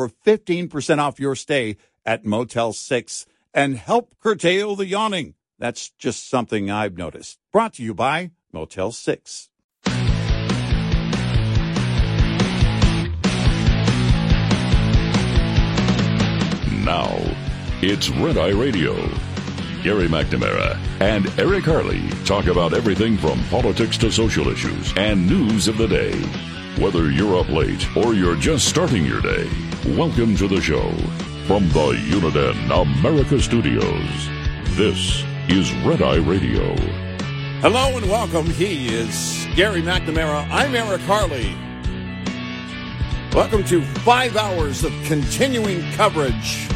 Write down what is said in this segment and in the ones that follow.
for 15% off your stay at Motel 6 and help curtail the yawning. That's just something I've noticed. Brought to you by Motel 6. Now, it's Red Eye Radio. Gary McNamara and Eric Harley talk about everything from politics to social issues and news of the day. Whether you're up late or you're just starting your day, welcome to the show. From the Uniden America Studios, this is Red Eye Radio. Hello and welcome. He is Gary McNamara. I'm Eric Harley. Welcome to five hours of continuing coverage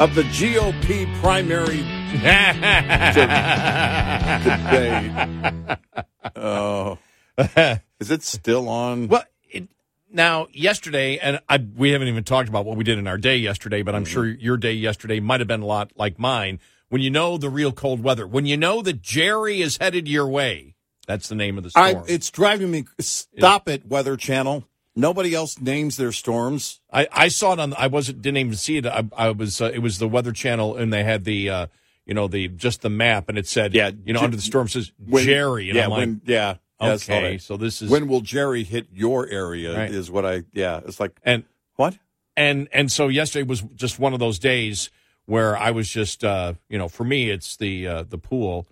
of the GOP primary debate. Oh, is it still on? Well, it, now yesterday, and I, we haven't even talked about what we did in our day yesterday, but I'm sure your day yesterday might have been a lot like mine. When you know the real cold weather, when you know that Gerri is headed your way, that's the name of the storm. I, it's driving me. Stop it, Weather Channel. Nobody else names their storms. I, I saw it on. I wasn't didn't even see it. I, I was. Uh, it was the Weather Channel, and they had the. Uh, you know the just the map, and it said. Yeah, You know, J- under the storm says When- Gerri, and yeah, I'm like, when, yeah. Yeah, okay, so this is when will Gerri hit your area? Right. Is what I. Yeah, it's like and what? and and so yesterday was just one of those days where I was just uh, you know for me it's the uh, the pool.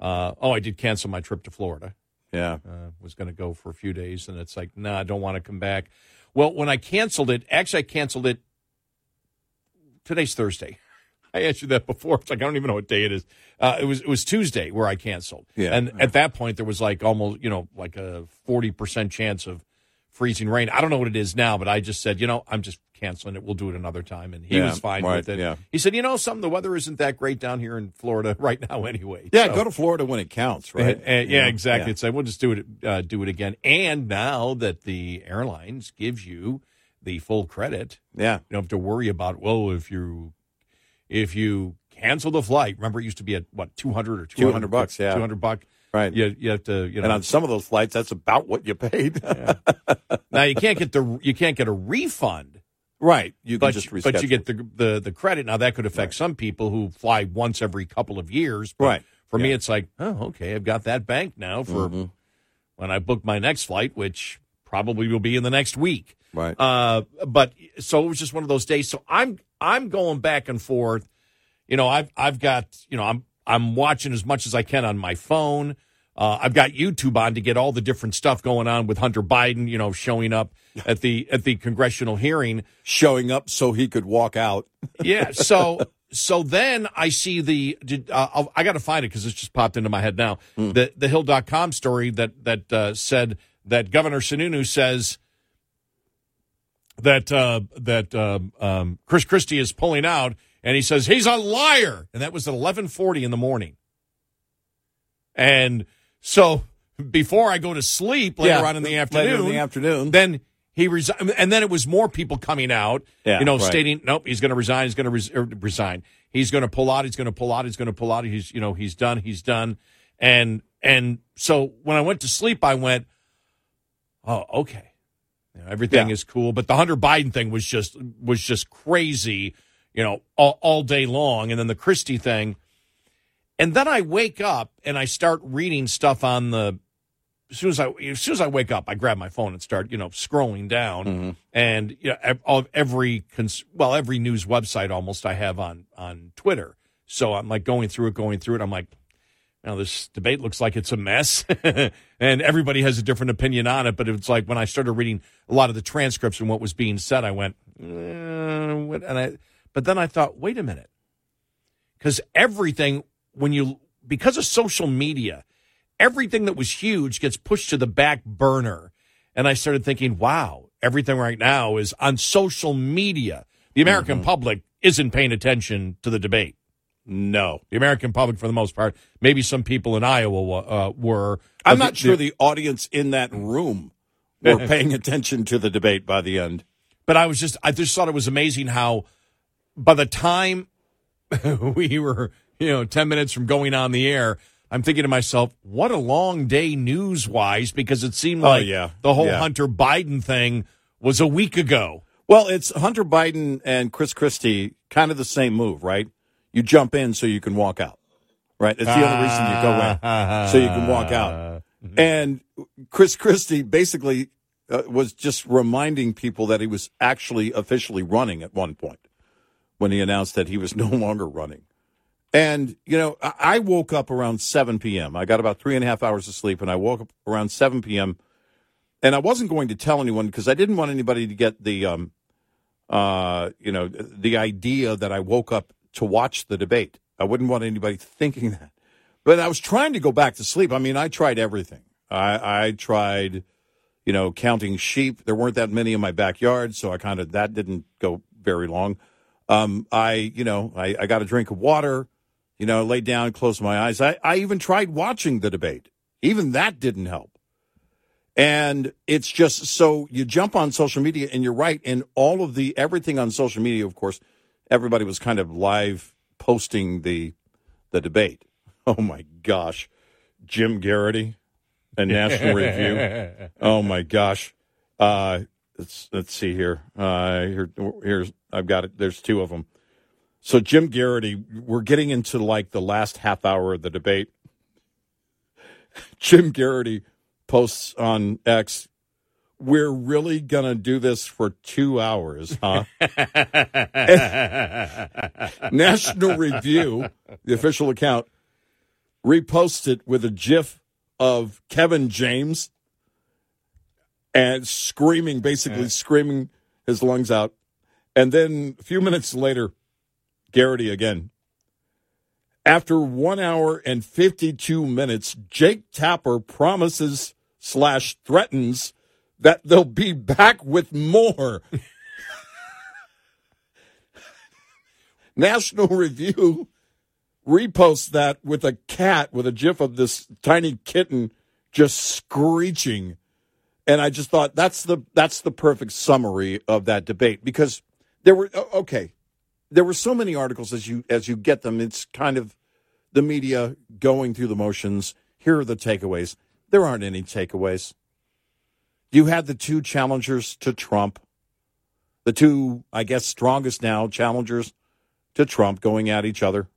Uh, oh, I did cancel my trip to Florida. Yeah, Uh, was going to go for a few days, and it's like, nah, I don't want to come back. Well, when I canceled it, actually, I canceled it. Today's Thursday. I asked you that before. It's like I don't even know what day it is. Uh, it was it was Tuesday where I canceled. Yeah. and at that point there was like almost you know like a forty percent chance of freezing rain. I don't know what it is now, but I just said, you know, I'm just canceling it. We'll do it another time, and he Yeah, was fine right, with it. yeah. He said, you know, something the weather isn't that great down here in Florida right now anyway. yeah. So- Go to Florida when it counts, right? uh, uh, yeah, You know? exactly. Yeah. It's like we'll just do it, uh, do it again. And now that the airlines gives you the full credit, Yeah. you don't have to worry about well if you if you cancel the flight. Remember, it used to be at what two hundred or 200 bucks, yeah. two hundred bucks. Right. You, you have to you know And on some of those flights, that's about what you paid. now you can't get the you can't get a refund. right. You can But, just you- but you get the, the the credit. Now that could affect some people who fly once every couple of years. But Right. For me, it's like, oh, okay, I've got that bank now for Mhm. when I book my next flight, which probably will be in the next week. Right. Uh, but so it was just one of those days. So I'm I'm going back and forth. You know, I've I've got you know I'm I'm watching as much as I can on my phone. Uh, I've got YouTube on to get all the different stuff going on with Hunter Biden. You know, showing up at the at the congressional hearing. Showing up so he could walk out. Yeah. So so then I see the did, uh, I'll, got to find it because it's just popped into my head now. The the Hill.com story that that uh, said that Governor Sununu says that uh, that um, um, Chris Christie is pulling out, and he says he's a liar, and that was at eleven forty in the morning. And so before I go to sleep later Yeah, on in the later afternoon, in the afternoon. then he resigned, and then it was more people coming out, Yeah, you know, right. stating, "Nope, he's going to resign. He's going to res- er, resign. He's going to pull out. He's going to pull out. He's going to pull out. He's, you know, he's done. He's done." And and so when I went to sleep, I went, "Oh, okay, You know, everything Yeah. is cool." But the Hunter Biden thing was just was just crazy, you know, all, all day long. And then the Christie thing, and then I wake up and I start reading stuff on the as soon as I as soon as I wake up, I grab my phone and start you know scrolling down, Mm-hmm. and you know of every well every news website almost I have on on Twitter. So I'm like going through it, going through it. I'm like, now this debate looks like it's a mess, and everybody has a different opinion on it. But it's like when I started reading a lot of the transcripts and what was being said, I went, eh, what? and I, but then I thought, wait a minute, because everything when you because of social media, everything that was huge gets pushed to the back burner, and I started thinking, wow, everything right now is on social media. The American public isn't paying attention to the debate. No. The American public, for the most part, maybe some people in Iowa uh, were. I'm not sure the audience in that room were paying attention to the debate by the end. But I was just, I just thought it was amazing how, by the time we were, you know, ten minutes from going on the air, I'm thinking to myself, what a long day news wise, because it seemed Oh, like yeah. the whole Yeah. Hunter Biden thing was a week ago. Well, it's Hunter Biden and Chris Christie, kind of the same move, right? You jump in so you can walk out, right? It's the only reason you go in, so you can walk out. And Chris Christie basically uh, was just reminding people that he was actually officially running at one point when he announced that he was no longer running. And, you know, I I woke up around 7 p.m. I got about three and a half hours of sleep, and I woke up around 7 p.m. And I wasn't going to tell anyone because I didn't want anybody to get the, um, uh, you know, the idea that I woke up to watch the debate. I wouldn't want anybody thinking that. But I was trying to go back to sleep. I mean, I tried everything. I, I tried, you know, counting sheep. There weren't that many in my backyard, so I kind of that didn't go very long. Um, I, you know, I, I got a drink of water. You know, laid down, closed my eyes. I, I even tried watching the debate. Even that didn't help. And it's just so you jump on social media, and you're right. And all of the everything on social media, of course, everybody was kind of live posting the the debate. Oh my gosh, Jim Geraghty and National Review. Oh my gosh. Uh, let's let's see here. Uh, here here's I've got it. There's two of them. So Jim Geraghty, we're getting into like the last half hour of the debate. Jim Garrity posts on X, "We're really gonna do this for two hours, huh?" National Review, the official account, reposted with a GIF of Kevin James and screaming, basically screaming his lungs out. And then a few minutes later, Geraghty again. After one hour and 52 minutes, Jake Tapper promises slash threatens that they'll be back with more. National Review reposts that with a cat with a gif of this tiny kitten just screeching. And i just thought that's the that's the perfect summary of that debate because there were okay. There were so many articles as you as you get them it's kind of the media going through the motions. Here are the takeaways. There aren't any takeaways you had the two challengers to trump the two i guess strongest now challengers to trump going at each other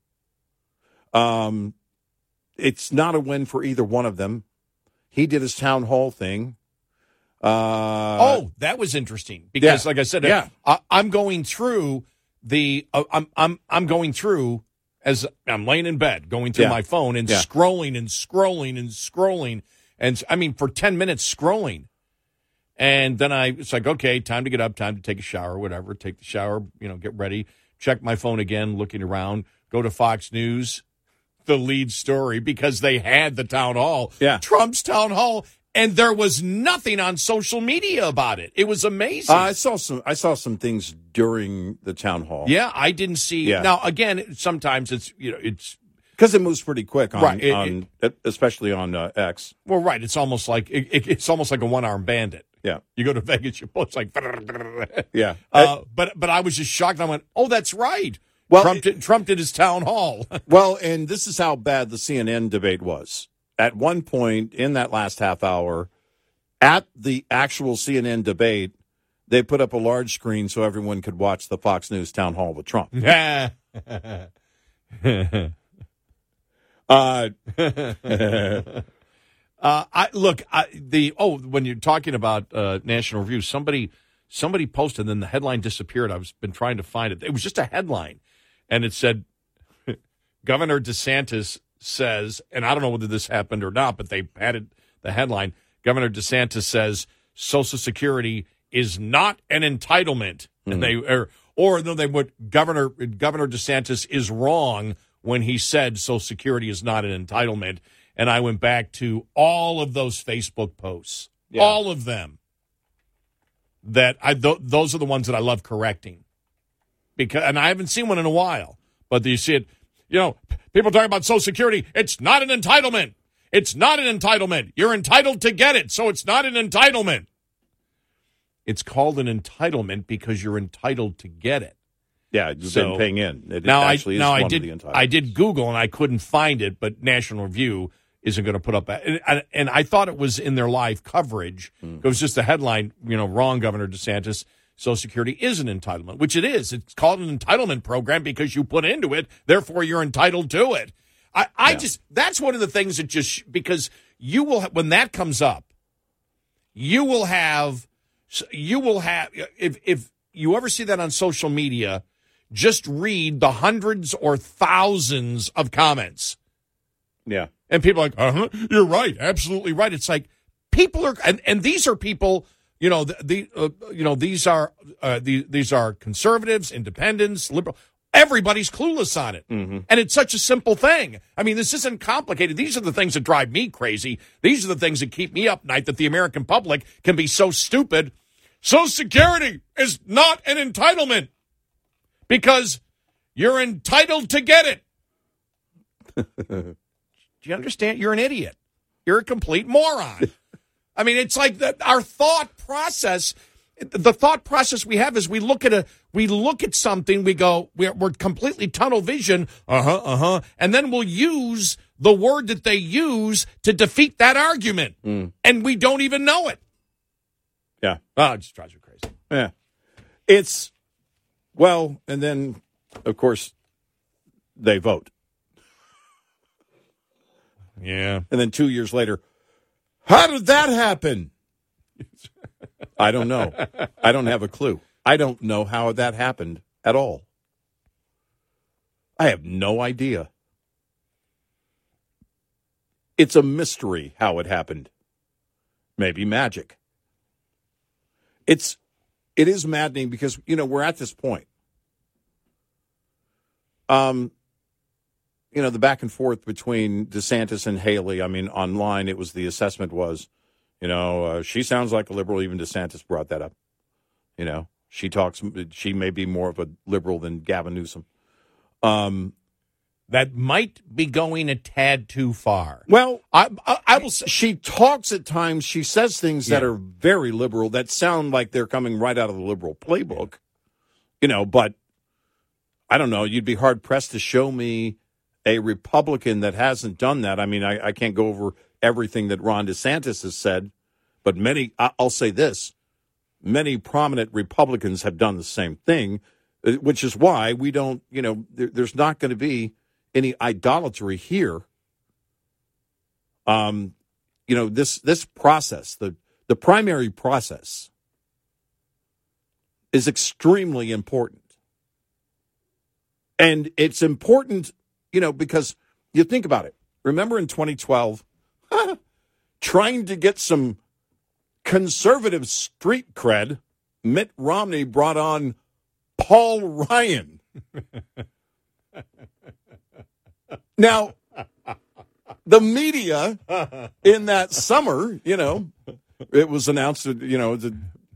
um, it's not a win for either one of them. He did his town hall thing. Uh, oh, that was interesting because, yeah. like I said, Yeah. I, I'm going through the. Uh, I'm I'm I'm going through as I'm laying in bed, going through Yeah. my phone and scrolling and scrolling and scrolling, and I mean for ten minutes scrolling, and then I it's like okay, time to get up, time to take a shower, whatever. Take the shower, you know, get ready, check my phone again, looking around, go to Fox News, the lead story because they had the town hall, Yeah. Trump's town hall. And there was nothing on social media about it. It was amazing. I saw some. I saw some things during the town hall. yeah, I didn't see. Yeah. Now, again, sometimes it's you know it's because it moves pretty quick on, Right, it- on especially on uh, X. well, right. It's almost like it, it- it's almost like a one arm bandit. Yeah, You go to Vegas, you it's like. yeah. Uh, but but I was just shocked. I went, oh, that's right. Well, Trump did, Trump did his town hall. well, and this is how bad the CNN debate was. At one point in that last half hour, at the actual CNN debate, they put up a large screen so everyone could watch the Fox News town hall with Trump. Yeah. Uh, Uh, I look I, the oh when you're talking about uh, National Review, somebody somebody posted, and then the headline disappeared. I was been trying to find it. It was just a headline, and it said Governor DeSantis says, and I don't know whether this happened or not, but they added the headline. Governor DeSantis says Social Security is not an entitlement, mm-hmm. and they or or no, they would Governor Governor DeSantis is wrong when he said Social Security is not an entitlement. And I went back to all of those Facebook posts, yeah. all of them. That I th- those are the ones that I love correcting, because and I haven't seen one in a while. But you see it, you know, people talking about Social Security. It's not an entitlement. It's not an entitlement. You're entitled to get it, so it's not an entitlement. It's called an entitlement because you're entitled to get it. Yeah, you've so, been paying in. It now I now I did I did Google and I couldn't find it, but National Review isn't going to put up and, and, and I thought it was in their live coverage. Mm. It was just a headline, you know, wrong Governor DeSantis. Social Security is an entitlement, which it is. It's called an entitlement program because you put into it, therefore you're entitled to it. I, I yeah. just that's one of the things that just because you will when that comes up, you will have you will have if if you ever see that on social media, just read the hundreds or thousands of comments. Yeah. And people are like, uh huh, you're right, absolutely right. It's like people are, and, and these are people, you know, the, the uh, you know, these are uh, the, these are conservatives, independents, liberal. Everybody's clueless on it. Mm-hmm. And it's such a simple thing. I mean, this isn't complicated. These are the things that drive me crazy. These are the things that keep me up night that the American public can be so stupid. Social Security is not an entitlement because you're entitled to get it. Do you understand? You're an idiot. You're a complete moron. I mean, it's like the, our thought process. The thought process we have is we look at a we look at something, we go we're, we're completely tunnel vision, uh huh, uh huh, and then we'll use the word that they use to defeat that argument, mm. and we don't even know it. Yeah, oh, it just drives you crazy. Yeah, it's well, and then of course they vote. Yeah. And then two years later, how did that happen? I don't know. I don't have a clue. I don't know how that happened at all. I have no idea. It's a mystery how it happened. Maybe magic. It's it is maddening because you know we're at this point. Um, you know, the back and forth between DeSantis and Haley. I mean, online, it was the assessment was, you know, uh, she sounds like a liberal. Even DeSantis brought that up. You know, she talks. She may be more of a liberal than Gavin Newsom. Um, that might be going a tad too far. Well, I, I, I will. Say, she talks at times. She says things yeah. that are very liberal that sound like they're coming right out of the liberal playbook. You know, but I don't know. You'd be hard pressed to show me a Republican that hasn't done that. I mean, I, I can't go over everything that Ron DeSantis has said, but many, I'll say this many prominent Republicans have done the same thing, uh, which is why we don't, you know, there, there's not going to be any idolatry here. Um, you know, this this process, the the primary process, is extremely important. And it's important you know, because you think about it. Remember in 2012, trying to get some conservative street cred, Mitt Romney brought on Paul Ryan. now, the media in that summer, you know, it was announced, you know,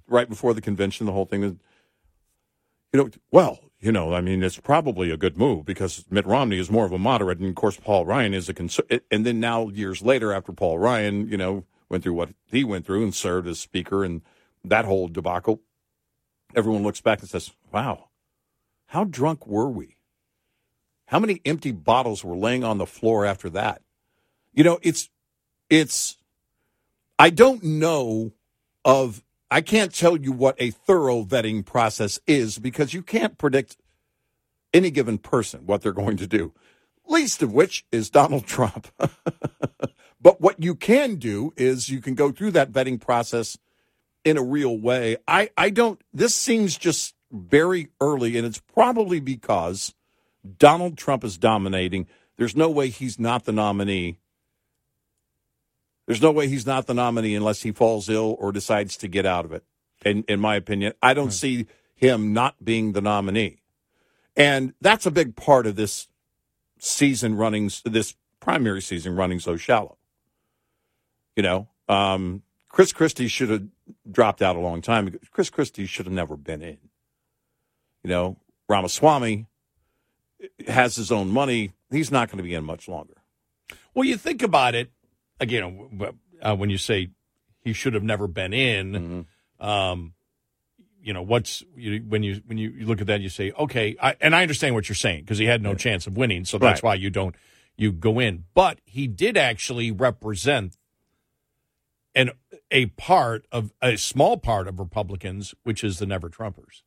right before the convention, the whole thing, you know, well, you know, I mean, it's probably a good move because Mitt Romney is more of a moderate, and of course, Paul Ryan is a conservative. And then now, years later, after Paul Ryan, you know, went through what he went through and served as Speaker and that whole debacle, everyone looks back and says, wow, how drunk were we? How many empty bottles were laying on the floor after that? You know, it's, it's, I don't know of I can't tell you what a thorough vetting process is because you can't predict any given person what they're going to do, least of which is Donald Trump. but what you can do is you can go through that vetting process in a real way. I, I don't, this seems just very early, and it's probably because Donald Trump is dominating. There's no way he's not the nominee. There's no way he's not the nominee unless he falls ill or decides to get out of it. In in my opinion, I don't right. see him not being the nominee. And that's a big part of this season running, this primary season running so shallow. You know, um, Chris Christie should have dropped out a long time ago. Chris Christie should have never been in. You know, Ramaswamy has his own money. He's not going to be in much longer. Well, you think about it again uh, when you say he should have never been in. Mm-hmm. Um, you know what's you, when you when you, look at that you say okay I, and i understand what you're saying because he had no chance of winning so that's right. why you don't you go in but he did actually represent an a part of a small part of republicans which is the never trumpers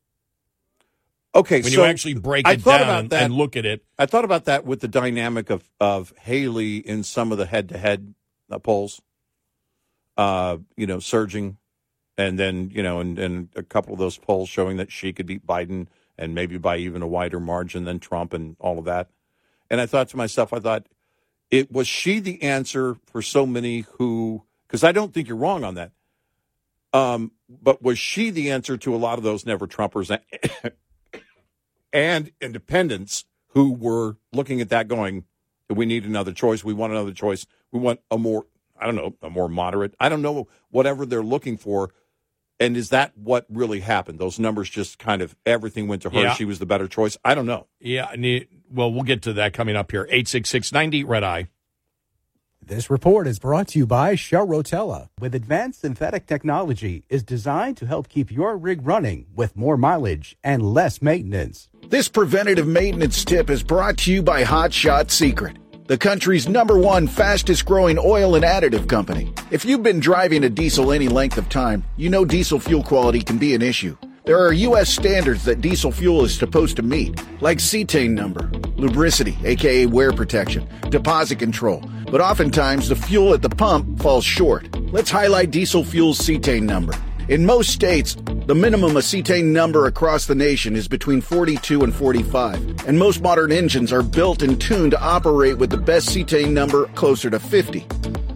okay when so you actually break it down and, and, look at it i thought about that with the dynamic of of haley in some of the head-to-head uh, polls uh you know surging and then you know, and, and a couple of those polls showing that she could beat Biden and maybe by even a wider margin than Trump and all of that. And I thought to myself, I thought, it was she the answer for so many who, because I don't think you're wrong on that. Um, but was she the answer to a lot of those never Trumpers and independents who were looking at that going, we need another choice. We want another choice. We want a more, I don't know, a more moderate. I don't know, whatever they're looking for and is that what really happened? Those numbers just kind of everything went to her. Yeah. She was the better choice. I don't know. Yeah. Well, we'll get to that coming up here. 866 90 Red Eye. This report is brought to you by Shell Rotella. With advanced synthetic technology, is designed to help keep your rig running with more mileage and less maintenance. This preventative maintenance tip is brought to you by Hot Shot Secret the country's number one fastest growing oil and additive company. If you've been driving a diesel any length of time, you know diesel fuel quality can be an issue. There are U.S. standards that diesel fuel is supposed to meet, like cetane number, lubricity, aka wear protection, deposit control, but oftentimes the fuel at the pump falls short. Let's highlight diesel fuel's cetane number. In most states, the minimum acetane number across the nation is between 42 and 45, and most modern engines are built and tuned to operate with the best cetane number closer to 50.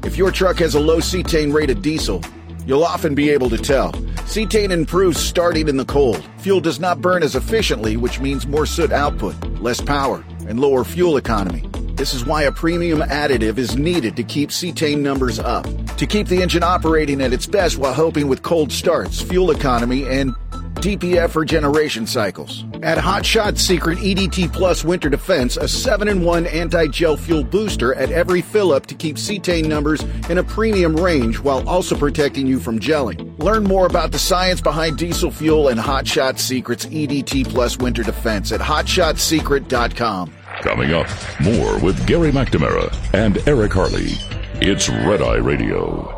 If your truck has a low cetane rated diesel, you'll often be able to tell. Cetane improves starting in the cold. Fuel does not burn as efficiently, which means more soot output, less power, and lower fuel economy. This is why a premium additive is needed to keep cetane numbers up. To keep the engine operating at its best while helping with cold starts, fuel economy, and DPF regeneration cycles. Add Hot Shot Secret EDT Plus Winter Defense, a 7-in-1 anti-gel fuel booster at every fill-up to keep cetane numbers in a premium range while also protecting you from gelling. Learn more about the science behind diesel fuel and Hot Shot Secret's EDT Plus Winter Defense at hotshotsecret.com. Coming up, more with Gary McNamara and Eric Harley. It's Red Eye Radio.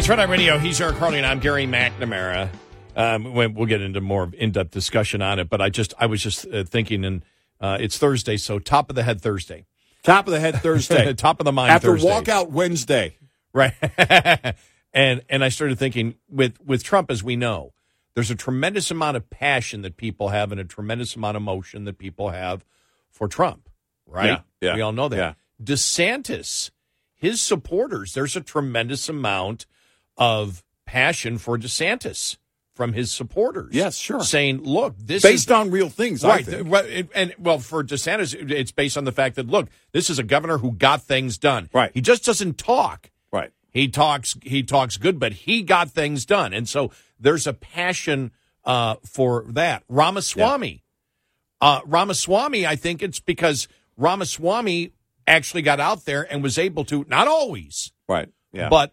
It's Red Eye Radio. He's Eric Harley, and I'm Gary McNamara. Um, we- we'll get into more in-depth discussion on it, but I just I was just uh, thinking, and uh, it's Thursday, so top of the head Thursday, Top of the head Thursday. top of the mind After Thursday. walkout Wednesday. right? and and I started thinking with with Trump, as we know, there's a tremendous amount of passion that people have, and a tremendous amount of emotion that people have for Trump, right? Yeah, yeah, we all know that. yeah. DeSantis, his supporters, there's a tremendous amount of passion for DeSantis from his supporters. Yes, sure. Saying, look, this Based is on real things, I right. think. And well, for DeSantis, it's based on the fact that look, this is a governor who got things done. Right. He just doesn't talk. Right. He talks. He talks good, but he got things done, and so there's a passion uh, for that. Ramaswamy, uh, Ramaswamy. I think it's because Ramaswamy actually got out there and was able to. Not always, Right. Yeah. but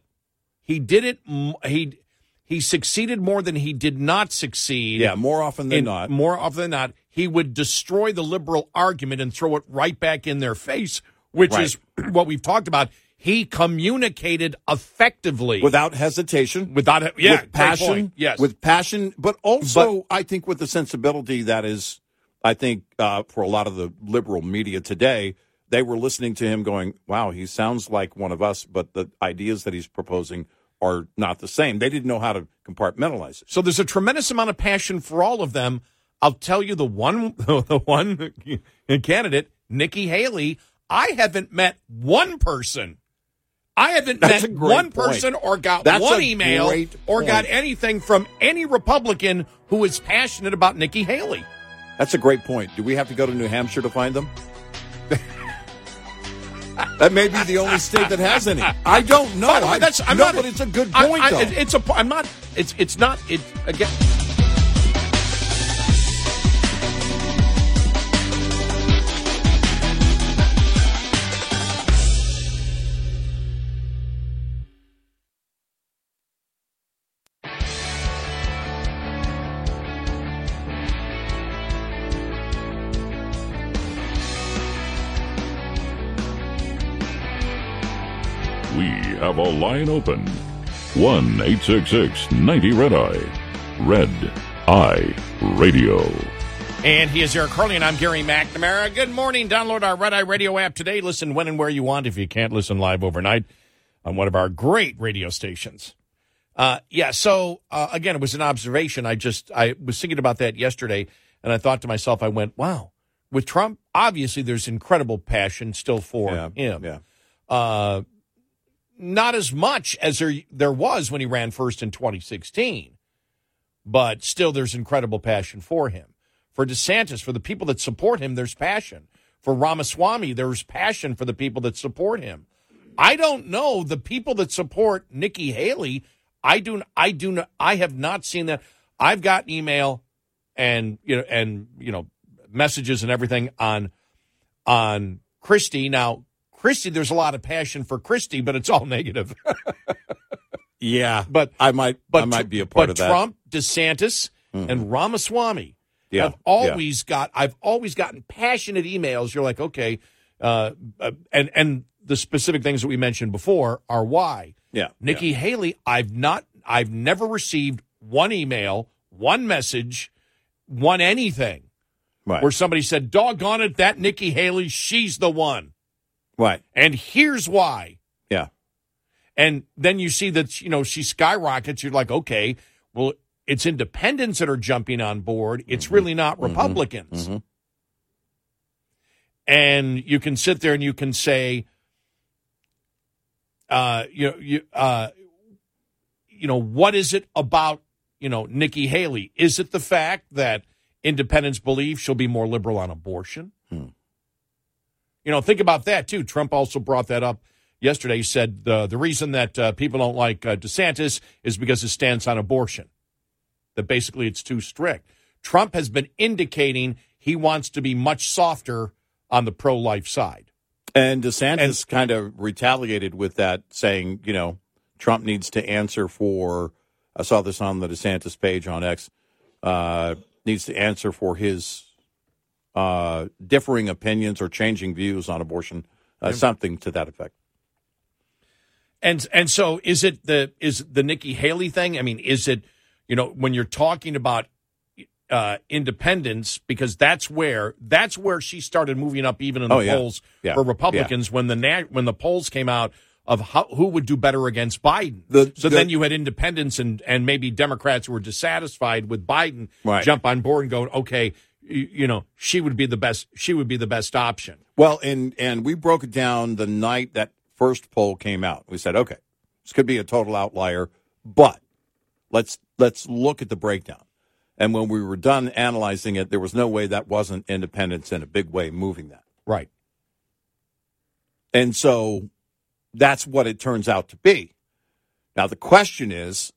he did it. He he succeeded more than he did not succeed. yeah, more often than not. More often than not, he would destroy the liberal argument and throw it right back in their face, which Right. is what we've talked about. He communicated effectively Without hesitation. without. Yeah, with passion. Yes, With passion, but also I think with the sensibility that is, I think uh, for a lot of the liberal media today, they were listening to him going, "Wow, he sounds like one of us," but the ideas that he's proposing are not the same. They didn't know how to compartmentalize it. So there's a tremendous amount of passion for all of them. I'll tell you the one the one candidate, Nikki Haley. I haven't met one person. I haven't That's met one point. person or got That's one email or got anything from any Republican who is passionate about Nikki Haley. That's a great point. Do we have to go to New Hampshire to find them? that may be the only state that has any. I don't know. Way, I- that's I'm no, not. but it's a good I- point, I- though. It's a. I'm not. It's it's not. It again. Line open. 1 866 90 Red Eye. Red Eye Radio. And he is Eric Harley, and I'm Gary McNamara. Good morning. Download our Red Eye Radio app today. Listen when and where you want if you can't listen live overnight on one of our great radio stations. Uh, yeah, so uh, again, it was an observation. I just I was thinking about that yesterday, and I thought to myself, I went, "Wow." With Trump, obviously, there's incredible passion still for yeah, him. yeah. Uh, not as much as there there was when he ran first in 2016, but still there's incredible passion for him. For DeSantis, for the people that support him, there's passion. For Ramaswamy, there's passion for the people that support him. I don't know the people that support Nikki Haley. I do. I do. Not, I have not seen that. I've got email and you know and you know messages and everything on on Christie. Now Christie, there's a lot of passion for Christie, but it's all negative. Yeah, But I might, but I might be a part of that. Mm-hmm. Trump, DeSantis, and Ramaswamy. Yeah, I've always got. I've always gotten passionate emails. You're like, okay, uh, uh, and and the specific things that we mentioned before are why. Yeah, Nikki Haley, I've not. I've never received one email, one message, one anything right, where somebody said, "Doggone it, that Nikki Haley, she's the one," right, and here's why. yeah, And then you see that, you know, she skyrockets. You're like, okay, well, it's independents that are jumping on board. It's really not Republicans. mhm. And you can sit there and you can say, uh, you know, you, uh, you know, what is it about, you know, Nikki Haley? Is it the fact that independents believe she'll be more liberal on abortion? Hmm. You know, think about that too. Trump also brought that up yesterday. He said the the reason that uh, people don't like uh, DeSantis is because his stance on abortion. That basically it's too strict. Trump has been indicating he wants to be much softer on the pro life side. And DeSantis kind of retaliated with that, saying, you know, Trump needs to answer for. I saw this on the DeSantis page on X. Uh, needs to answer for his uh, differing opinions or changing views on abortion, uh, something to that effect. And and so is it the is the Nikki Haley thing? I mean, is it you know when you're talking about uh, independence because that's where that's where she started moving up even in the Oh, yeah. polls Yeah. for Republicans when the na- when the polls came out of how, who would do better against Biden. The- so the- then you had independents and and maybe Democrats who were dissatisfied with Biden Right. jump on board and go, okay, you, know, she would be the best. She would be the best option. Well, and and we broke it down the night that first poll came out. We said, okay, this could be a total outlier, but let's let's look at the breakdown. And when we were done analyzing it, there was no way that wasn't independence in a big way moving that. Right. And so that's what it turns out to be. Now, the question is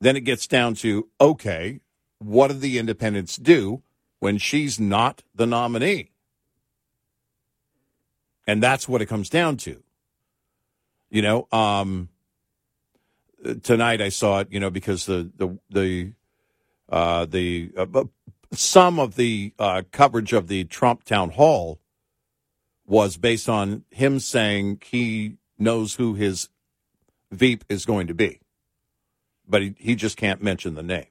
then it gets down to okay, what do the independents do when she's not the nominee? And that's what it comes down to. You know, um, tonight I saw it, you know, because the, the, the, uh, the, uh, some of the uh, coverage of the Trump town hall was based on him saying he knows who his Veep is going to be, but he, he just can't mention the name.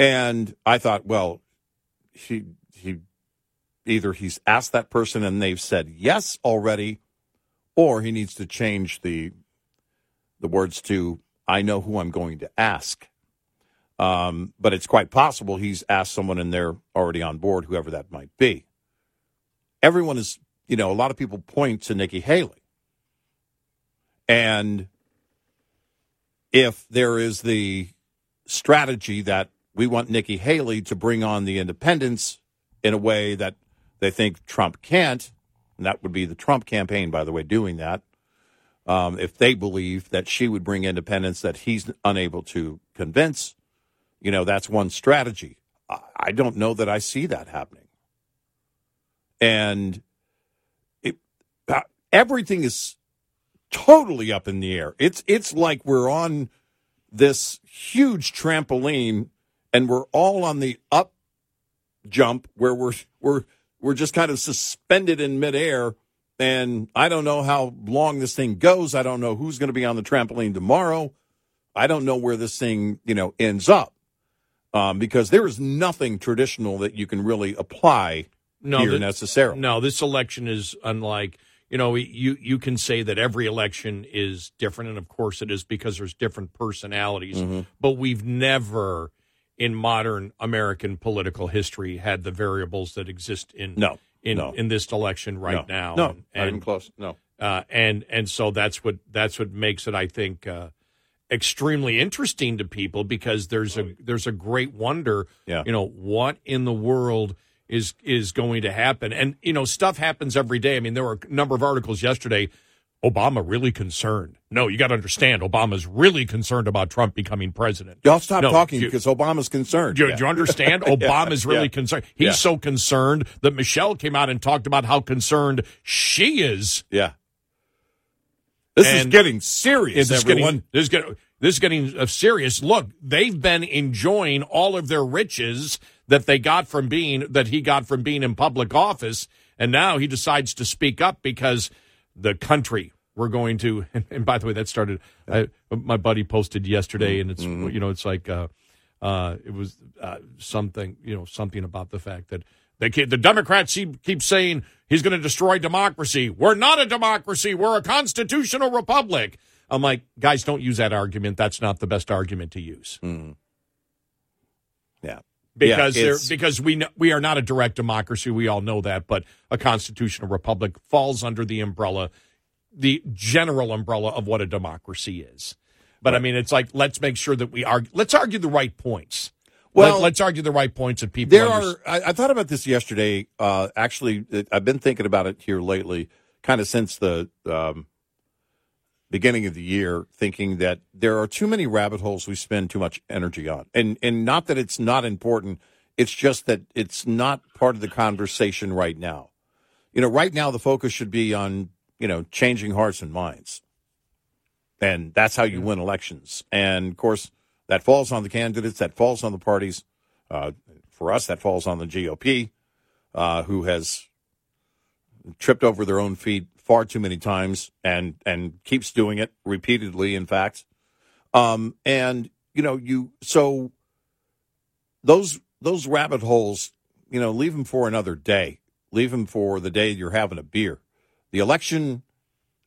And I thought, well, he he either he's asked that person and they've said yes already, or he needs to change the the words to I know who I'm going to ask. Um, but it's quite possible he's asked someone and they're already on board, whoever that might be everyone is, you know, a lot of people point to Nikki Haley. And if there is the strategy that we want Nikki Haley to bring on the independents in a way that they think Trump can't, and that would be the Trump campaign, by the way, doing that. Um, if they believe that she would bring independents that he's unable to convince, you know, that's one strategy. I, I don't know that I see that happening and it, uh, everything is totally up in the air. It's it's like we're on this huge trampoline, and we're all on the up jump where we're we're we're just kind of suspended in midair. And I don't know how long this thing goes. I don't know who's going to be on the trampoline tomorrow. I don't know where this thing, you know, ends up. Um, because there is nothing traditional that you can really apply No, here the- necessarily. No, this election is unlike. You know, you you can say that every election is different, and of course it is because there's different personalities. Mm-hmm. But we've never, in modern American political history, had the variables that exist in No, in no. in this election right no, now. No, and, not even close. No. uh, and and so that's what that's what makes it, I think, uh, extremely interesting to people because there's a there's a great wonder. Yeah. You know what in the world is is going to happen, and you know stuff happens every day. I mean, there were a number of articles yesterday. Obama really concerned. No, you got to understand, Obama's really concerned about Trump becoming president. Y'all stop No, talking you- because Obama's concerned. Do, you- Yeah. do you understand? Obama's really yeah. concerned. He's Yeah. so concerned that Michelle came out and talked about how concerned she is Yeah. This is getting serious, this is everyone. getting this is getting this is getting uh, serious. Look, they've been enjoying all of their riches that they got from being that he got from being in public office, and now he decides to speak up because the country we're going to. And, and by the way, that started. I, my buddy posted yesterday, and it's Mm-hmm. you know it's like uh, uh, it was uh, something you know something about the fact that. They keep, the Democrats keep, keep saying he's going to destroy democracy. We're not a democracy. We're a constitutional republic. I'm like, guys, don't use that argument. That's not the best argument to use yeah. Because Yeah, because we know, we are not a direct democracy. We all know that, but a constitutional republic falls under the umbrella, the general umbrella of what a democracy is. But I mean, it's like let's make sure that we argue. Let's argue the right points. Well- Let, us argue the right points that people. There understand. are. I, I thought about this yesterday. Uh, actually, I've been thinking about it here lately, kind of since the um, beginning of the year, thinking that there are too many rabbit holes we spend too much energy on, and and not that it's not important. It's just that it's not part of the conversation right now. You know, right now the focus should be on you know changing hearts and minds, and that's how you win elections. And of course, that falls on the candidates. That falls on the parties. Uh, for us, that falls on the GOP, uh, who has tripped over their own feet far too many times and and keeps doing it repeatedly. In fact, um, and you know you so those those rabbit holes, you know, leave them for another day. Leave them for the day you're having a beer. The election,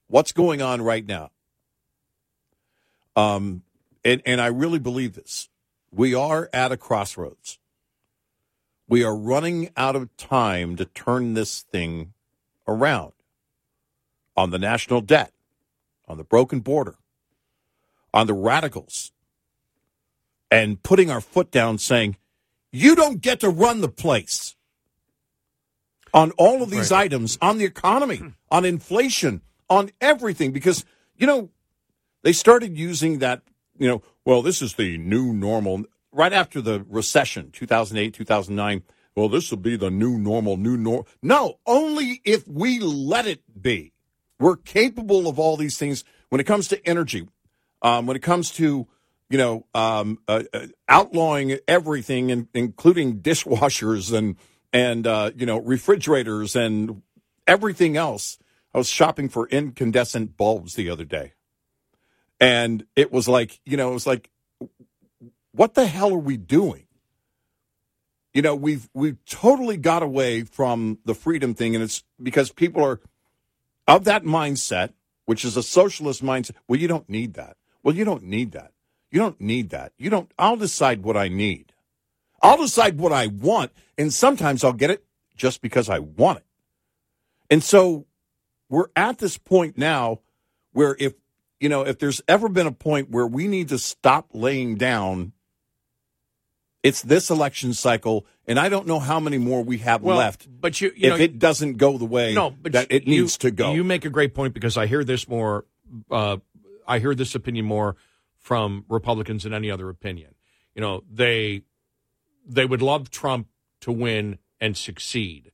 what's going on right now? Um, and and I really believe this. We are at a crossroads. We are running out of time to turn this thing around on the national debt, on the broken border, on the radicals, and putting our foot down saying, you don't get to run the place on all of these right. items, on the economy, hmm. on inflation, on everything, because, you know, they started using that, you know, well, this is the new normal. Right after the recession, 2008, 2009, well, this will be the new normal, new normal. No, only if we let it be. We're capable of all these things when it comes to energy, um, when it comes to you know um, uh, uh, outlawing everything, in, including dishwashers and and uh, you know refrigerators and everything else. I was shopping for incandescent bulbs the other day, and it was like you know it was like, what the hell are we doing? You know, we've we've totally got away from the freedom thing, and it's because people are of that mindset, which is a socialist mindset. Well, you don't need that. Well, you don't need that. You don't need that. You don't. I'll decide what I need. I'll decide what I want, and sometimes I'll get it just because I want it. And so we're at this point now where if you know if there's ever been a point where we need to stop laying down it's this election cycle, and I don't know how many more we have well, left. But you, you if know, it doesn't go the way no, but that it you, needs to go, you make a great point because I hear this more. Uh, I hear this opinion more from Republicans than any other opinion. You know, they they would love Trump to win and succeed.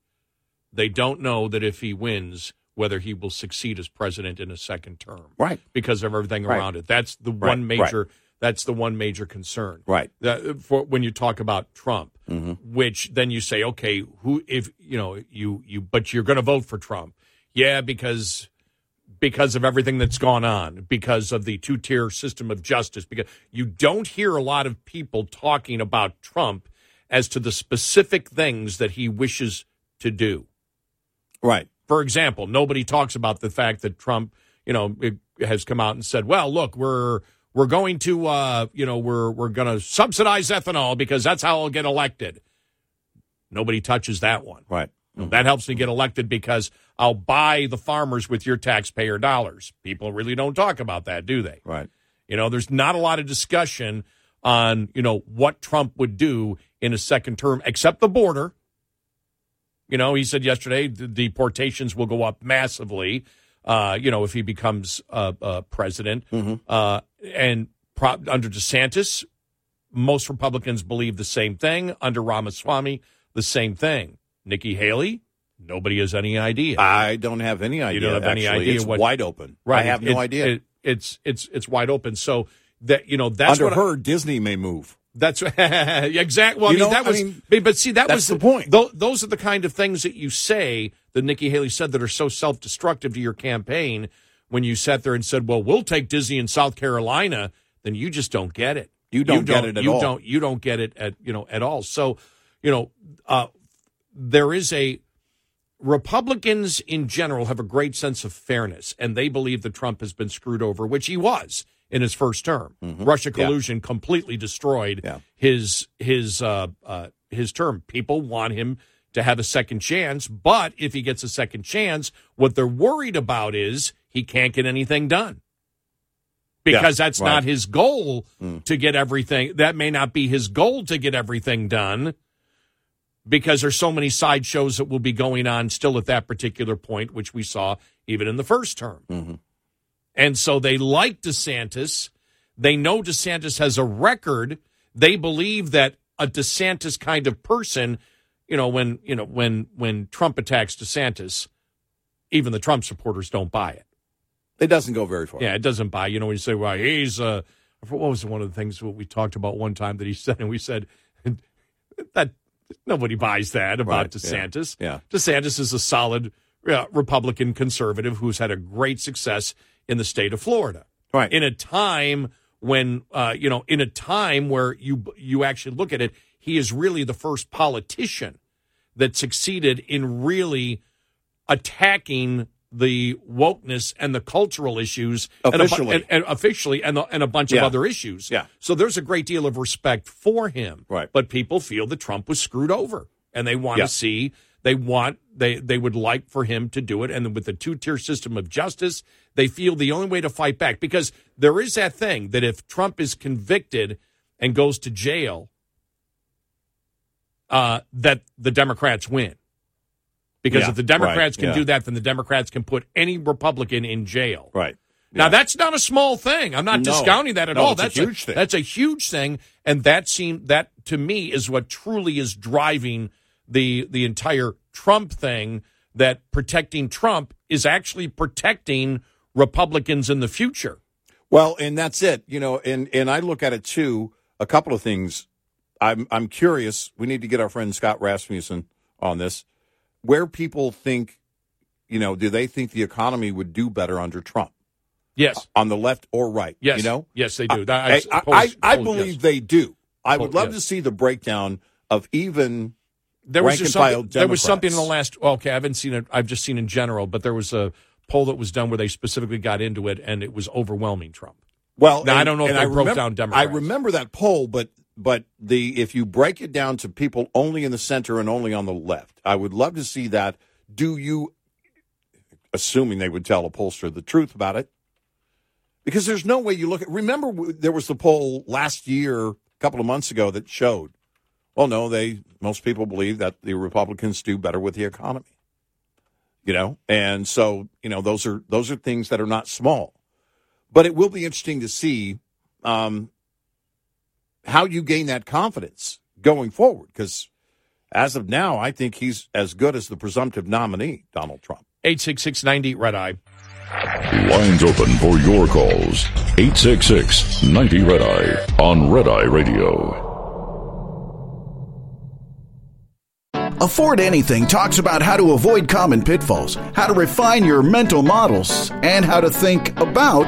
They don't know that if he wins, whether he will succeed as president in a second term, right? Because of everything right. around it. That's the right. one major. Right that's the one major concern, right? That, for when you talk about Trump, mm-hmm. which then you say, okay, who if you know you you, but you're going to vote for Trump, yeah, because because of everything that's gone on, because of the two tier system of justice, because you don't hear a lot of people talking about Trump as to the specific things that he wishes to do. Right. For example, nobody talks about the fact that Trump, you know, has come out and said, well, look, we're we're going to, uh, you know, we're we're going to subsidize ethanol because that's how I'll get elected. Nobody touches that one. Right. Mm-hmm. That helps me get elected because I'll buy the farmers with your taxpayer dollars. People really don't talk about that, do they? Right. You know, there's not a lot of discussion on, you know, what Trump would do in a second term, except the border. You know, he said yesterday the deportations will go up massively uh, you know, if he becomes uh, uh, president. Mm-hmm. Uh, and pro- under DeSantis, most Republicans believe the same thing. Under Ramaswamy, the same thing. Nikki Haley, nobody has any idea. I don't have any idea. You don't have actually. any idea it's what wide open. Right, I have no it, idea. It, it's it's it's wide open. So that you know that's under her I, Disney may move. That's exactly. Well, I mean, know, that was. I mean, but see, that was the, the point. Th- those are the kind of things that you say that Nikki Haley said that are so self-destructive to your campaign. When you sat there and said, "Well, we'll take Disney in South Carolina," then you just don't get it. You don't, you don't get it at you all. Don't you don't get it at you know at all. So, you know, uh, there is a Republicans in general have a great sense of fairness, and they believe that Trump has been screwed over, which he was in his first term. Mm-hmm. Russia collusion yeah. completely destroyed yeah. his his uh, uh, his term. People want him to have a second chance, but if he gets a second chance, what they're worried about is he can't get anything done. Because yeah, that's right. not his goal mm. to get everything. That may not be his goal to get everything done because there's so many sideshows that will be going on still at that particular point, which we saw even in the first term. Mm-hmm. And so they like DeSantis. They know DeSantis has a record. They believe that a DeSantis kind of person, you know, when you know when when Trump attacks DeSantis, even the Trump supporters don't buy it. It doesn't go very far. Yeah, it doesn't buy. You know, when you say, "Well, he's," uh, what was one of the things what we talked about one time that he said, and we said that nobody buys that about Right, DeSantis. Yeah. yeah. DeSantis is a solid uh, Republican conservative who's had a great success in the state of Florida. Right. In a time when, uh, you know, in a time where you you actually look at it, he is really the first politician that succeeded in really attacking the wokeness and the cultural issues Officially. and, a, and, and officially and, the, and a bunch Yeah. of other issues. Yeah. So there's a great deal of respect for him. Right. But people feel that Trump was screwed over and they want Yeah. to see they want they they would like for him to do it and with the two-tier system of justice, they feel the only way to fight back because there is that thing that if Trump is convicted and goes to jail uh, that the Democrats win. Because Yeah, if the Democrats right, can yeah. do that, then the Democrats can put any Republican in jail. Right. Now that's not a small thing. I'm not No. discounting that at No, all. it's a that's huge thing. That's a huge thing, and that seem that to me is what truly is driving the the entire Trump thing. That protecting Trump is actually protecting Republicans in the future. Well, and that's it. You know, and and I look at it too. A couple of things. I'm I'm curious. We need to get our friend Scott Rasmussen on this. Where people think, you know, do they think the economy would do better under Trump Yes, uh, on the left or right? yes, you know, yes, they uh, do. I, I, I, I believe yes. they do. I would love yes. to see the breakdown of even there was just something, there was something in the last. well, Okay, I haven't seen it. I've just seen in general, but there was a poll that was done where they specifically got into it, and it was overwhelming Trump. Well, Now, I don't know if and they broke remember- down Democrats. I remember that poll, but but the if you break it down to people only in the center and only on the left, I would love to see that. Do you, assuming they would tell a pollster the truth about it, because there's no way you look at. Remember, there was the poll last year, a couple of months ago, that showed. Well, no, they most people believe that the Republicans do better with the economy. You know, and so you know those are those are things that are not small but it will be interesting to see um, how you gain that confidence going forward. Because as of now, I think he's as good as the presumptive nominee, Donald Trump. Eight six six ninety red eye. Lines open for your calls. 866 90 Red Eye on Red Eye Radio. Afford Anything talks about how to avoid common pitfalls, how to refine your mental models, and how to think about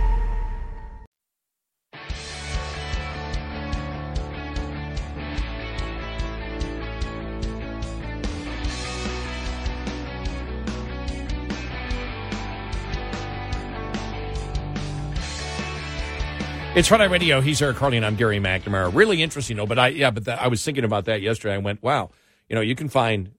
It's Friday Radio. He's Eric Harley, and I'm Gary McNamara. Really interesting, though. But I, yeah, but that, I was thinking about that yesterday. I went, wow, you know, you can find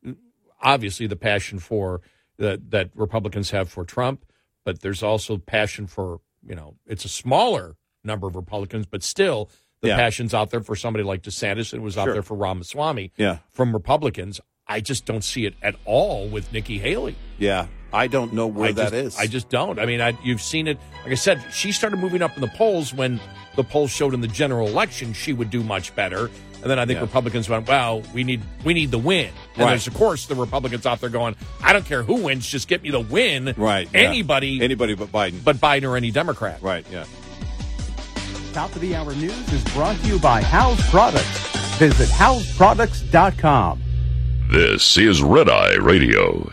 obviously the passion for that that Republicans have for Trump, but there's also passion for you know, it's a smaller number of Republicans, but still the Yeah. passion's out there for somebody like DeSantis, and it was out Sure. there for Ramaswamy. Yeah. from Republicans. I just don't see it at all with Nikki Haley. Yeah, I don't know where I that just, is. I just don't. I mean, I, you've seen it. Like I said, she started moving up in the polls when the polls showed in the general election she would do much better. And then I think Yeah. Republicans went, "Well, we need we need the win." And Right. there's of course the Republicans out there going, "I don't care who wins, just get me the win." right. yeah. Anybody, anybody but Biden. but Biden or any Democrat. right. Yeah. Top of the hour news is brought to you by House Products. Visit houseproducts.com. This is Red Eye Radio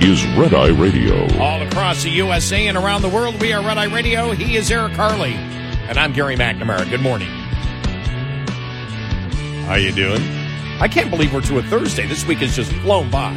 is Red Eye Radio. All across the USA and around the world, we are Red Eye Radio. He is Eric Harley, and I'm Gary McNamara. Good morning. How you doing? I can't believe we're to a Thursday. This week has just flown by.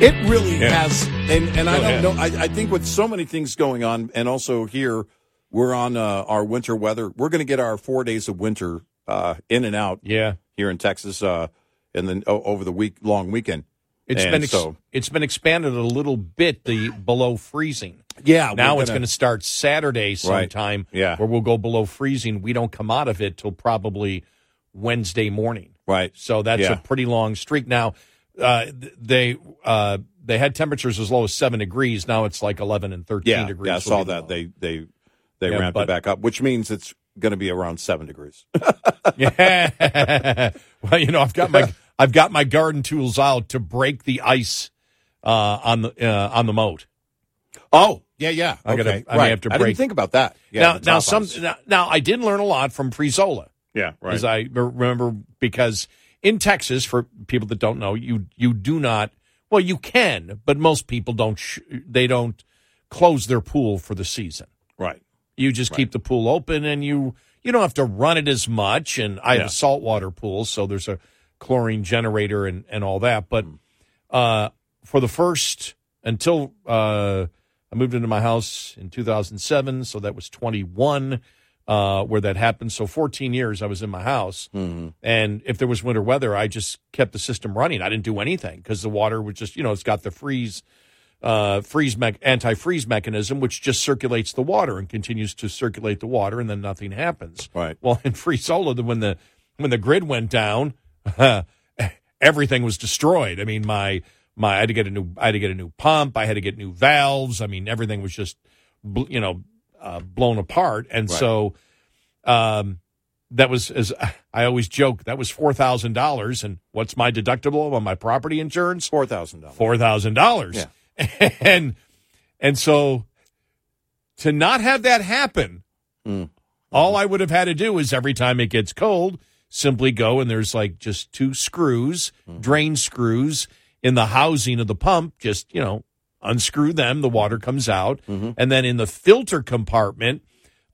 It really Yeah. has, and and I Go don't ahead. know. I, I think with so many things going on, and also here we're on uh, our winter weather. We're going to get our four days of winter uh, in and out Yeah. here in Texas. Uh, and then o- over the week long weekend. It's And been ex- so it's been expanded a little bit the below freezing. yeah, now we're it's going to start Saturday sometime. Yeah. where we'll go below freezing. We don't come out of it till probably Wednesday morning. right. So that's Yeah. a pretty long streak. Now uh, they uh, they had temperatures as low as seven degrees. Now it's like eleven and thirteen Yeah, degrees. yeah, I saw that. low. They they they Yeah, ramped but- it back up, which means it's going to be around seven degrees. Yeah. well, you know, I've got my I've got my garden tools out to break the ice uh, on the uh, on the moat. oh, yeah, yeah. I gotta- okay. I may right. have to I didn't think about that. Yeah, now, now some now, now I did learn a lot from Frizola. Yeah, right. as I remember, because in Texas, for people that don't know, you you do not. Well, you can, but most people don't. Sh- they don't close their pool for the season. right. You just keep the pool open, and you you don't have to run it as much. And I have a saltwater pool, so there's a chlorine generator and and all that. But uh, for the first until uh, I moved into my house in 2007, so that was 21 uh, where that happened. So 14 years I was in my house, and if there was winter weather, I just kept the system running. I didn't do anything because the water was just you know it's got the freeze uh, freeze me- anti-freeze mechanism, which just circulates the water and continues to circulate the water, and then nothing happens. Right. Well, in Free Solar, the- when the when the grid went down, everything was destroyed. I mean, my my I had to get a new I had to get a new pump. I had to get new valves. I mean, everything was just you know uh, blown apart, and Right. so um, that was as I always joke that was four thousand dollars. And what's my deductible on my property insurance? Four thousand dollars. four thousand dollars. And and so to not have that happen, Mm. all I would have had to do is every time it gets cold, simply go and there's like just two screws, Mm-hmm. drain screws in the housing of the pump, just, you know, unscrew them, the water comes out. Mm-hmm. And then in the filter compartment,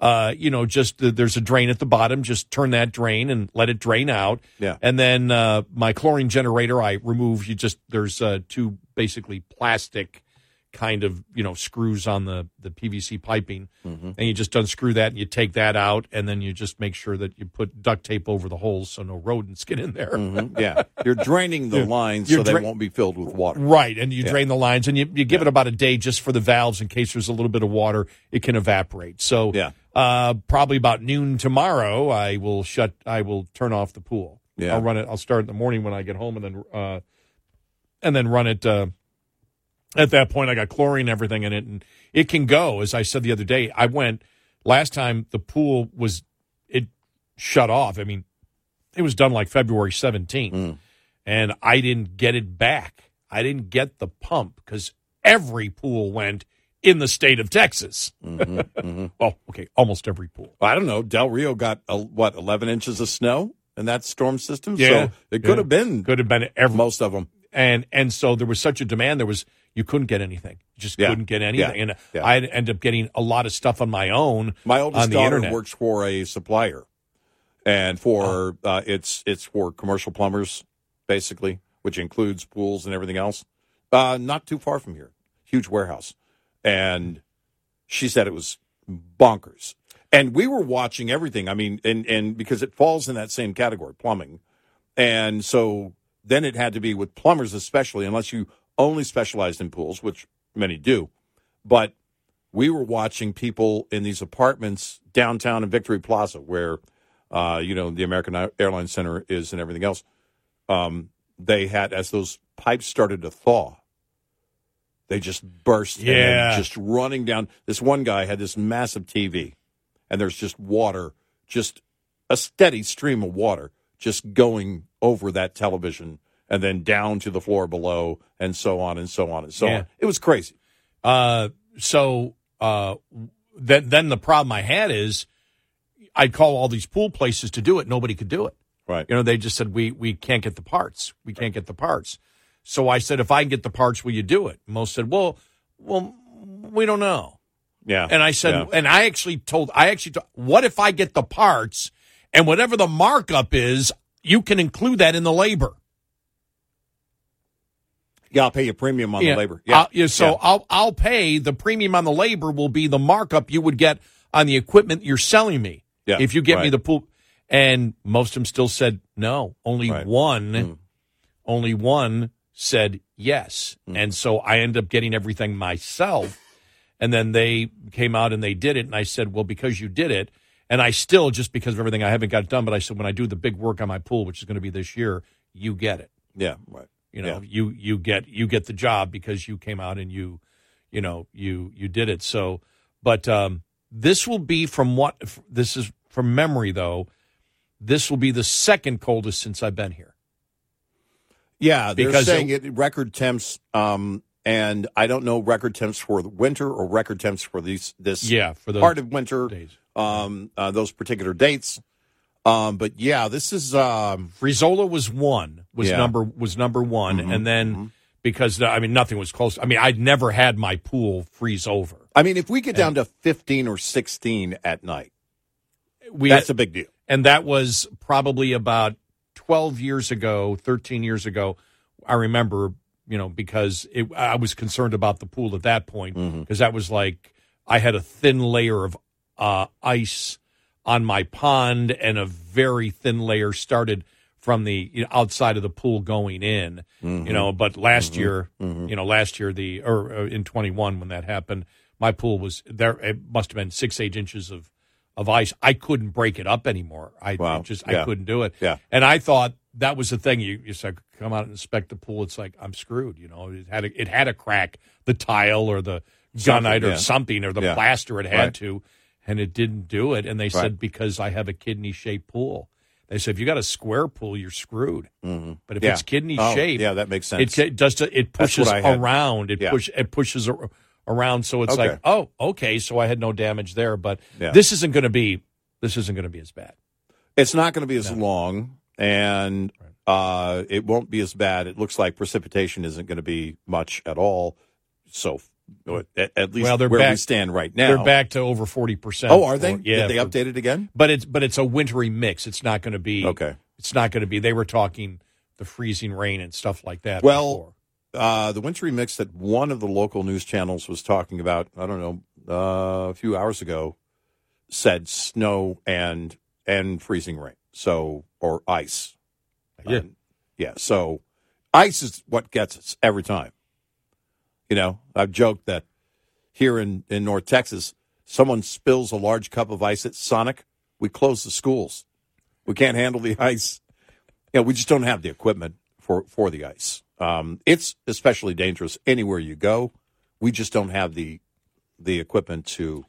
uh, you know, just the, there's a drain at the bottom. Just turn that drain and let it drain out. Yeah. And then uh, my chlorine generator, I remove. You just there's uh, two basically plastic kind of you know screws on the the PVC piping, Mm-hmm. and you just unscrew that and you take that out, and then you just make sure that you put duct tape over the holes so no rodents get in there. Mhm, Yeah, you're draining the lines so they won't be filled with water. Right, and you Yeah. drain the lines, and you, you give it about a day just for the valves in case there's a little bit of water, it can evaporate. So, Yeah. uh, probably about noon tomorrow, I will shut. I will turn off the pool. Yeah. I'll run it. I'll start in the morning when I get home, and then uh, and then run it. Uh, at that point, I got chlorine and everything in it, and it can go. As I said the other day, I went last time. The pool was it shut off. I mean, it was done like February 17th, mm. and I didn't get it back. I didn't get the pump because every pool went in the state of Texas. Mm-hmm, mm-hmm. Well, okay, almost every pool. I don't know. Del Rio got uh, what 11 inches of snow in that storm system, Yeah. so it could Yeah. have been Could have been every most of them. And and so there was such a demand. There was you couldn't get anything. You just Yeah. couldn't get anything, Yeah. and Yeah. I ended up getting a lot of stuff on my own. My oldest on the daughter internet. works for a supplier, and for uh, it's it's for commercial plumbers, basically, which includes pools and everything else. Uh, not too far from here, huge warehouse, and she said it was bonkers. And we were watching everything. I mean, and and because it falls in that same category, plumbing, and so then it had to be with plumbers, especially unless you only specialized in pools, which many do, but we were watching people in these apartments downtown in Victory Plaza, where uh, you know the American Airlines Center is and everything else. Um, they had as those pipes started to thaw, they just burst. and Yeah. just running down. This one guy had this massive TV, and there's just water, just a steady stream of water, just going over that television and then down to the floor below, and so on and so on and so Yeah. on. It was crazy. Uh, so uh, then then the problem I had is I'd call all these pool places to do it. Nobody could do it. Right. You know, they just said we we can't get the parts. We can't get the parts. So I said, if I can get the parts, will you do it? Most said, well, well, we don't know. Yeah. And I said, Yeah. and I actually told, I actually, told, what if I get the parts and whatever the markup is, you can include that in the labor. Yeah, I'll pay you premium on Yeah. the labor. I'll- yeah, so Yeah. I'll I'll pay the premium on the labor will be the markup you would get on the equipment you're selling me. Yeah, If you get me the pool, and most of them still said no. Only Right. one Mm. only one said yes. Hmm. And so I ended up getting everything myself. And then they came out and they did it. And I said, well, because you did it, and I still, just because of everything, I haven't got it done. But I said, when I do the big work on my pool, which is going to be this year, you get it. Yeah, right. You know, Yeah. you you get you get the job because you came out and you, you know, you you did it. So, but um, this will be from what this is from memory though. This will be the second coldest since I've been here. Yeah, they're Because saying it, record temps, um, and I don't know record temps for the winter or record temps for these this Yeah, for part of winter, days. um, uh, those particular dates. Um, but yeah, this is um, Frizola was one was Yeah. number was number one, Mhm, and then because I mean nothing was close. I mean I'd never had my pool freeze over. I mean, if we get down to fifteen or sixteen at night, We that's a big deal. and that was probably about 12 years ago 13 years ago i remember you know because it, i was concerned about the pool at that point because Mm-hmm. that was like i had a thin layer of uh, ice on my pond and a very thin layer started from the you know, outside of the pool going in Mm-hmm. you know but last year you know last year the or uh, in 21 when that happened my pool was there it must have been six eight inches of of ice i couldn't break it up anymore i Wow. just Yeah. i couldn't do it Yeah. and i thought that was the thing you you said come out and inspect the pool it's like i'm screwed you know it had a, it had a crack the tile or the gunite or yeah. something or the Yeah. plaster it had Right. to and it didn't do it and they Right. said because i have a kidney shaped pool they said if you got a square pool you're screwed Mhm. but if Yeah. it's kidney Oh, shaped yeah, that makes sense. it does it pushes what I had. around it push it pushes around so it's Okay. like oh okay so i had no damage there but this isn't going to be this isn't going to be as bad It's not going to be as long, and uh, it won't be as bad. It looks like precipitation isn't going to be much at all. So, at, at least Well, they're where we back- stand right now, they're back to over 40% Oh, are for- they? yeah Did they for- update again? but it's but it's a wintry mix it's not going to be Okay. it's not going to be they were talking the freezing rain and stuff like that Well, uh, the wintry mix that one of the local news channels was talking about, I don't know, uh, a few hours ago, said snow and and freezing rain. So or ice. Yeah. Um, yeah. So ice is what gets us every time. You know, I've joked that here in, in North Texas, someone spills a large cup of ice at Sonic, we close the schools. We can't handle the ice. You know, we just don't have the equipment for, for the ice. Um, it's especially dangerous anywhere you go. We just don't have the the equipment to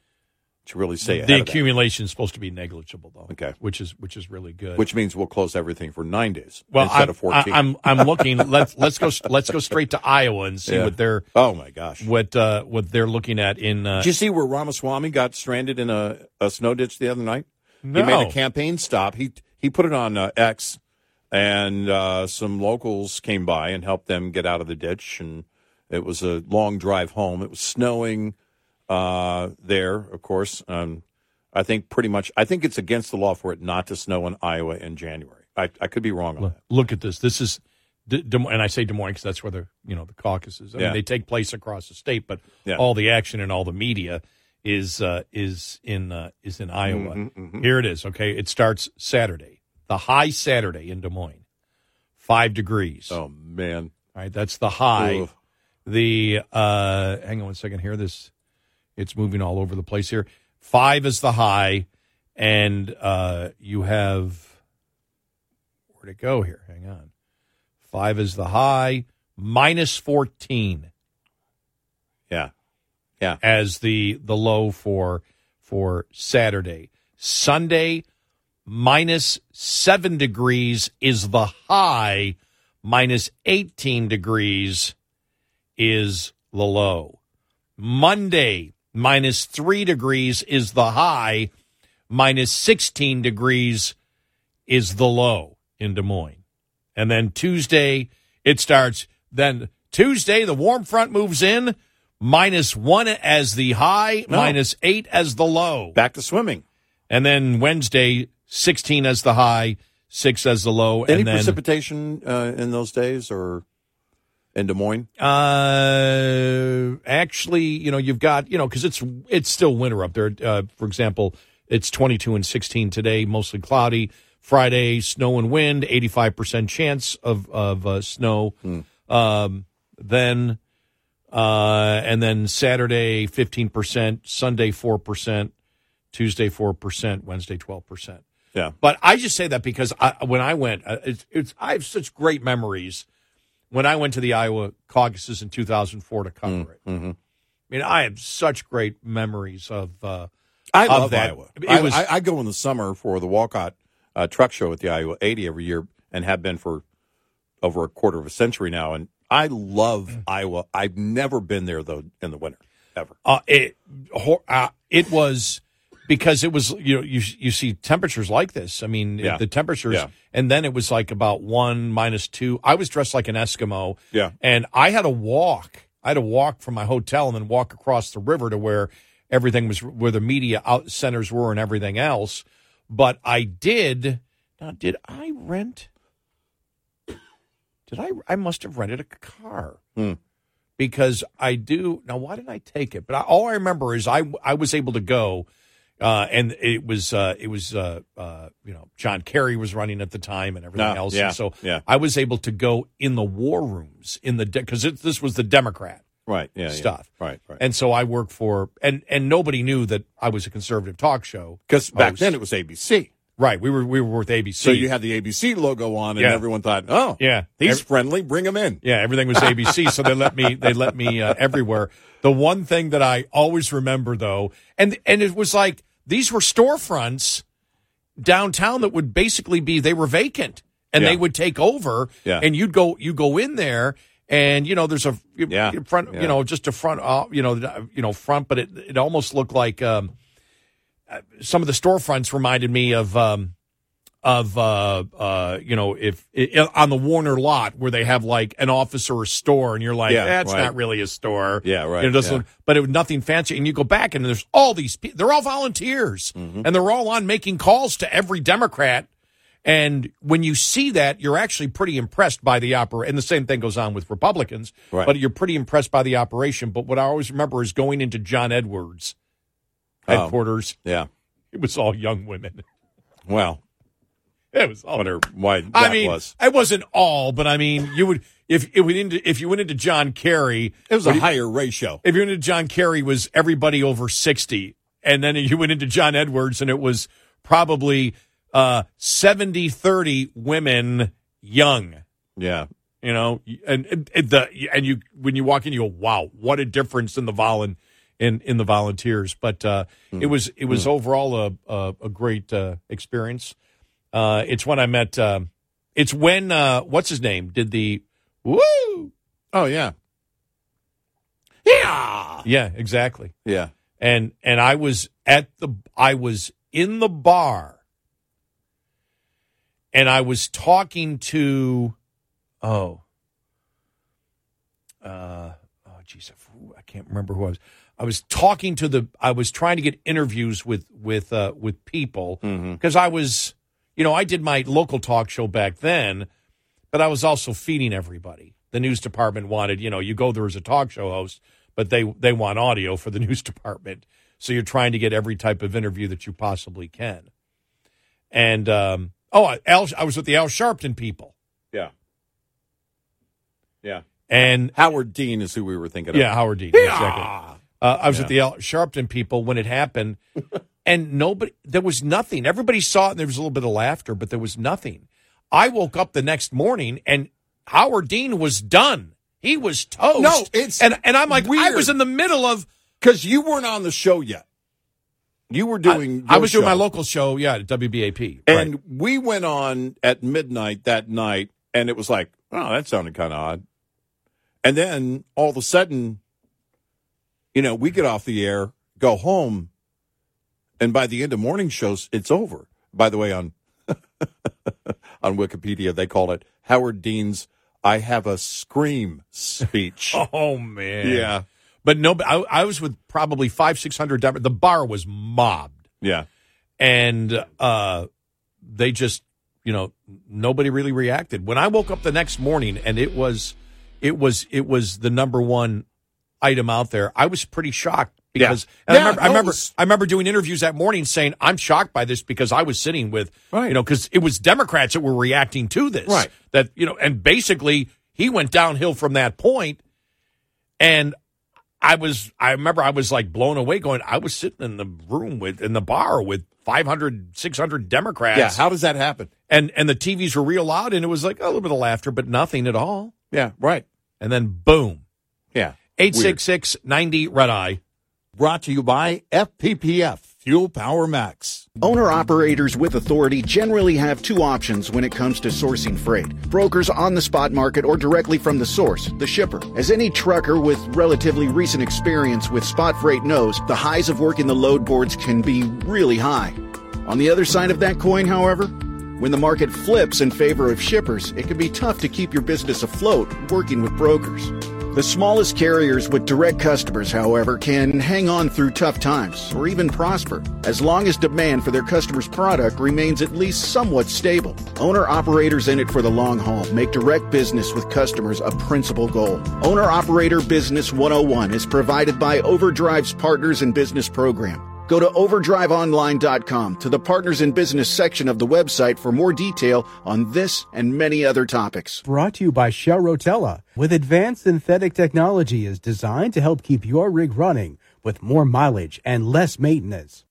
to really ahead the accumulation is supposed to be negligible though Okay. which is which is really good which means we'll close everything for nine days well instead I'm, of fourteen. I, am I'm looking let's let's go let's go straight to Iowa and see Yeah. what they're oh my gosh! what uh what they're looking at in uh Did you see where Ramaswamy got stranded in a, a snow ditch the other night? No. He made a campaign stop. He he put it on uh, X, and uh, some locals came by and helped them get out of the ditch. And it was a long drive home. It was snowing uh, there, of course. Um, I think pretty much. I think it's against the law for it not to snow in Iowa in January. I, I could be wrong on Look, that. look at this. This is, Des Moines- and I say Des Moines because that's where the you know the caucuses. I Yeah. mean, they take place across the state, but Yeah. all the action and all the media is uh, is in uh, is in Iowa. Mm-hmm, Here it is. Okay, it starts Saturday. The high Saturday in Des Moines, five degrees. Oh man! All right, that's the high. Ugh. The uh, hang on one second here. This it's moving all over the place here. Five is the high, and uh, you have where'd it go here? Hang on. Five is the high, minus fourteen Yeah, yeah. as the the low for for Saturday. Sunday minus 7 degrees is the high, minus 18 degrees is the low. Monday minus 3 degrees is the high, minus 16 degrees is the low in Des Moines. And then Tuesday, it starts. Then Tuesday, the warm front moves in, minus one as the high, No. minus eight as the low. Back to swimming. And then Wednesday, 16 as the high, six as the low. Any and then, precipitation uh, in those days, or in Des Moines? Uh, actually, you know, you've got, you know, because it's it's still winter up there. Uh, for example, it's 22 and 16 today, mostly cloudy. Friday, snow and wind, 85% chance of, of uh, snow. Um, then, uh, and then Saturday, 15%, Sunday, 4%, Tuesday, 4%, Wednesday, 12%. Yeah. But I just say that because I, when I went, uh, it's, it's, I have such great memories when I went to the Iowa caucuses in 2004 to cover it. Mm-hmm. I mean, I have such great memories of. Uh, I of love that. Iowa. I, was- I, I go in the summer for the Walcott uh, Truck Show at the Iowa 80 every year, and have been for over a quarter of a century now. And I love Mm. Iowa. I've never been there though in the winter ever. Uh, it uh, it was because it was you know you you see temperatures like this. I mean Yeah. the temperatures, Yeah. and then it was like about one minus two. I was dressed like an Eskimo. Yeah. and I had to walk. I had to walk from my hotel and then walk across the river to where everything was where the media out centers were and everything else. But I did. Now, did I rent? Did I? I must have rented a car Hmm. because I do now. Why didn't I take it? But I, all I remember is I I was able to go, uh, and it was uh, it was uh, uh, you know John Kerry was running at the time and everything No, else. yeah, and so yeah. I was able to go in the war rooms in the because this was the Democrat Right. Yeah. yeah. stuff. Right. Right. And so I worked for and and nobody knew that I was a conservative talk show Because back then it was ABC. Right, we were we were with ABC. So you had the ABC logo on, and Yeah. everyone thought, "Oh, Yeah. he's Every- friendly. Bring him in." Yeah, everything was ABC, so they let me they let me uh, everywhere. The one thing that I always remember though, and and it was like these were storefronts downtown that would basically be they were vacant and Yeah. they would take over Yeah. and you'd go you go in there and you know there's a Yeah. front Yeah. you know just a front uh, you know you know front but it it almost looked like um uh, some of the storefronts reminded me of um of uh uh you know if i on the Warner lot where they have like an office or a store and you're like Yeah, that's right. not really a store Yeah, right, You know, it yeah. look- but it was nothing fancy and you go back and there's all these people they're all volunteers Mm-hmm. and they're all on making calls to every Democrat and when you see that you're actually pretty impressed by the opera and the same thing goes on with Republicans Right. but you're pretty impressed by the operation but what I always remember is going into John Edwards Oh. headquarters Yeah. it was all young women Well, it was all I wonder why that I mean, was. it wasn't all, but I mean, you would if it went into if you went into John Kerry, It was a higher ratio. If you went into John Kerry, was everybody over sixty, and then you went into John Edwards, and it was probably uh 70-30 women young. Yeah. You know, and, and, and the and you when you walk in, you go, "Wow, what a difference in the volun in in the volunteers." But uh, it was it was overall a a, a great uh, experience. Uh, it's when I met. Uh, it's when uh, what's his name did the woo. Oh yeah. Yeah. Yeah, exactly. Yeah. And and I was at the I was in the bar, and I was talking to, oh, uh, oh, geez, I can't remember who I was. I was talking to the. I was trying to get interviews with with uh, with people because I was, you know, I did my local talk show back then, but I was also feeding everybody. The news department wanted, you know, you go there as a talk show host, but they they want audio for the news department, so you're trying to get every type of interview that you possibly can. And um, oh, Al, I was with the Al Sharpton people, Yeah. Yeah. and Howard Dean is who we were thinking of. Yeah, Howard Dean. Exactly. Uh, I was with the Al Sharpton people when it happened, and nobody. There was nothing. Everybody saw it, and there was a little bit of laughter, but there was nothing. I woke up the next morning, and Howard Dean was done. He was toast. No, it's and and I'm like, I was in the middle of. Because you weren't on the show yet. You were doing. I your was doing my local show, yeah, at WBAP, And right. we went on at midnight that night, and it was like, oh, that sounded kind of odd. And then all of a sudden, you know, we get off the air, go home, and by the end of morning shows, it's over. By the way, on on Wikipedia, they call it Howard Dean's "I Have a Scream" speech. Oh man, yeah, But no, I, I was with probably five, six hundred. The bar was mobbed. yeah, and uh, they just you know nobody really reacted when i woke up the next morning and it was it was it was the number one item out there i was pretty shocked because Yeah. and I remember, I remember I remember doing interviews that morning saying I'm shocked by this because I was sitting with Right. you know because it was Democrats that were reacting to this Right. that you know and basically he went downhill from that point and I was I remember I was like blown away going I was sitting in the room with in the bar with 500 600 Democrats Yeah. How does that happen? and and the TVs were real loud and it was like a little bit of laughter but nothing at all Yeah. Right. and then boom Yeah. 866 90 red eye Brought to you by FPPF Fuel Power Max. Owner operators with authority generally have two options when it comes to sourcing freight brokers on the spot market or directly from the source, the shipper. As any trucker with relatively recent experience with spot freight knows, the highs of working the load boards can be really high. On the other side of that coin, however, when the market flips in favor of shippers, it can be tough to keep your business afloat working with brokers. The smallest carriers with direct customers, however, can hang on through tough times or even prosper as long as demand for their customers' product remains at least somewhat stable. Owner operators in it for the long haul make direct business with customers a principal goal. Owner Operator Business 101 is provided by Overdrive's Partners in Business program. Go to overdriveonline.com to the Partners in Business section of the website for more detail on this and many other topics. Brought to you by Shell Rotella. With advanced synthetic technology is designed to help keep your rig running with more mileage and less maintenance.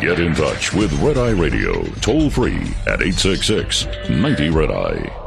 Get in touch with Red Eye Radio, toll free at 866 90 Red Eye.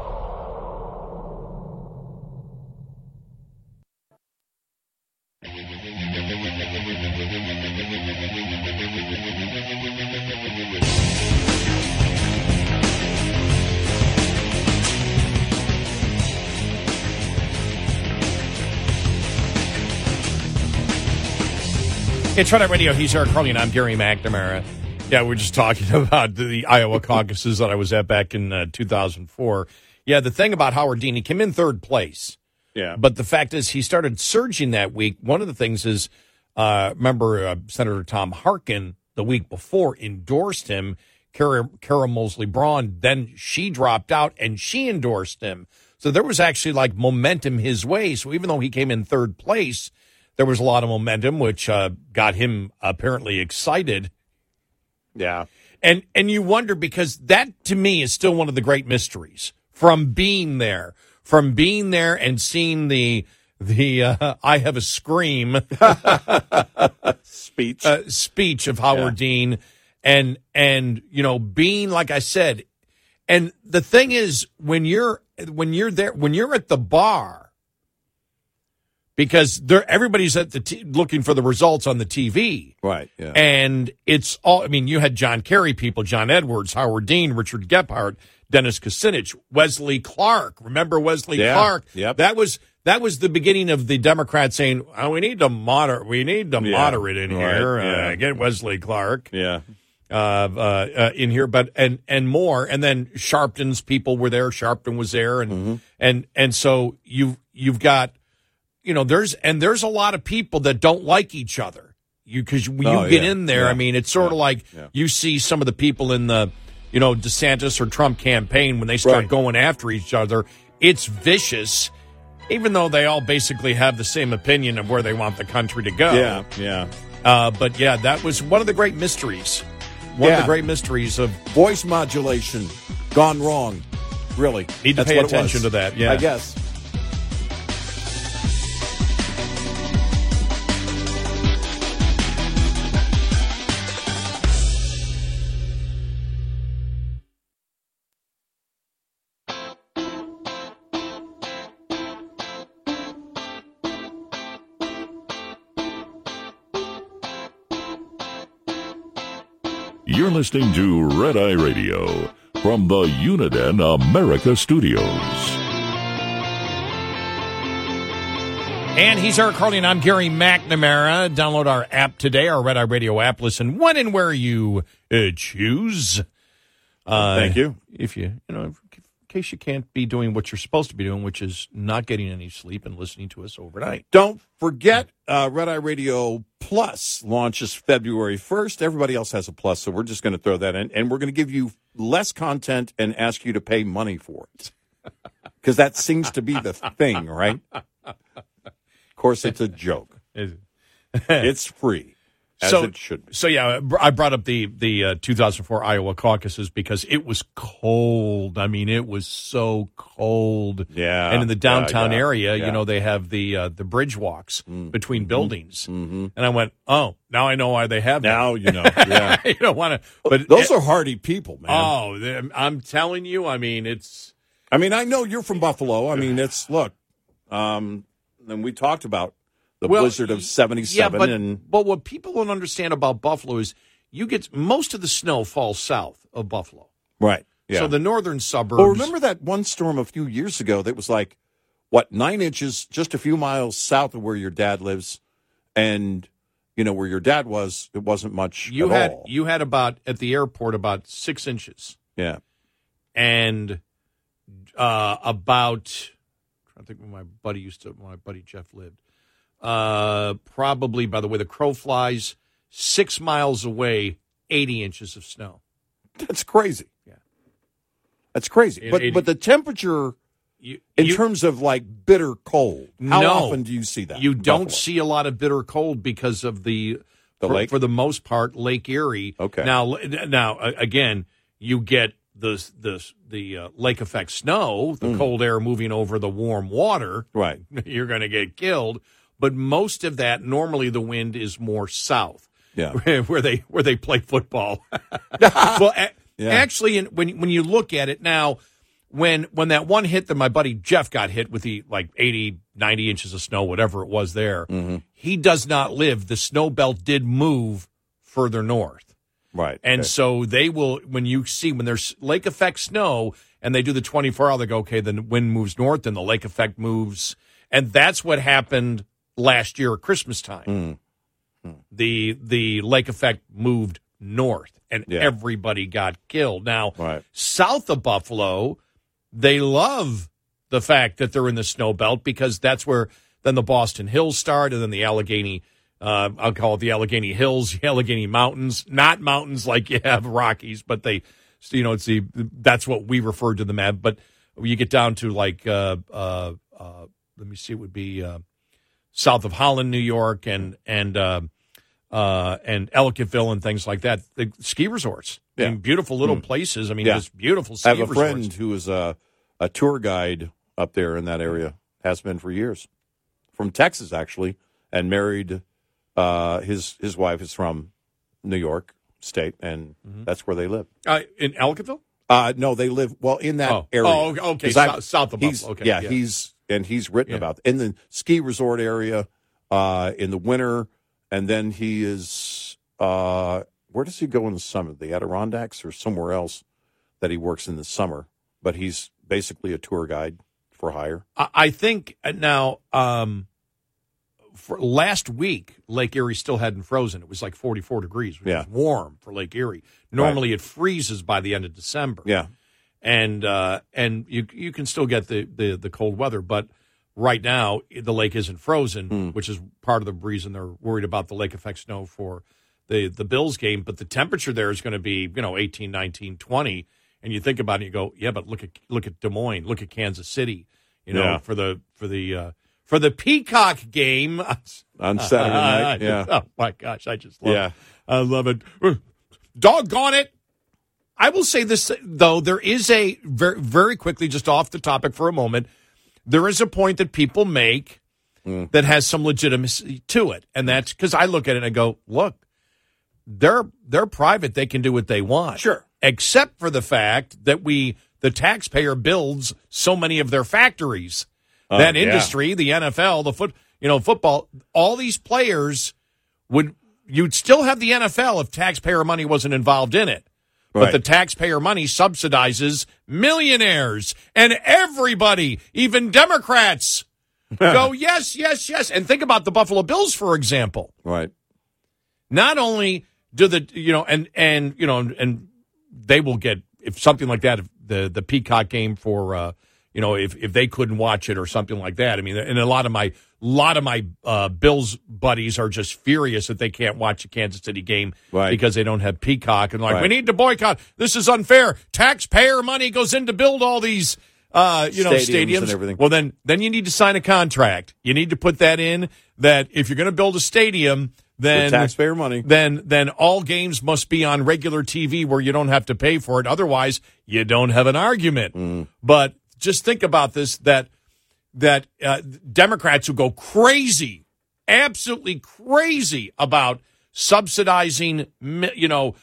It's Red Radio. He's Eric Harley, and I'm Gary McNamara. Yeah, we're just talking about the Iowa caucuses that I was at back in uh, 2004. Yeah, the thing about Howard Dean, he came in third place. Yeah. But the fact is, he started surging that week. One of the things is, uh, remember uh, Senator Tom Harkin the week before endorsed him. Kara, Kara Moseley Braun, then she dropped out and she endorsed him. So there was actually like momentum his way. So even though he came in third place, there was a lot of momentum, which uh, got him apparently excited. Yeah. And and you wonder because that to me is still one of the great mysteries from being there, from being there and seeing the the uh, I have a scream Speech. uh, speech of Howard Dean, and and you know being like I said, and the thing is when you're when you're there when you're at the bar because there everybody's at the t- looking for the results on the TV. right. Yeah. And it's all, I mean, you had John Kerry people, John Edwards, Howard Dean, Richard Gephardt, Dennis Kucinich, Wesley Clark. Remember Wesley Yeah. Clark? Yep. That was, that was the beginning of the Democrats saying, oh, we need to moder, we need to Yeah. moderate in Right. here. Yeah. Uh, get Wesley Clark, yeah. uh, uh, uh, in here, but, and, and more. And then Sharpton's people were there. Sharpton was there. And, Mm-hmm. and, and so you've, you've got, you know, there's, and there's a lot of people that don't like each other. You, cause when Oh, you get yeah. in there, Yeah. I mean, it's sort of like Yeah. you see some of the people in the, you know, DeSantis or Trump campaign when they start Right. going after each other. It's vicious, even though they all basically have the same opinion of where they want the country to go. Yeah. Yeah. Uh, but yeah, that was one of the great mysteries. One of the great mysteries of Voice modulation gone wrong. Really. Need to That's pay attention to that, yeah. I guess. Listening to Red Eye Radio from the Uniden America Studios. And he's Eric Harley, and I'm Gary McNamara. Download our app today, our Red Eye Radio app. Listen when and where you uh, choose. Uh, Thank you. If you, you know, in case you can't be doing what you're supposed to be doing, which is not getting any sleep and listening to us overnight. Don't forget, uh, Red Eye Radio Plus launches February 1st. Everybody else has a plus, so we're just going to throw that in. And we're going to give you less content and ask you to pay money for it. Because that seems to be the thing, right? Of course, it's a joke. It's free, as so it should be. So yeah, I brought up the the uh, 2004 Iowa caucuses because it was cold. I mean, it was so cold. Yeah, and in the downtown yeah, area, yeah. you know, they have the uh, the bridge walks Mm. between buildings, Mm-hmm. and I went, oh, now I know why they have that. Now you know. Yeah, you don't want to, but those it- are hardy people, man. Oh, I'm telling you. I mean, it's I mean, I know you're from Buffalo. I mean, it's look, um, and we talked about the Well, blizzard of 77 yeah, '77, but, and but what people don't understand about Buffalo is you get most of the snow falls south of Buffalo. right, yeah. So the northern suburbs. well, remember that one storm a few years ago that was like what nine inches, just a few miles south of where your dad lives, and you know where your dad was, it wasn't much. you at had all. you had about at the airport about six inches yeah, and uh, about I think when my buddy used to when my buddy Jeff lived uh, probably by the way the crow flies six miles away eighty inches of snow. that's crazy. Yeah. that's crazy. It- But it- but the temperature You, in you- terms of like bitter cold, how No. often do you see that? You don't Buffalo? see a lot of bitter cold because of the The for, lake? for the most part Lake Erie. Okay. Now now again you get the the the uh, lake effect snow, the cold air moving over the warm water. Mm. right. You're going to get killed. But most of that normally the wind is more south. Yeah. where they where they play football. well, a- Yeah. actually, in, when when you look at it now, when when that one hit that my buddy Jeff got hit with the like 80, 90 inches of snow, whatever it was there, Mm-hmm. he does not live. The snow belt did move further north. Right. And okay. so they will, when you see, when there's lake effect snow and they do the 24 hour, they go, okay, then the wind moves north and the lake effect moves. And that's what happened last year at Christmas time. Hmm. The, the lake effect moved north and Yeah. everybody got killed. Now, Right. south of Buffalo, they love the fact that they're in the snow belt because that's where then the Boston Hills start and then the Allegheny, uh, I'll call it the Allegheny Hills, the Allegheny Mountains, not mountains like you have Rockies, but they, you know, it's the, that's what we refer to them as. But you get down to like, uh, uh, uh, let me see, it would be, uh, south of Holland, New York and, and, uh, uh, and Ellicottville and things like that. The ski resorts, Yeah. beautiful little places. I mean, Yeah. just beautiful ski I have a resorts. friend who is a, a tour guide up there in that area, has been for years, from Texas actually, and married. Uh, his his wife is from New York State, and Mm-hmm. that's where they live. Uh, in Ellicottville? Uh, no, they live well in that Oh. area. Oh, okay, 'Cause south of Buffalo. Okay, yeah, yeah. he's and he's written Yeah. about in the ski resort area uh, in the winter, and then he is. Uh, where does he go in the summer? The Adirondacks or somewhere else that he works in the summer? But he's basically a tour guide for hire. I, think uh, now, um, for last week, Lake Erie still hadn't frozen. It was like 44 degrees, which Yeah. is warm for Lake Erie. Normally it freezes by the end of December. Yeah, and uh, and you you can still get the, the the cold weather, but right now the lake isn't frozen, Hmm. which is part of the reason they're worried about the lake effect snow for the the Bills game. But the temperature there is going to be you know 18, 19, 20. and you think about it, you go, yeah, but look at look at Des Moines, look at Kansas City, you know, Yeah. for the for the uh, for the Peacock game on Saturday night. Yeah, Oh my gosh, I just love Yeah. it. I love it. Doggone it. I will say this though, there is a very very quickly, just off the topic for a moment, there is a point that people make Mm. that has some legitimacy to it. And that's because I look at it and I go, look, they're they're private, they can do what they want. Sure. Except for the fact that we the taxpayer builds so many of their factories. that yeah. industry, the NFL, the foot you know, football, all these players would you'd still have the NFL if taxpayer money wasn't involved in it. But the taxpayer money subsidizes millionaires and everybody, even Democrats, go yes, yes, yes. And think about the Buffalo Bills, for example. right. Not only do the you know and and you know and they will get if something like that if the the Peacock game for uh you know if if they couldn't watch it or something like that. I mean, and a lot of my lot of my uh, Bills buddies are just furious that they can't watch a Kansas City game Right. because they don't have Peacock and like we need to boycott. This is unfair. Taxpayer money goes in to build all these uh, you know, Stadiums stadiums. and everything. Well, then, then you need to sign a contract. You need to put that in that if you're going to build a stadium, then With taxpayer money. then then all games must be on regular TV where you don't have to pay for it. Otherwise, you don't have an argument. Mm. But just think about this: that that uh, Democrats who go crazy, absolutely crazy about subsidizing, you know,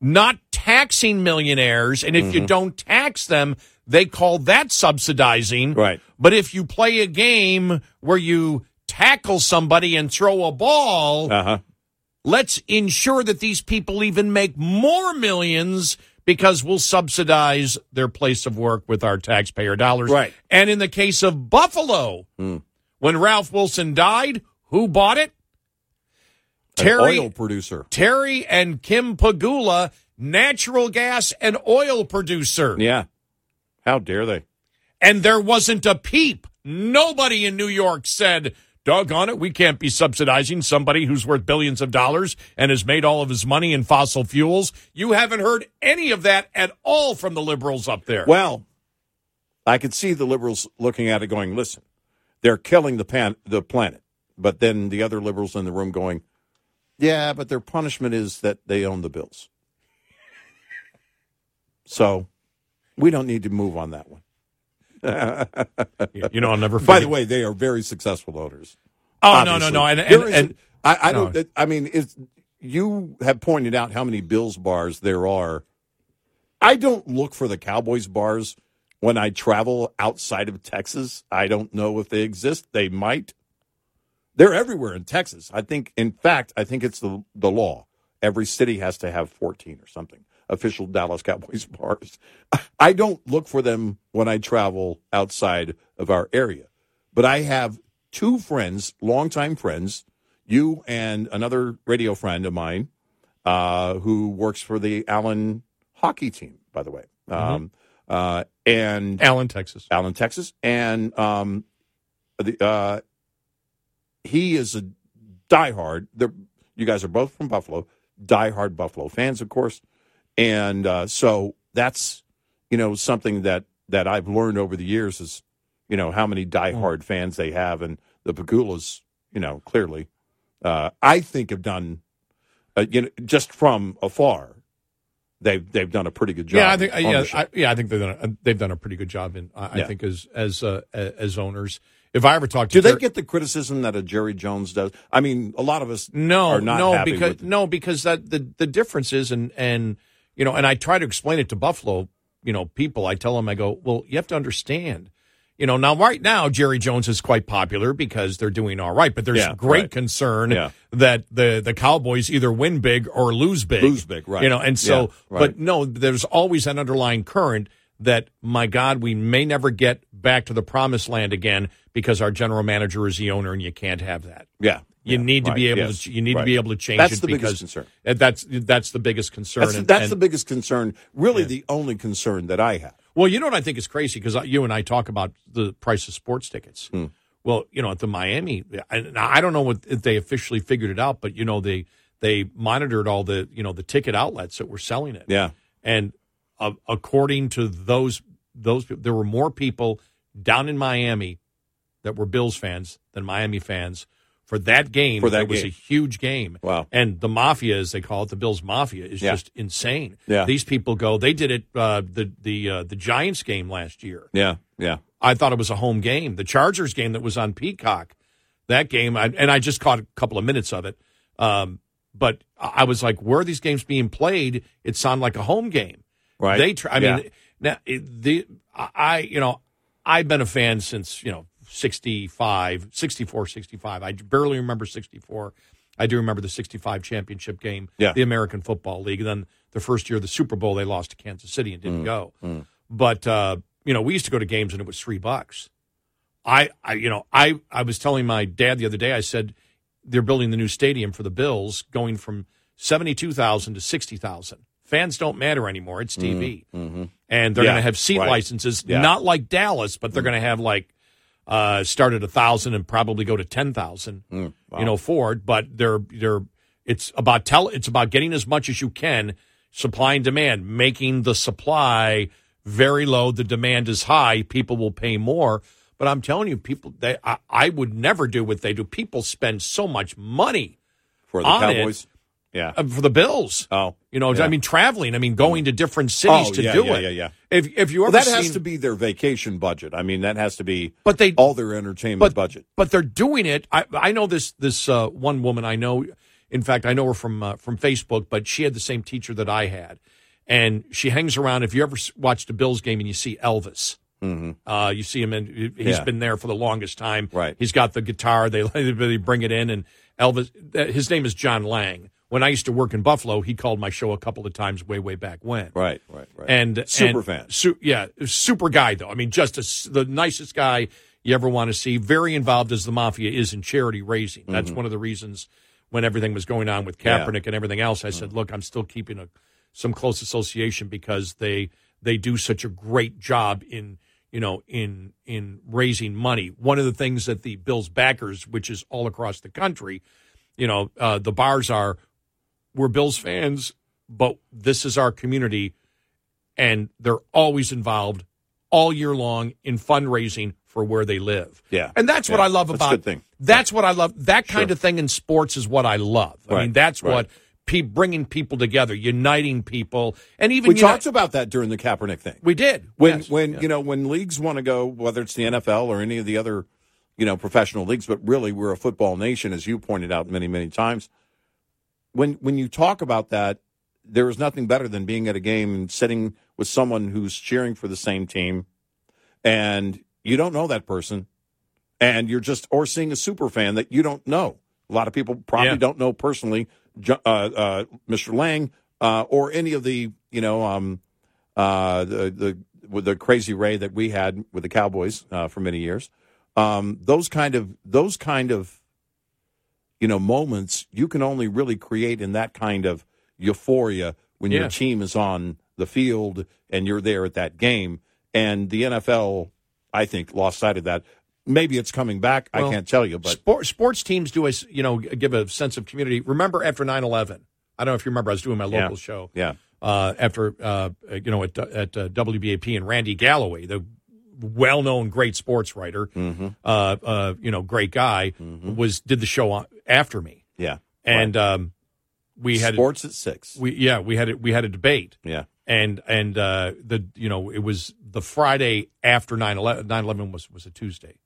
not taxing millionaires, and if Mm-hmm. you don't tax them, they call that subsidizing. Right. But if you play a game where you tackle somebody and throw a ball, Uh huh. let's ensure that these people even make more millions because we'll subsidize their place of work with our taxpayer dollars. Right. And in the case of Buffalo, hmm. when Ralph Wilson died, who bought it? Terry oil producer. Terry and Kim Pegula, natural gas and oil producer. Yeah. How dare they? And there wasn't a peep. Nobody in New York said, doggone it, we can't be subsidizing somebody who's worth billions of dollars and has made all of his money in fossil fuels. You haven't heard any of that at all from the liberals up there. Well, I could see the liberals looking at it going, listen, they're killing the, pan- the planet. But then the other liberals in the room going, yeah, but their punishment is that they own the bills. so we don't need to move on that one. You know, I'll never forget. By the way, they are very successful owners. oh, no, no, obviously. no. And, and, is- and I, I no. don't. I mean, it's you have pointed out how many Bills bars there are. I don't look for the Cowboys bars when I travel outside of Texas. I don't know if they exist. They might. They're everywhere in Texas. I think, in fact, I think it's the the law. Every city has to have 14 or something official Dallas Cowboys bars. I don't look for them when I travel outside of our area. But I have two friends, longtime friends, you and another radio friend of mine, uh, who works for the Allen hockey team, by the way. Um, uh, and Allen, Texas. Allen, Texas, and um, the uh, he is a diehard. They're, you guys are both from Buffalo, diehard Buffalo fans, of course, and uh, so that's you know something that that I've learned over the years is you know how many diehard fans they have, and the Pegulas, you know, clearly, uh, I think have done, uh, you know, just from afar. They've they've done a pretty good job. Yeah, I think yeah. I, yeah, I think they've done a, they've done a pretty good job in I, I think as as uh, as owners. If I ever talk to them. Do they Ter- get the criticism that a Jerry Jones does? I mean, a lot of us no are not no because with no because that the the difference is and and you know and I try to explain it to Buffalo you know people I tell them I go well you have to understand you know now right now Jerry Jones is quite popular because they're doing all right but there's Yeah, great right. concern Yeah. that the the Cowboys either win big or lose big Lose big, right. you know and so Yeah, right. but no there's always an underlying current that my God we may never get back to the promised land again because our general manager is the owner and you can't have that. Yeah, You yeah, need to right, be able yes, to you need right. to be able to change That's it the biggest because concern. uh, that's that's the biggest concern. That's, and, that's and- the biggest concern. Really, the only concern that I have. well, you know what I think is crazy because you and I talk about the price of sports tickets. Hmm. Well, you know, at the Miami, and I don't know what if they officially figured it out, but you know they they monitored all the you know the ticket outlets that were selling it. Yeah, and uh, according to those those there were more people down in Miami that were Bills fans than Miami fans for that game. For that it was a huge game. Wow. And the mafia, as they call it, the Bills mafia, is Yeah. just insane. Yeah. These people go. They did it uh, the the uh, the Giants game last year. yeah, yeah. I thought it was a home game. The Chargers game that was on Peacock, that game, I, and I just caught a couple of minutes of it. Um, but I I was like, where are these games being played? It sounded like a home game. Right. They, try, I Yeah. mean, now the I, you know, I've been a fan since you know 65, 64, 65. I barely remember 64. I do remember the 65 championship game, Yeah. the American Football League. And then the first year of the Super Bowl, they lost to Kansas City and Mm, didn't go. But, uh, you know, we used to go to games and it was three bucks. I, I, you know, I, I was telling my dad the other day, I said, they're building the new stadium for the Bills going from 72,000 to 60,000. Fans don't matter anymore. It's TV. And they're Yeah, going to have seat right. licenses, Yeah. not like Dallas, but they're going to have like, uh, start at a thousand and probably go to 10,000, you know, Ford. But they're, they're, it's about tell, it's about getting as much as you can, supply and demand, making the supply very low. The demand is high. People will pay more. But I'm telling you, people, they, I, I would never do what they do. People spend so much money for the on it. Yeah. uh, for the Bills. Oh, You know, yeah. I mean, traveling. I mean, going to different cities Oh, to yeah, do yeah, it. yeah, yeah. If if you Well, ever that has to be their vacation budget. I mean, that has to be But they- all their entertainment but budget. but they're doing it. I I know this this uh, one woman I know. In fact, I know her from uh, from Facebook, but she had the same teacher that I had, and she hangs around. If you ever watched a Bills game and you see Elvis. Uh, you see him, and he's Mm-hmm. Yeah. been there for the longest time. Right. He's got the guitar. They they bring it in, and Elvis. uh, His name is John Lang. When I used to work in Buffalo, he called my show a couple of times way way back when. Right, right, right. And super and fan. Su- yeah, super guy though. I mean, just a the nicest guy you ever want to see. Very involved as the mafia is in charity raising. That's Mm-hmm. one of the reasons when everything was going on with Kaepernick and everything else. I said, look, I'm still keeping a some close association because they they do such a great job in you know in in raising money. One of the things that the Bills backers, which is all across the country, you know, uh, the bars are we're Bills fans, but this is our community, and they're always involved all year long in fundraising for where they live. Yeah. and that's what I love That's about. good thing. That's what I love. That kind Sure. of thing in sports is what I love. I mean, that's right. what pe- bringing people together, uniting people, and even We uni- talked about that during the Kaepernick thing. we did when Yes. when Yeah. you know when leagues want to go, whether it's the NFL or any of the other you know professional leagues, but really we're a football nation, as you pointed out many many times. When when you talk about that, there is nothing better than being at a game and sitting with someone who's cheering for the same team, and you don't know that person, and you're just or seeing a super fan that you don't know. A lot of people probably Yeah. don't know personally, uh, uh, Mr. Lang uh, or any of the you know um, uh, the the the crazy Ray that we had with the Cowboys uh, for many years. Um, those kind of those kind of you know moments you can only really create in that kind of euphoria when Yeah. your team is on the field and you're there at that game. And the NFL, I think, lost sight of that. Maybe it's coming back. I can't tell you, but Sport, sports teams do us, you know, give a sense of community. Remember after 9-11, I don't know if you remember, I was doing my Yeah. local show. yeah, uh, after uh, you know at at uh, WBAP and Randy Galloway, the well-known great sports writer, Mm-hmm. uh, uh, you know, great guy, was did the show on, after me, yeah. and um, we had sports at six. we yeah we had it we had a debate, yeah, and and uh, the you know it was the Friday after 9-11, 9-11 was was a Tuesday. It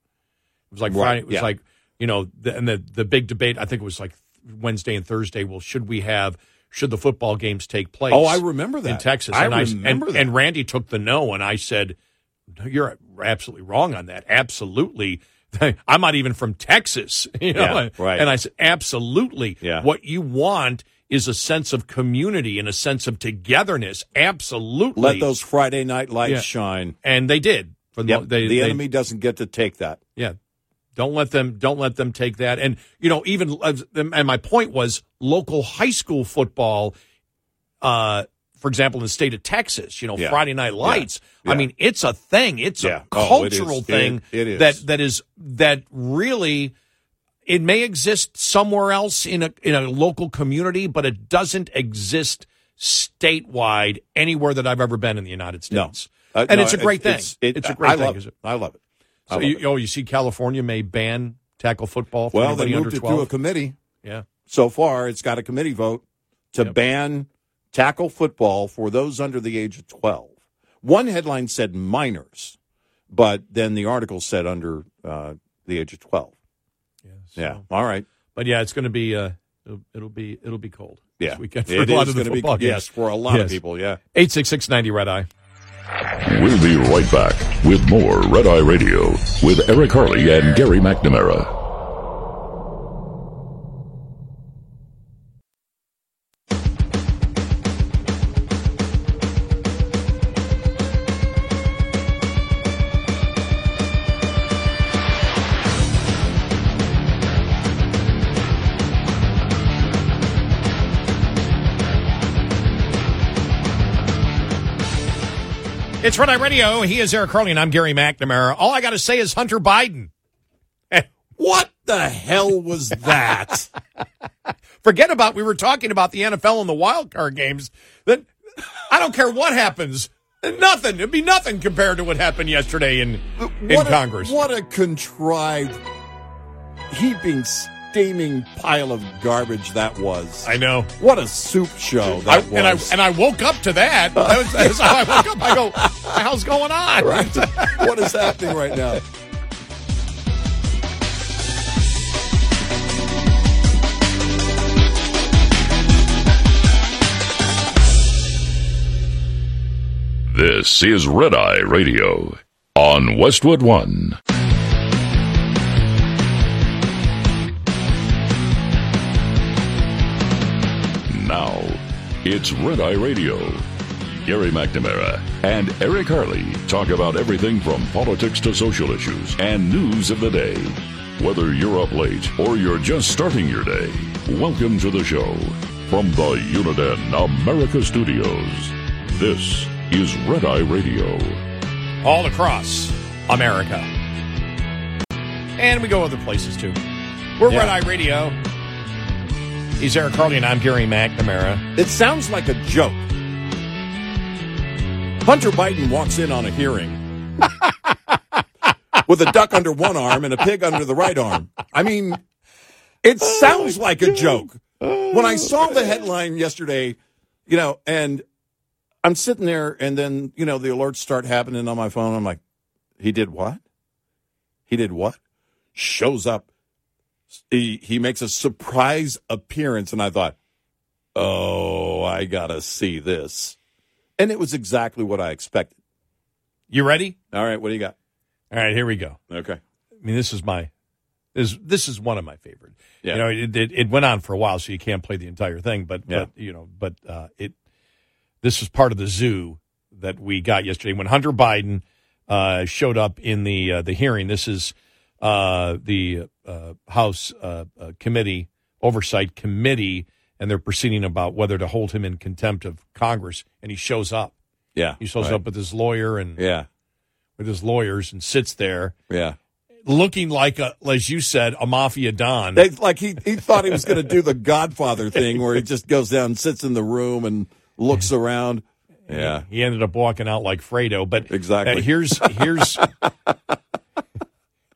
was like Right, Friday. It was yeah. like you know, the, and the the big debate. I think it was like Wednesday and Thursday. Well, should we have? Should the football games take place? Oh, I remember that in Texas. I and remember and, that. and Randy took the no, and I said, "No, "You're absolutely wrong on that. Absolutely." I'm not even from Texas, you know. Yeah, right. And I said, "Absolutely. Yeah. What you want is a sense of community and a sense of togetherness. Absolutely. let those Friday night lights Yeah. shine. and they did. For the, they, the they- enemy doesn't get to take that. yeah. Don't let them don't let them take that. And you know, even and my point was local high school football uh for example in the state of Texas, you know, Yeah. Friday night lights. Yeah. I mean, it's a thing. It's Yeah. a Oh, it cultural It- thing it that that is that really it may exist somewhere else in a in a local community, but it doesn't exist statewide anywhere that I've ever been in the United No. States. Uh, and no, it's a great thing. It's, it- it's a great I thing. Love it. I love it. I So love you, it. oh, you see, California may ban tackle football. For Well, they moved under it 12. through a committee. Yeah, So far, it's got a committee vote to Yep. ban tackle football for those under the age of 12. One headline said minors, but then the article said under uh, the age of 12. yeah, so- Yeah. All right. But yeah, it's going to be uh, it'll, it'll be it'll be cold. Yeah. this weekend for It a lot of the gonna be- Yes, for a lot Yes. of people. Yeah. Eight six six ninety red eye. We'll be right back with more Red Eye Radio with Eric Harley and Gary McNamara. It's Red Eye Radio. He is Eric Harley, and I'm Gary McNamara. All I got to say is Hunter Biden. What the hell was that? Forget about we were talking about the NFL and the wild card games. That I don't care what happens. Nothing. It'd be nothing compared to what happened yesterday in in what Congress. A, what a contrived, heaping, steaming pile of garbage that was. I know. What a soup show I, that and I and I woke up to that. That was, that's how I woke up. I go, "What the hell's going on?" right. what is happening right now? This is Red Eye Radio on Westwood One. It's Red Eye Radio. Gary McNamara and Eric Harley talk about everything from politics to social issues and news of the day. Whether you're up late or you're just starting your day, welcome to the show. From the Uniden America Studios, this is Red Eye Radio. all across America. And we go other places too. We're Yeah. Red Eye Radio. He's Eric Harley and I'm Gary McNamara. It sounds like a joke. Hunter Biden walks in on a hearing with a duck under one arm and a pig under the right arm. I mean, it oh, sounds like a joke. When I saw the oh. headline yesterday, you know, and I'm sitting there and then, you know, the alerts start happening on my phone. I'm like, he did what? He did what? Shows up. He, he makes a surprise appearance. And I thought, oh, I got to see this. And it was exactly what I expected. You ready? All right, what do you got? All right, here we go. Okay. I mean, this is my this this is one of my favorite. Yeah. You know, it, it it went on for a while, so you can't play the entire thing. But Yeah. but you know, but uh, it this is part of the zoo that we got yesterday when Hunter Biden uh, showed up in the uh, the hearing. This is uh, the House uh, uh, Committee Oversight Committee, and they're proceeding about whether to hold him in contempt of Congress. And he shows up. Yeah. He shows right. up with his lawyer and Yeah. with his lawyers and sits there Yeah. looking like a, as you said, a mafia don. They, like he, he thought he was going to do the Godfather thing where he just goes down and sits in the room and looks around. Yeah. he ended up walking out like Fredo. But Exactly. uh, here's here's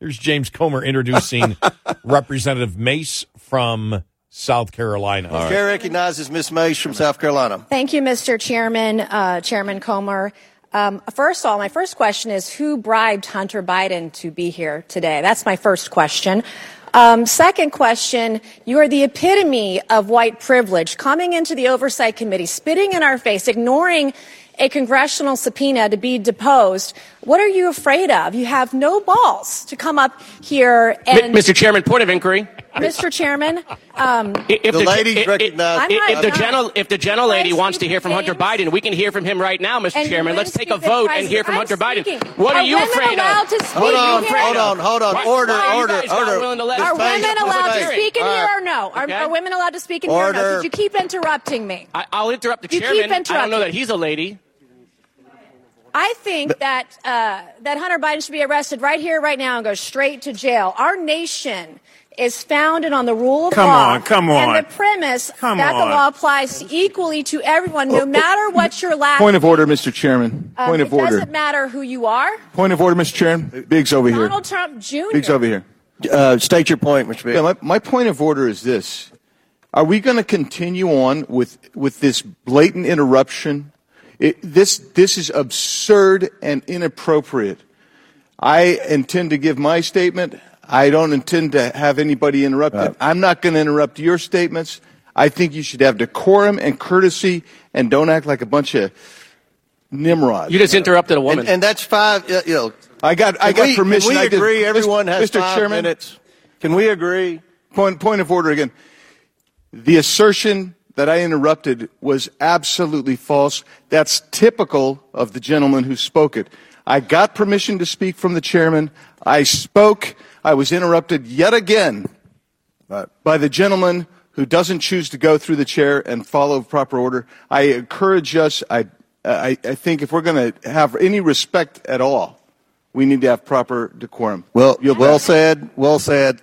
here's James Comer introducing Representative Mace from South Carolina. Chair recognizes Miss Mace from South Carolina. Thank you, Mr. Chairman, uh, Chairman Comer. Um, first of all, my first question is who bribed Hunter Biden to be here today? That's my first question. Um, second question, you are the epitome of white privilege, coming into the Oversight Committee, spitting in our face, ignoring a congressional subpoena to be deposed. What are you afraid of? You have no balls to come up here and. Mr. Chairman, point of inquiry. Mr. Chairman, um, If The ladies if- if- recognize- I'm If, not- if the I'm gentle, if the gentle lady wants to hear from Hunter speaking. Biden, we can hear from him right now, Mr. And Chairman. Let's take a speak the vote and hear from I'm Hunter Biden. What are, you women afraid allowed of? to speak Hold on, here? hold on, hold on. Why- Order, why order, order. willing to let Miss Are women allowed to speak in here or no? Are, Okay. are women allowed to speak in here or no? Order. Because you keep interrupting me. I, I'll interrupt the You keep chairman. I don't know that he's a lady. I think that uh, that Hunter Biden should be arrested right here, right now, and go straight to jail. Our nation is founded on the rule of Come law on, come on. and the premise Come that on. the law applies equally to everyone, no matter what your last. Point of order, Mr. Chairman. Um, Point of it order. doesn't matter who you are. Point of order, Mr. Chairman. Biggs over here. Donald Trump Jr. Biggs over here. Uh, state your point, Mr. Biggs. Yeah, my, my point of order is this. Are we going to continue on with, with this blatant interruption? It, this, this is absurd and inappropriate. I intend to give my statement. I don't intend to have anybody interrupt it. I'm not going to interrupt your statements. I think you should have decorum and courtesy and don't act like a bunch of nimrods. You just interrupted a woman. And, and that's five. uh, You know, I got, I got we, permission. Can we I did- agree? Everyone has Mr. five Chairman, minutes. Can we agree? Point, point of order again. The assertion that I interrupted was absolutely false. That's typical of the gentleman who spoke it. I got permission to speak from the chairman. I spoke. I was interrupted yet again by the gentleman who doesn't choose to go through the chair and follow proper order. I encourage us. I, I, I think if we're going to have any respect at all, we need to have proper decorum. Well, well said. Well said.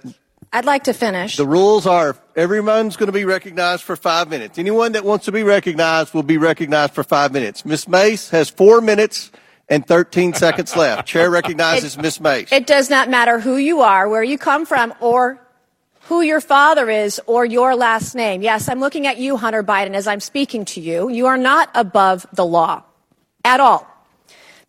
I'd like to finish. The rules are everyone's going to be recognized for five minutes. Anyone that wants to be recognized will be recognized for five minutes. Miss Mace has four minutes and 13 seconds left. Chair recognizes Miss Mace. It does not matter who you are, where you come from, or who your father is, or your last name. Yes, I'm looking at you, Hunter Biden, as I'm speaking to you. You are not above the law at all.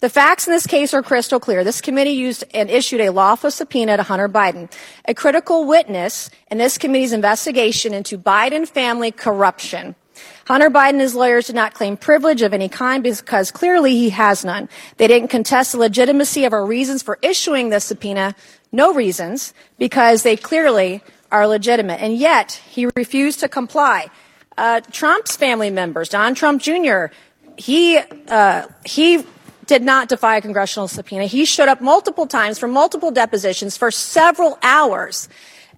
The facts in this case are crystal clear. This committee used and issued a lawful subpoena to Hunter Biden, a critical witness in this committee's investigation into Biden family corruption. Hunter Biden and his lawyers did not claim privilege of any kind because clearly he has none. They didn't contest the legitimacy of our reasons for issuing this subpoena, no reasons, because they clearly are legitimate. And yet he refused to comply. Uh, Trump's family members, Don Trump Jr., he, uh, he did not defy a congressional subpoena. He showed up multiple times for multiple depositions for several hours.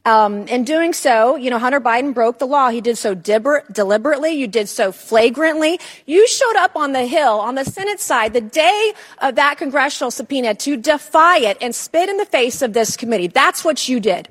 Um, in doing so, you know, Hunter Biden broke the law. He did so deliber- deliberately. You did so flagrantly. You showed up on the Hill, on the Senate side, the day of that congressional subpoena to defy it and spit in the face of this committee. That's what you did.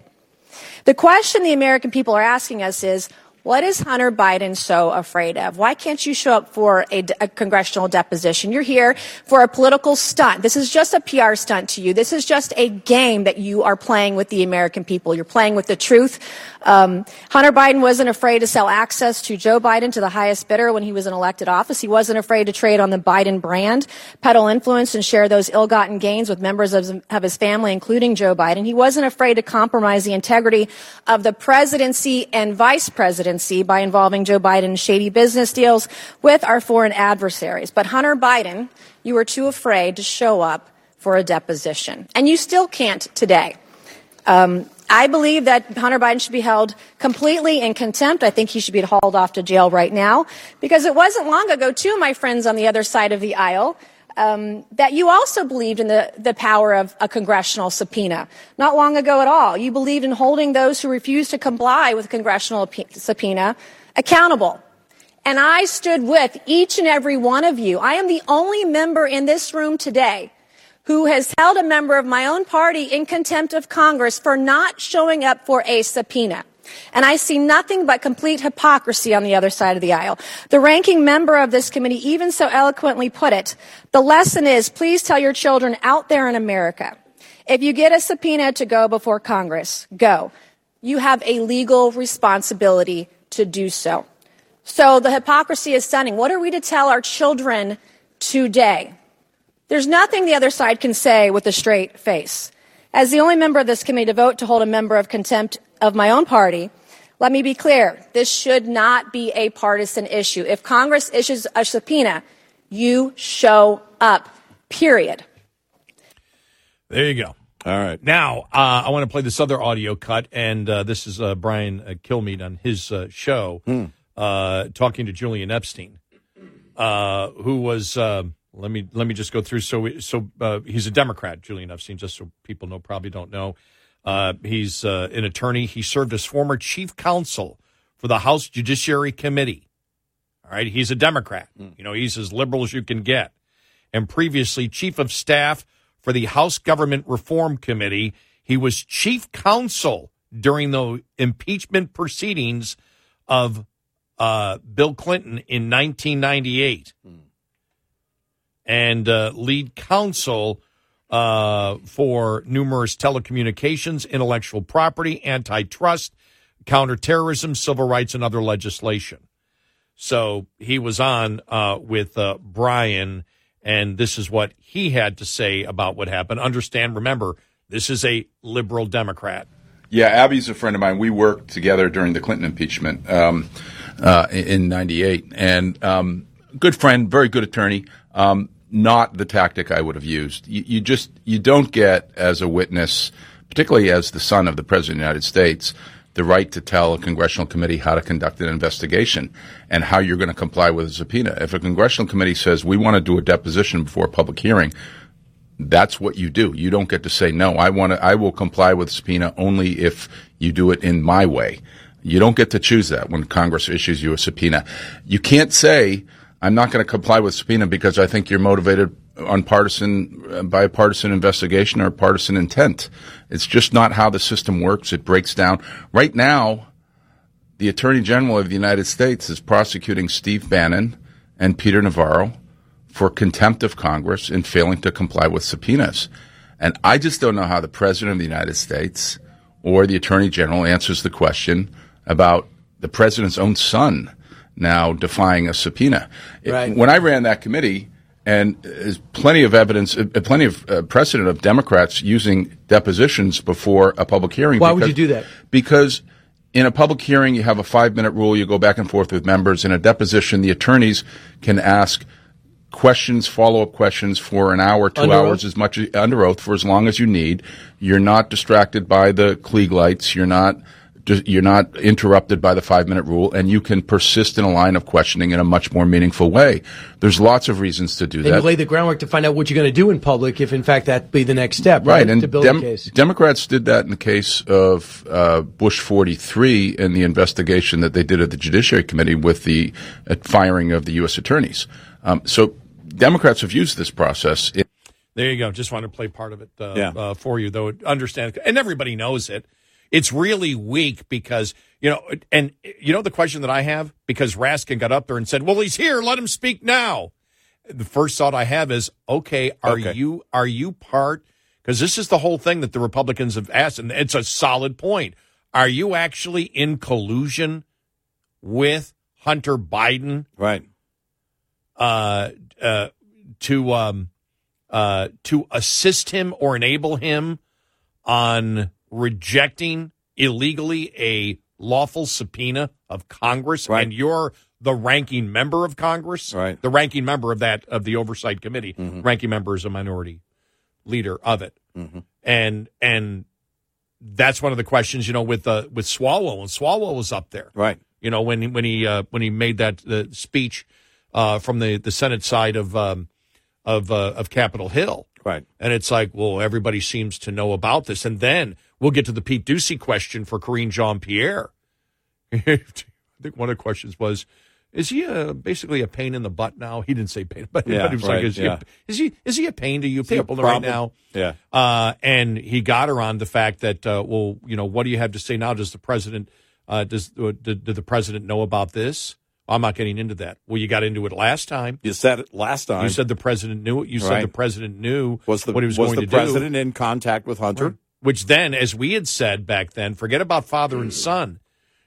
The question the American people are asking us is, what is Hunter Biden so afraid of? Why can't you show up for a, a, congressional deposition? You're here for a political stunt. This is just a PR stunt to you. This is just a game that you are playing with the American people. You're playing with the truth. Um, Hunter Biden wasn't afraid to sell access to Joe Biden to the highest bidder when he was in elected office. He wasn't afraid to trade on the Biden brand, peddle influence, and share those ill-gotten gains with members of, of his family, including Joe Biden. He wasn't afraid to compromise the integrity of the presidency and vice presidency by involving Joe Biden's shady business deals with our foreign adversaries. But Hunter Biden, you were too afraid to show up for a deposition. And you still can't today. Um, I believe that Hunter Biden should be held completely in contempt. I think he should be hauled off to jail right now because it wasn't long ago, too, my friends on the other side of the aisle, um, that you also believed in the, the power of a congressional subpoena. Not long ago at all. You believed in holding those who refused to comply with a congressional subpoena accountable. And I stood with each and every one of you. I am the only member in this room today who has held a member of my own party in contempt of Congress for not showing up for a subpoena. And I see nothing but complete hypocrisy on the other side of the aisle. The ranking member of this committee even so eloquently put it. The lesson is please tell your children out there in America, if you get a subpoena to go before Congress, go. You have a legal responsibility to do so. So the hypocrisy is stunning. What are we to tell our children today? There's nothing the other side can say with a straight face. As the only member of this committee to vote to hold a member of contempt of my own party, let me be clear. This should not be a partisan issue. If Congress issues a subpoena, you show up. Period. There you go. All right. Now, uh, I want to play this other audio cut, and uh, this is uh, Brian uh, Kilmeade on his uh, show uh, talking to Julian Epstein, who was. let me let me just go through. So so he's a Democrat, Julian Epstein. Just so people know, probably don't know. He's an attorney. He served as former chief counsel for the House Judiciary Committee. All right, he's a Democrat. You know, he's as liberal as you can get, and previously chief of staff for the House Government Reform Committee. He was chief counsel during the impeachment proceedings of uh, Bill Clinton in 1998 and uh, lead counsel uh, for numerous telecommunications, intellectual property, antitrust, counterterrorism, civil rights, and other legislation. So he was on uh, with uh, Brian and this is what he had to say about what happened. Understand, remember, this is a liberal Democrat. Yeah, Abbe's a friend of mine. We worked together during the Clinton impeachment um, uh, in '98, and um, good friend, very good attorney. Um, not the tactic I would have used. You, you, just you don't get as a witness, particularly as the son of the president of the United States, the right to tell a congressional committee how to conduct an investigation and how you're going to comply with a subpoena. If a congressional committee says we want to do a deposition before a public hearing, that's what you do. You don't get to say no. I want to. I will comply with a subpoena only if you do it in my way. You don't get to choose that when Congress issues you a subpoena. You can't say I'm not going to comply with subpoena because I think you're motivated on partisan, bipartisan investigation or partisan intent. It's just not how the system works. It breaks down. Right now, the Attorney General of the United States is prosecuting Steve Bannon and Peter Navarro for contempt of Congress in failing to comply with subpoenas. And I just don't know how the President of the United States or the Attorney General answers the question about the President's own son now defying a subpoena. Right. when I ran that committee, and there's plenty of evidence, uh, plenty of uh, precedent of Democrats using depositions before a public hearing. Why would you do that? Because in a public hearing, you have a five minute rule. You go back and forth with members. In a deposition, the attorneys can ask questions, follow up questions for an hour, two Under hours, oath? as much under oath for as long as you need. You're not distracted by the Klieg lights. You're not. You're not interrupted by the five minute rule, and you can persist in a line of questioning in a much more meaningful way. There's lots of reasons to do And you that. lay the groundwork to find out what you're going to do in public if, in fact, that be the next step, right? Right, and to build Dem- a case. Democrats did that in the case of uh, Bush 43 and the investigation that they did at the Judiciary Committee with the uh, firing of the U.S. attorneys. Um, so Democrats have used this process. in- There you go. Just want to play part of it uh, Yeah. uh, for you, though. Understand, and everybody knows it. It's really weak because you know, and you know the question that I have because Raskin got up there and said, "Well, he's here. Let him speak now." The first thought I have is, okay, are Okay. you are you part? Because this is the whole thing that the Republicans have asked, and it's a solid point. Are you actually in collusion with Hunter Biden? Right. uh, uh, to um, uh, to assist him or enable him on rejecting illegally a lawful subpoena of Congress, and you're the ranking member of Congress, Right. The ranking member of that of the oversight committee. Ranking member is a minority leader of it, and and that's one of the questions, you know, with uh, with Swalwell, and Swalwell was up there, right? You know, when he, when he uh, when he made that the speech uh, from the the Senate side of um, of uh, of Capitol Hill, right? And it's like, well, everybody seems to know about this, and then we'll get to the Pete Doocy question for Karine Jean Pierre. I think one of the questions was. Is he a, basically a pain in the butt now? He didn't say pain, but, Yeah, but he was right, like, is, he yeah. a, is he is he a pain to you he a people right now? Yeah. Uh, and he got her on the fact that, uh, well, you know, what do you have to say now? Does the president, uh, does uh, did, did the president know about this? I'm not getting into that. Well, you got into it last time. You said it last time. You said the president knew it. You said Right. the president knew was the what he was, was going the president in contact with Hunter? Which then, as we had said back then, forget about father and son.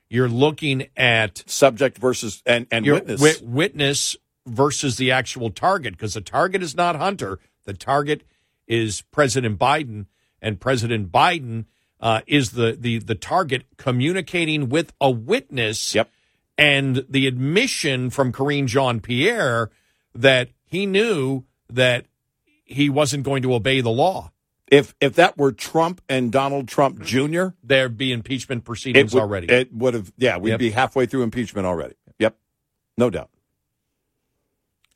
You're looking at subject versus and and witness. wi- witness versus the actual target because the target is not Hunter. The target is President Biden, and President Biden uh, is the, the the target communicating with a witness. Yep. And the admission from Karine Jean Pierre that he knew that he wasn't going to obey the law. If if that were Trump and Donald Trump Jr., there'd be impeachment proceedings it would, already. It would have. Yeah, we'd Yep. be halfway through impeachment already. Yep, no doubt.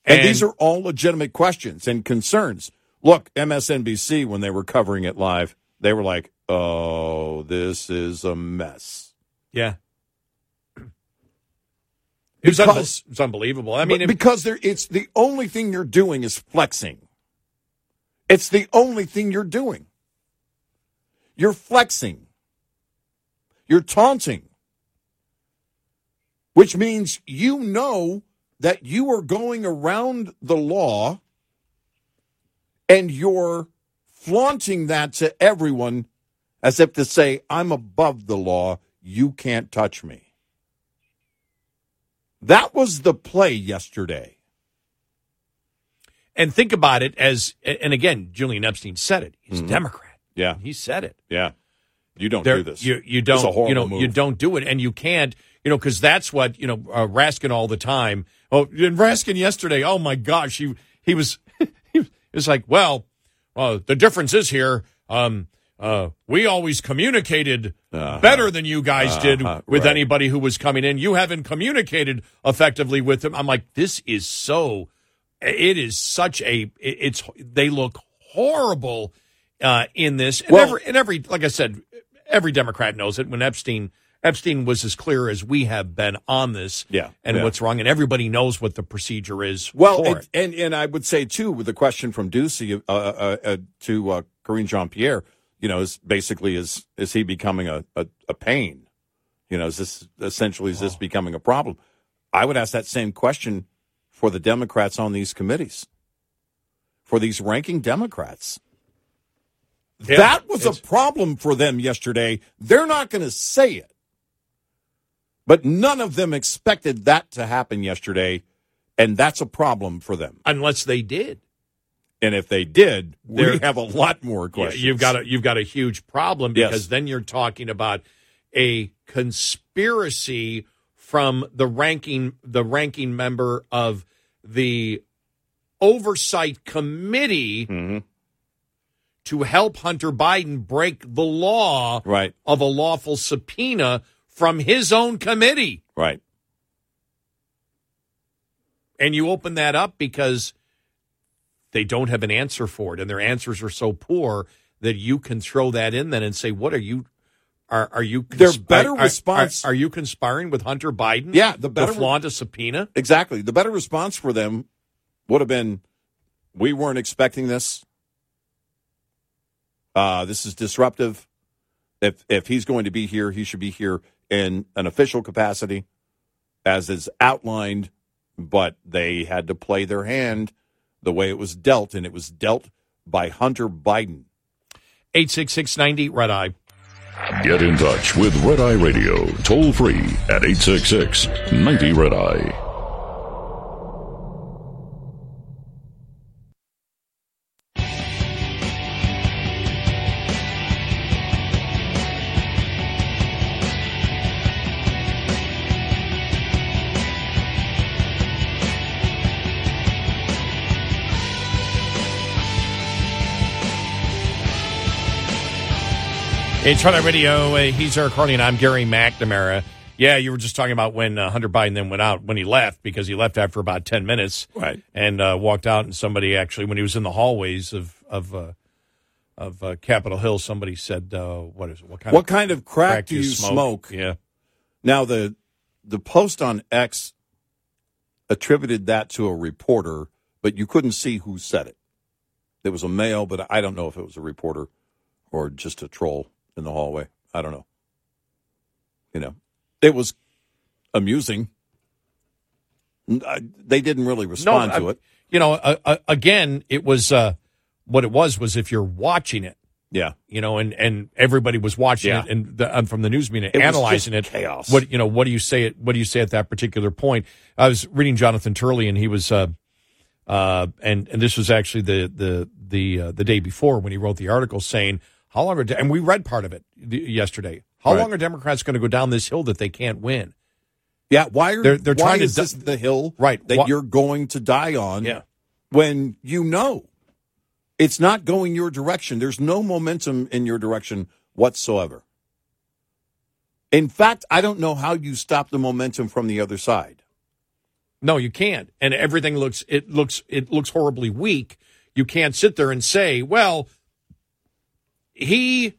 And, And- these are all legitimate questions and concerns. Look, MSNBC when they were covering it live, they were like, "Oh, this is a mess." yeah. It was, Because- unbel- it's unbelievable. I mean, because there, it's the only thing you're doing is flexing. It's the only thing you're doing. You're flexing. You're taunting. Which means you know that you are going around the law and you're flaunting that to everyone as if to say, I'm above the law. You can't touch me. That was the play yesterday. And think about it as, and again, Julian Epstein said it. He's Mhm. a Democrat. Yeah. He said it. Yeah. You don't There- do this. You, you don't, you know, move. you don't do it, and you can't, you know, because that's what you know. Uh, Raskin all the time. Oh, and Raskin yesterday. Oh my gosh, he he was he was like, well, uh, the difference is here. Um, uh, we always communicated better than you guys did Uh-huh. with Right. anybody who was coming in. You haven't communicated effectively with them. I'm like, this is so. It is such a. It's they look horrible uh, in this, and Well- every and every like I said, every Democrat knows it. When Epstein Epstein was as clear as we have been on this, Yeah, and yeah. what's wrong, and everybody knows what the procedure is. Well, for and, it. and and I would say too, with the question from Doocy uh, uh, uh, to uh, Karine Jean Pierre, you know, is basically is is he becoming a, a, a pain? You know, is this essentially is this becoming a problem? I would ask that same question for the Democrats on these committees, for these ranking Democrats. Yeah, that was a problem for them yesterday. They're not going to say it. But none of them expected that to happen yesterday, and that's a problem for them. unless they did. And if they did, we have a lot more questions. you've got a you've got a huge problem Yes. because then you're talking about a conspiracy from the ranking the ranking member of the oversight committee Mm-hmm. to help Hunter Biden break the law right, of a lawful subpoena from his own committee. right. And you open that up because they don't have an answer for it, and their answers are so poor that you can throw that in then and say, "What are you? Are are you? Their better are- are- response- Are, are you conspiring with Hunter Biden? Yeah, the better- to flaunt a subpoena. Exactly. The better response for them would have been, "We weren't expecting this. Uh, this is disruptive. If if he's going to be here, he should be here in an official capacity, as is outlined. But they had to play their hand the way it was dealt, and it was dealt by Hunter Biden. Eight six six ninety red eye. Get in touch with Red Eye Radio toll free at 866 90 Red Eye. It's Eye Radio. Uh, he's Eric Harley, and I'm Gary McNamara. Yeah, you were just talking about when uh, Hunter Biden then went out when he left because he left after about ten minutes, Right. And uh, walked out, and somebody actually, when he was in the hallways of of uh, of uh, Capitol Hill, somebody said, uh, "What is it? What kind What of kind of crack, do you smoke? Yeah, Now the the post on X attributed that to a reporter, but you couldn't see who said it. It was a male, but I don't know if it was a reporter or just a troll in the hallway. I don't know. You know, it was amusing. I- They didn't really respond No, to I- it. You know, uh, uh, again, it was uh, what it was was if you're watching it, Yeah, you know, and and everybody was watching Yeah. it and, the, and from the news media It analyzing it. chaos. What you know? What do you say? At, what do you say at that particular point? I was reading Jonathan Turley, and he was, uh, uh, and and this was actually the the the uh, the day before when he wrote the article saying how long are and we read part of it yesterday. How Right. long are Democrats going to go down this hill that they can't win? yeah. Why are They're- they're why trying to is this the hill Right. that you're going to die on? Yeah. when you know it's not going your direction. There's no momentum in your direction whatsoever. In fact, I don't know how you stop the momentum from the other side. No, you can't. And everything looks it looks it looks horribly weak. You can't sit there and say, "Well, he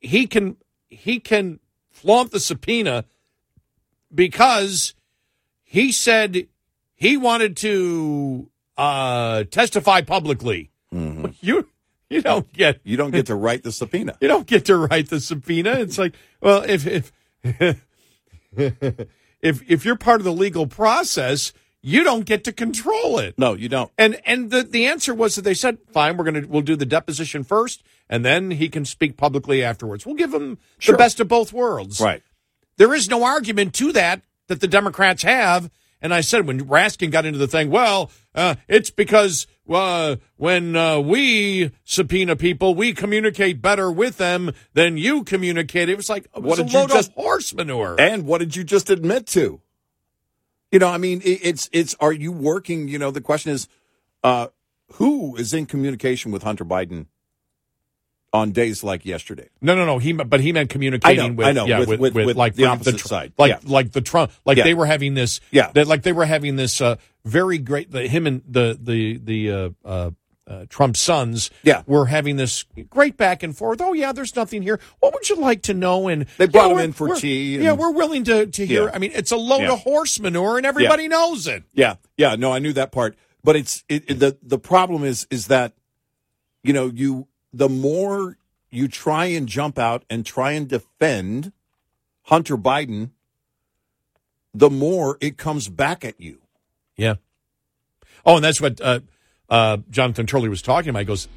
he can he can flaunt the subpoena because he said he wanted to uh, testify publicly." You you don't get You don't get to write the subpoena. you don't get to write the subpoena. It's like, well, if if if if you're part of the legal process, you don't get to control it. No, you don't. And and the the answer was that they said, fine, we're gonna we'll do the deposition first, and then he can speak publicly afterwards. We'll give him Sure. the best of both worlds. Right. There is no argument to that that the Democrats have. And I said when Raskin got into the thing, well, uh, it's because uh, when uh, we subpoena people, we communicate better with them than you communicate. It was like it was What a did you just- of horse manure. And what did you just admit to? You know, I mean, it, it's it's. Are you working? You know, the question is, uh, who is in communication with Hunter Biden on days like yesterday? No, no, no. He, but he meant communicating I know, with, I know, yeah, with- with, with- with, like the opposite Tr- side. like Yeah. like the Trump, like Yeah. they were having this, Yeah. that, like they were having this uh, very great. The him and the the the uh, uh, uh, Trump's sons Yeah. were having this great back and forth. Oh yeah, there's nothing here. What would you like to know? And They brought know, him in for tea yeah, we're willing to to hear. Yeah. I mean, it's a load Yeah. of horse manure, and everybody knows it. Yeah, yeah. No, I knew that part, but it's it, it- the the problem is is that you know you the more you try and jump out and try and defend Hunter Biden, the more it comes back at you. Yeah. Oh, and that's what uh, uh, Jonathan Turley was talking about. He goes,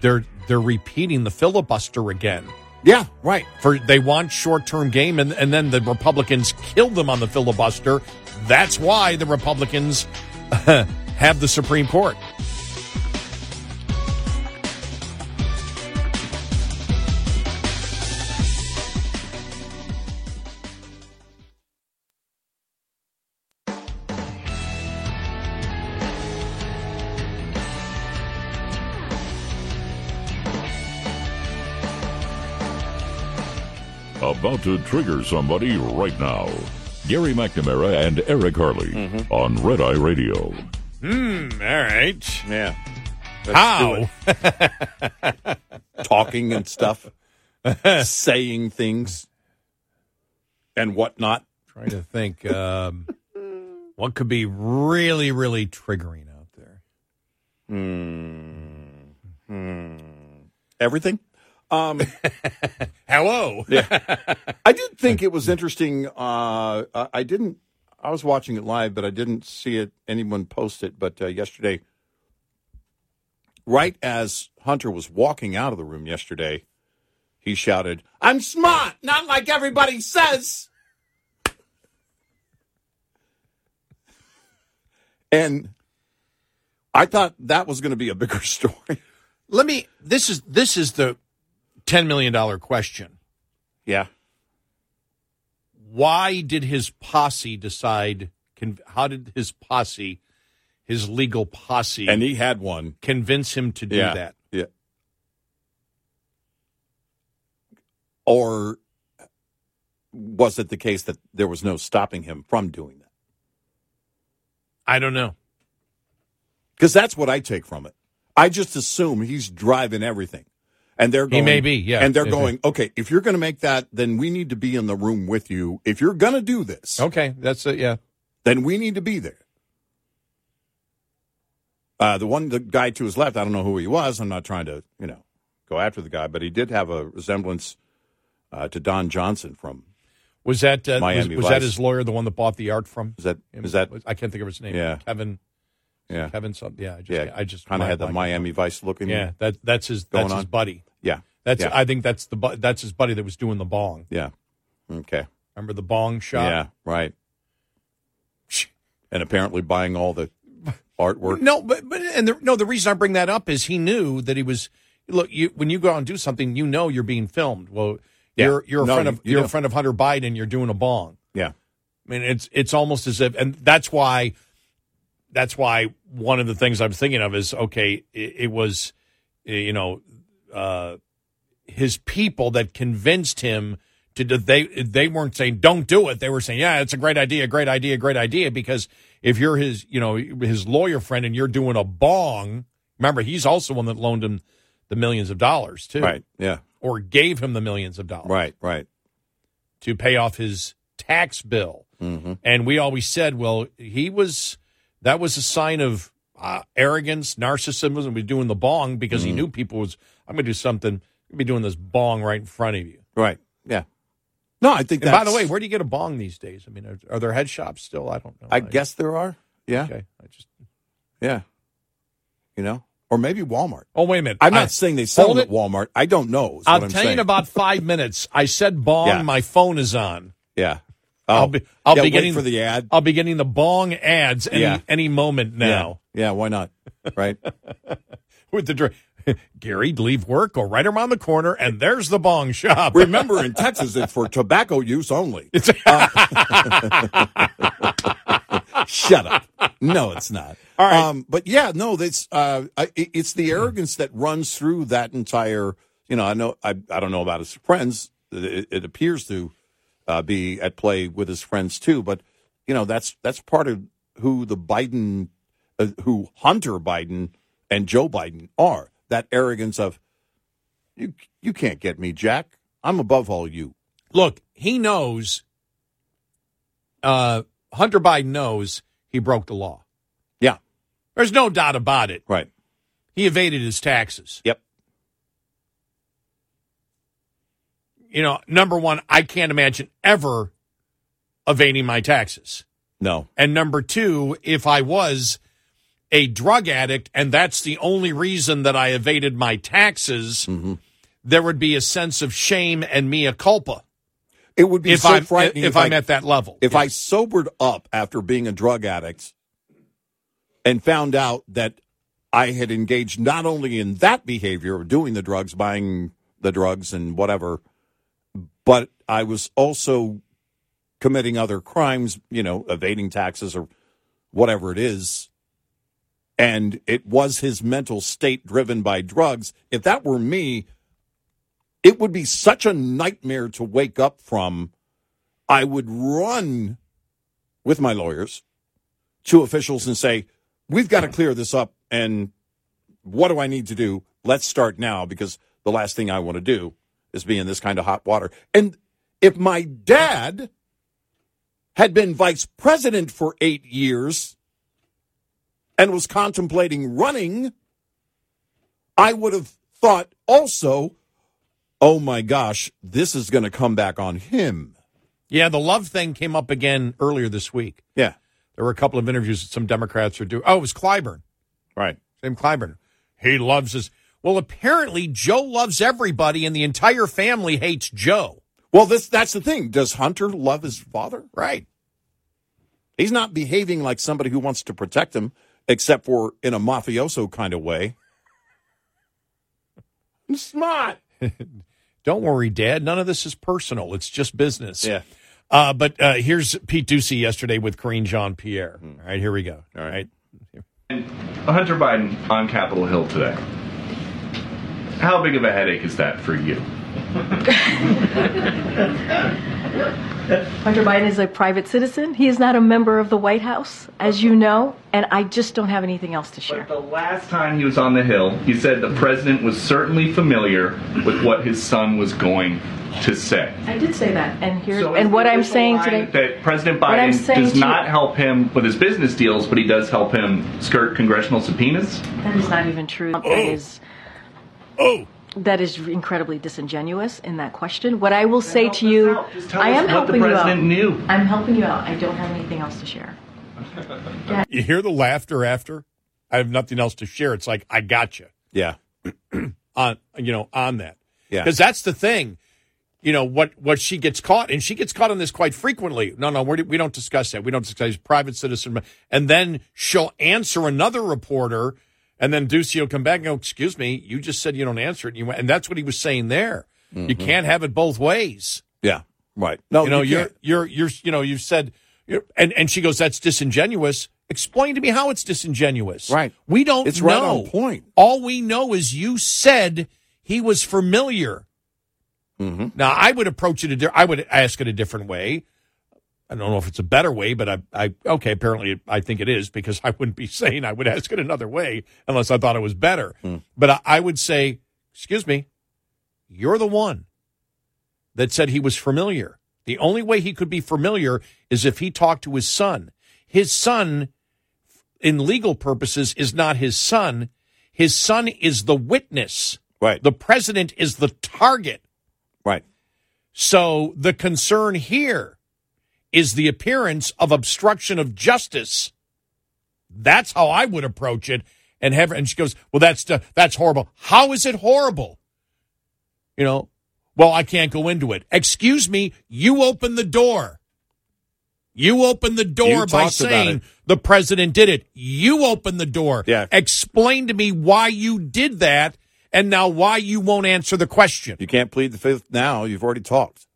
they're they're repeating the filibuster again. Yeah, right. For they want short term game, and and then the Republicans killed them on the filibuster. That's why the Republicans have the Supreme Court. About to trigger somebody right now. Gary McNamara and Eric Harley on Red Eye Radio. Hmm. All right. Yeah. How? Talking and stuff, saying things and whatnot. Trying to think um, what could be really, really triggering out there. Hmm. Hmm. Everything. Um, Hello. yeah. I did think it was interesting. Uh, I didn't. I was watching it live, but I didn't see it. Anyone post it? But uh, yesterday, right as Hunter was walking out of the room yesterday, he shouted, "I'm smart, not like everybody says." And I thought that was going to be a bigger story. Let me. This is this is the ten million dollar question. Yeah. Why did his posse decide? How did his posse, his legal posse, And he had one. convince him to do yeah. that? Yeah. Or was it the case that there was no stopping him from doing that? I don't know. Because that's what I take from it. I just assume he's driving everything. And they're He going, may be, yeah. And they're going, okay, if you're going to make that, then we need to be in the room with you. If you're going to do this, Okay, that's it. Yeah. then we need to be there. Uh, the one, the guy to his left, I don't know who he was. I'm not trying to, you know, go after the guy, but he did have a resemblance uh, to Don Johnson from. Was that uh, Miami was that his lawyer, the one that bought the art from? Is that him? is that I can't think of his name. Yeah. Kevin. yeah Kevin something. Yeah, I just, yeah I just kind of had the Miami Vice looking. Yeah, that that's his that's his buddy. Yeah, That's yeah. I think that's the bu- that's his buddy that was doing the bong. yeah. Okay, Remember the bong shop? yeah, right. And apparently buying all the artwork. No, but but and the, no, the reason I bring that up is he knew that he was. Look, you, when you go out and do something, you know you're being filmed. Well, Yeah. you're you're a No, friend of you you're do. a friend of Hunter Biden. You're doing a bong. Yeah, I mean, it's it's almost as if, and that's why, that's why one of the things I'm thinking of is okay. It, it was, you know, uh, his people that convinced him to do, they they weren't saying don't do it. They were saying yeah, it's a great idea, great idea, great idea. Because if you're his, you know, his lawyer friend and you're doing a bong, remember he's also one that loaned him the millions of dollars too, right. Yeah, or gave him the millions of dollars, right, right. to pay off his tax bill. Mm-hmm. And we always said, well, he was that was a sign of uh, arrogance, narcissism, and be doing the bong because Mm-hmm. he knew people was I'm going to do something. I'm going to be doing this bong right in front of you. Right. Yeah. No, I think And by the way, where do you get a bong these days? I mean, are, are there head shops still? I don't know. I guess there are. Yeah. Okay. I just. Yeah. You know, or maybe Walmart. Oh wait a minute. I'm not I- saying they sell them at it. Walmart. I don't know. I'll what I'm tell you in about five minutes. I said bong. Yeah. My phone is on. Yeah. I'll Oh. be. I'll Yeah, be getting for the ad. I'll be getting the bong ads any Yeah. any moment now. Yeah. yeah. Why not? Right. with the dr- Gary, leave work, go right around the corner, and there's the bong shop. Remember, in Texas, it's for tobacco use only. Shut up. No, it's not. All right. Um, but yeah, no, that's uh, it's the arrogance that runs through that entire. You know, I know I I don't know about his friends. It, it appears to uh, be at play with his friends too. But you know, that's that's part of who the Biden, uh, who Hunter Biden and Joe Biden are. That arrogance of you you can't get me, Jack. I'm above all you. Look, he knows. Uh, Hunter Biden knows he broke the law. Yeah. There's no doubt about it. Right. He evaded his taxes. Yep. You know, number one, I can't imagine ever evading my taxes. No. And number two, if I was a drug addict and that's the only reason that I evaded my taxes, Mm-hmm. there would be a sense of shame and mea culpa. It would be if so I'm, frightening if, I'm at that level. If I sobered up after being a drug addict and found out that I had engaged not only in that behavior of doing the drugs, buying the drugs and whatever, but I was also committing other crimes, you know, evading taxes or whatever it is. And it was his mental state driven by drugs. If that were me, it would be such a nightmare to wake up from. I would run with my lawyers to officials and say, We've got to clear this up. And what do I need to do? Let's start now because the last thing I want to do is be in this kind of hot water. And if my dad had been vice president for eight years and was contemplating running, I would have thought also, oh my gosh, this is going to come back on him. Yeah, the love thing came up again earlier this week. Yeah. There were a couple of interviews that some Democrats are doing. Oh, it was Clyburn. Right. Same Clyburn. He loves his. Well, apparently Joe loves everybody, and the entire family hates Joe. Well, this that's the thing. Does Hunter love his father? Right. He's not behaving like somebody who wants to protect him, except for in a mafioso kind of way. It's not. Don't worry, Dad. None of this is personal. It's just business. Yeah. Uh, but uh, here's Pete Doocy yesterday with Karine Jean Pierre. All right, here we go. All right. Hunter Biden on Capitol Hill today. How big of a headache is that for you? Hunter Biden is a private citizen. He is not a member of the White House, as you know, and I just don't have anything else to share. The last time he was on the Hill, he said the president was certainly familiar with what his son was going to say. I did say that, and here's So and what I'm saying today. that President Biden does to you- not help him with his business deals, but he does help him skirt congressional subpoenas. That is not even true. That oh. is. Oh. That is incredibly disingenuous in that question. What I will say to you, I am helping you out. knew. I'm helping you out. I don't have anything else to share. You hear the laughter after? I have nothing else to share. It's like I got you Yeah. on you know on that. Yeah. Because that's the thing. You know what what she gets caught and she gets caught on this quite frequently. No, no, we're, we don't discuss that. We don't discuss private citizen. And then she'll answer another reporter, and then Doocy will come back and go, "Excuse me, you just said you don't answer it." And, you went, and that's what he was saying there. You Mhm. can't have it both ways. Yeah. Right. No, you know you are can't. you're you're you know you've said, you're, and and she goes, "That's disingenuous." Explain to me how it's disingenuous. Right. We don't It's know. right on point. All we know is you said he was familiar. Mm-hmm. Now I would approach it. A I would ask it a different way. I don't know if it's a better way, but I, I okay. Apparently, I think it is because I wouldn't be saying I would ask it another way unless I thought it was better. Hmm. But I, I would say, excuse me, you're the one that said he was familiar. The only way he could be familiar is if he talked to his son. His son, in legal purposes, is not his son. His son is the witness. Right. The president is the target. Right. So the concern here is the appearance of obstruction of justice. That's how I would approach it. And have and she goes, well, that's uh, that's horrible. How is it horrible? You know, well, I can't go into it. Excuse me, you open the door. You open the door You by saying the president did it. You open the door. Yeah. Explain to me why you did that and now why you won't answer the question. You can't plead the fifth now. You've already talked.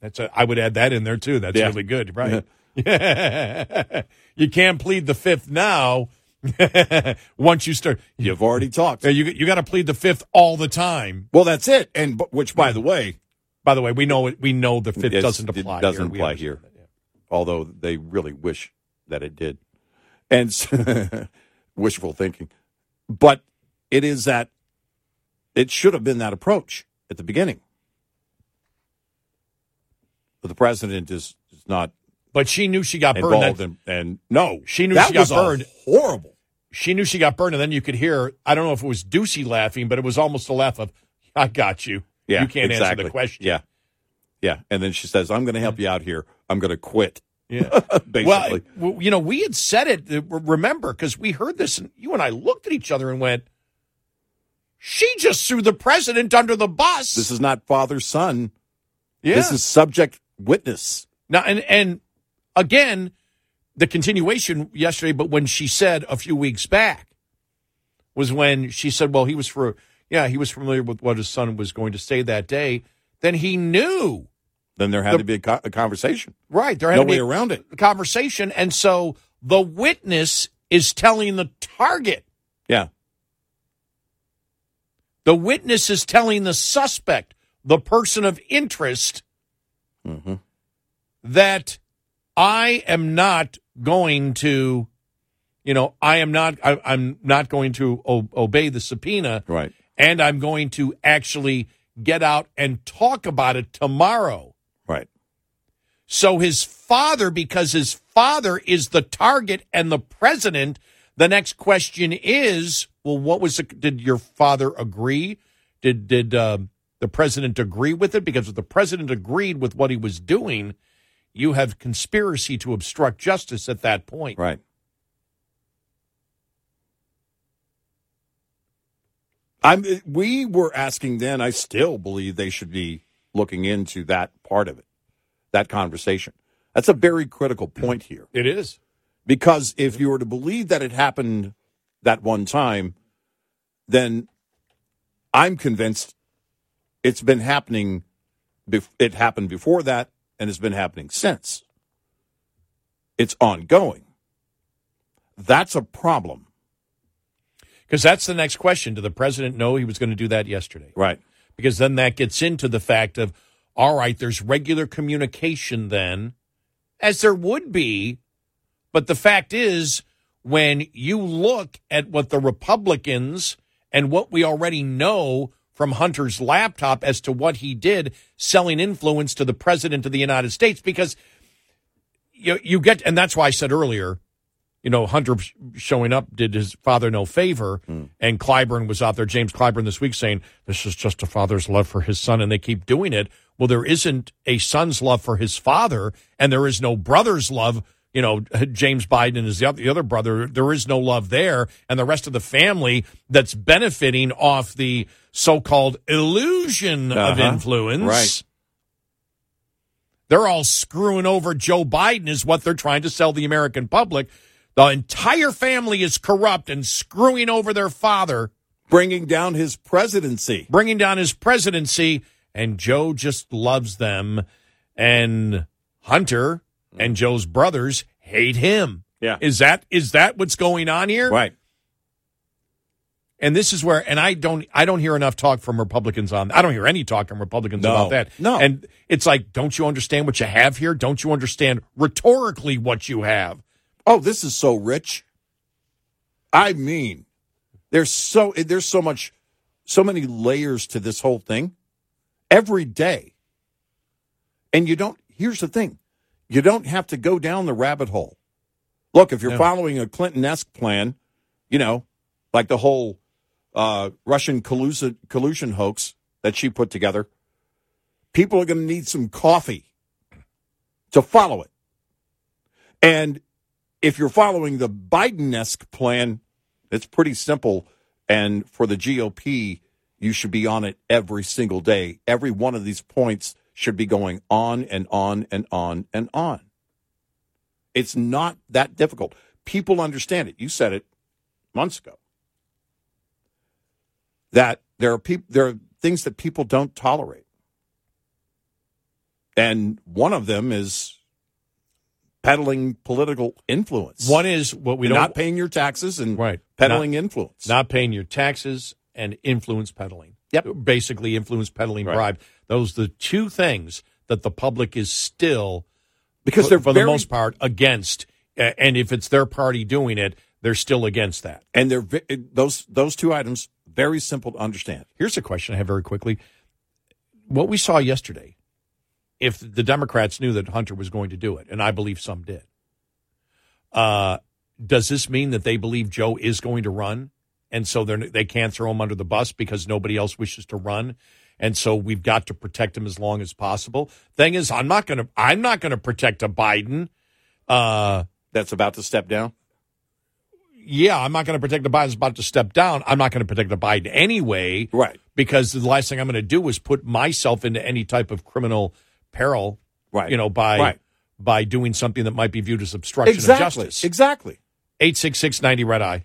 That's a, I would add that in there too. That's Yeah. really good, right? Yeah. you can't plead the fifth now. Once you start, You've already talked. you you got to plead the fifth all the time. Well, that's it. And which, by the way, By the way, we know it. We know the fifth doesn't apply. It doesn't here. Apply here. Although they really wish that it did. and wishful thinking. But it is that it should have been that approach at the beginning. But the president is, is not But she knew she got burned. and, and no, she knew she got burned. horrible. She knew she got burned, and then you could hear. I don't know if it was Doocy laughing, but it was almost a laugh of, "I got you. Yeah, you can't answer the question." Yeah, yeah. And then she says, "I'm going to help you out here. I'm going to quit." Yeah. basically. Well, you know, we had said it. uh, Remember, because we heard this, and you and I looked at each other and went, "She just threw the president under the bus." this is not father son. Yeah. This is subject witness. Now, and and again, the continuation yesterday, but when she said a few weeks back was when she said, "Well, he was for yeah, he was familiar with what his son was going to say that day." Then he knew, Then there had The- to be a, co- a conversation. right? There had No to be way around it. Conversation, and so the witness is telling the target. Yeah. The witness is telling the suspect, the person of interest, Mm-hmm. that I am not going to, you know, I am not, I, I'm not going to o- obey the subpoena. Right. And I'm going to actually get out and talk about it tomorrow. Right. So his father, because his father is the target and the president, the next question is, well, what was the, did your father agree? Did did uh, the president agree with it? Because if the president agreed with what he was doing, you have conspiracy to obstruct justice at that point. Right. I'm. We were asking then. I still believe they should be looking into that part of it, that conversation. That's a very critical point here. It is. Because if you were to believe that it happened that one time, then I'm convinced it's been happening. It happened before that, and it's been happening since. It's ongoing. That's a problem. Because that's the next question. Did the president know he was going to do that yesterday? Right. Because then that gets into the fact of, all right, there's regular communication then, as there would be. But the fact is, when you look at what the Republicans and what we already know from Hunter's laptop as to what he did selling influence to the president of the United States, because you, you get, and that's why I said earlier, you know, Hunter showing up did his father no favor. Hmm. And Clyburn was out there, James Clyburn this week saying, this is just a father's love for his son. And they keep doing it. Well, there isn't a son's love for his father, and there is no brother's love. You know, James Biden is the other, the other brother. There is no love there. And the rest of the family that's benefiting off the so called illusion of Uh-huh. influence. Right. They're all screwing over Joe Biden, is what they're trying to sell the American public. The entire family is corrupt and screwing over their father, Bringing down his presidency. bringing down his presidency, and Joe just loves them. And Hunter Mm-hmm. and Joe's brothers hate him. Yeah. Is that is that what's going on here? Right. And this is where, and I don't, I don't hear enough talk from Republicans on. I don't hear any talk from Republicans No. about that. No. and it's like, don't you understand what you have here? Don't you understand rhetorically what you have? Oh, this is so rich. I mean, there's so there's so much, so many layers to this whole thing. Every day, and you don't. Here's the thing: you don't have to go down the rabbit hole. Look, if you're No. following a Clinton-esque plan, you know, like the whole uh, Russian collusion, collusion hoax that she put together, people are going to need some coffee to follow it. And if you're following the Biden esque plan, it's pretty simple. And for the GOP, you should be on it every single day. Every one of these points should be going on and on and on and on. It's not that difficult. People understand it. You said it months ago. That there are people there are things that people don't tolerate. And one of them is peddling political influence. One is what we not paying your taxes and right peddling Not- influence. not paying your taxes and influence peddling. Yep. basically influence peddling Right. bribe. Those are the two things that the public is still Because for, they're for very- the most part against And if it's their party doing it, they're still against that. And they're those those two items very simple to understand. Here's a question I have very quickly. What we saw yesterday, if the Democrats knew that Hunter was going to do it, and I believe some did, uh, does this mean that they believe Joe is going to run, and so they they can't throw him under the bus because nobody else wishes to run, and so we've got to protect him as long as possible? Thing is, I'm not going to I'm not going to protect a Biden. Uh, That's about to step down. yeah, I'm not going to protect the Biden's about to step down. I'm not going to protect the Biden anyway. Right. Because the last thing I'm going to do is put myself into any type of criminal peril. Right. You know, by Right. by doing something that might be viewed as obstruction Exactly. of justice. Exactly. 866 90 Red Eye.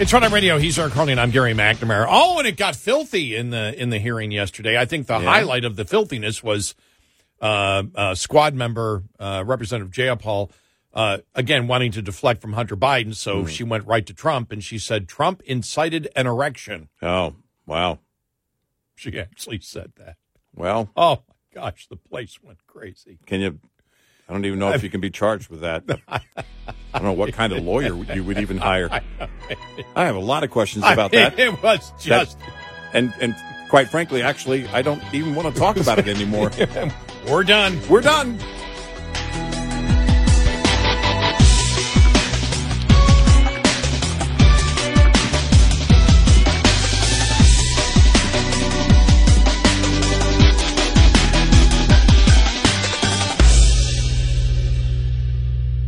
It's Red Eye Radio. He's Eric Harley, and I'm Gary McNamara. Oh, and it got filthy in the in the hearing yesterday. I think the Yeah. highlight of the filthiness was uh, uh, squad member uh, Representative Jayapal uh, again wanting to deflect from Hunter Biden. So Mm. she went right to Trump, and she said Trump incited an erection. Oh, wow. She actually said that. Well, Oh my gosh, the place went crazy. can you? I don't even know if you can be charged with that. I don't know what kind of lawyer you would even hire. I have a lot of questions about that. It was That- just. and and quite frankly, actually, I don't even want to talk about it anymore. We're done. We're done.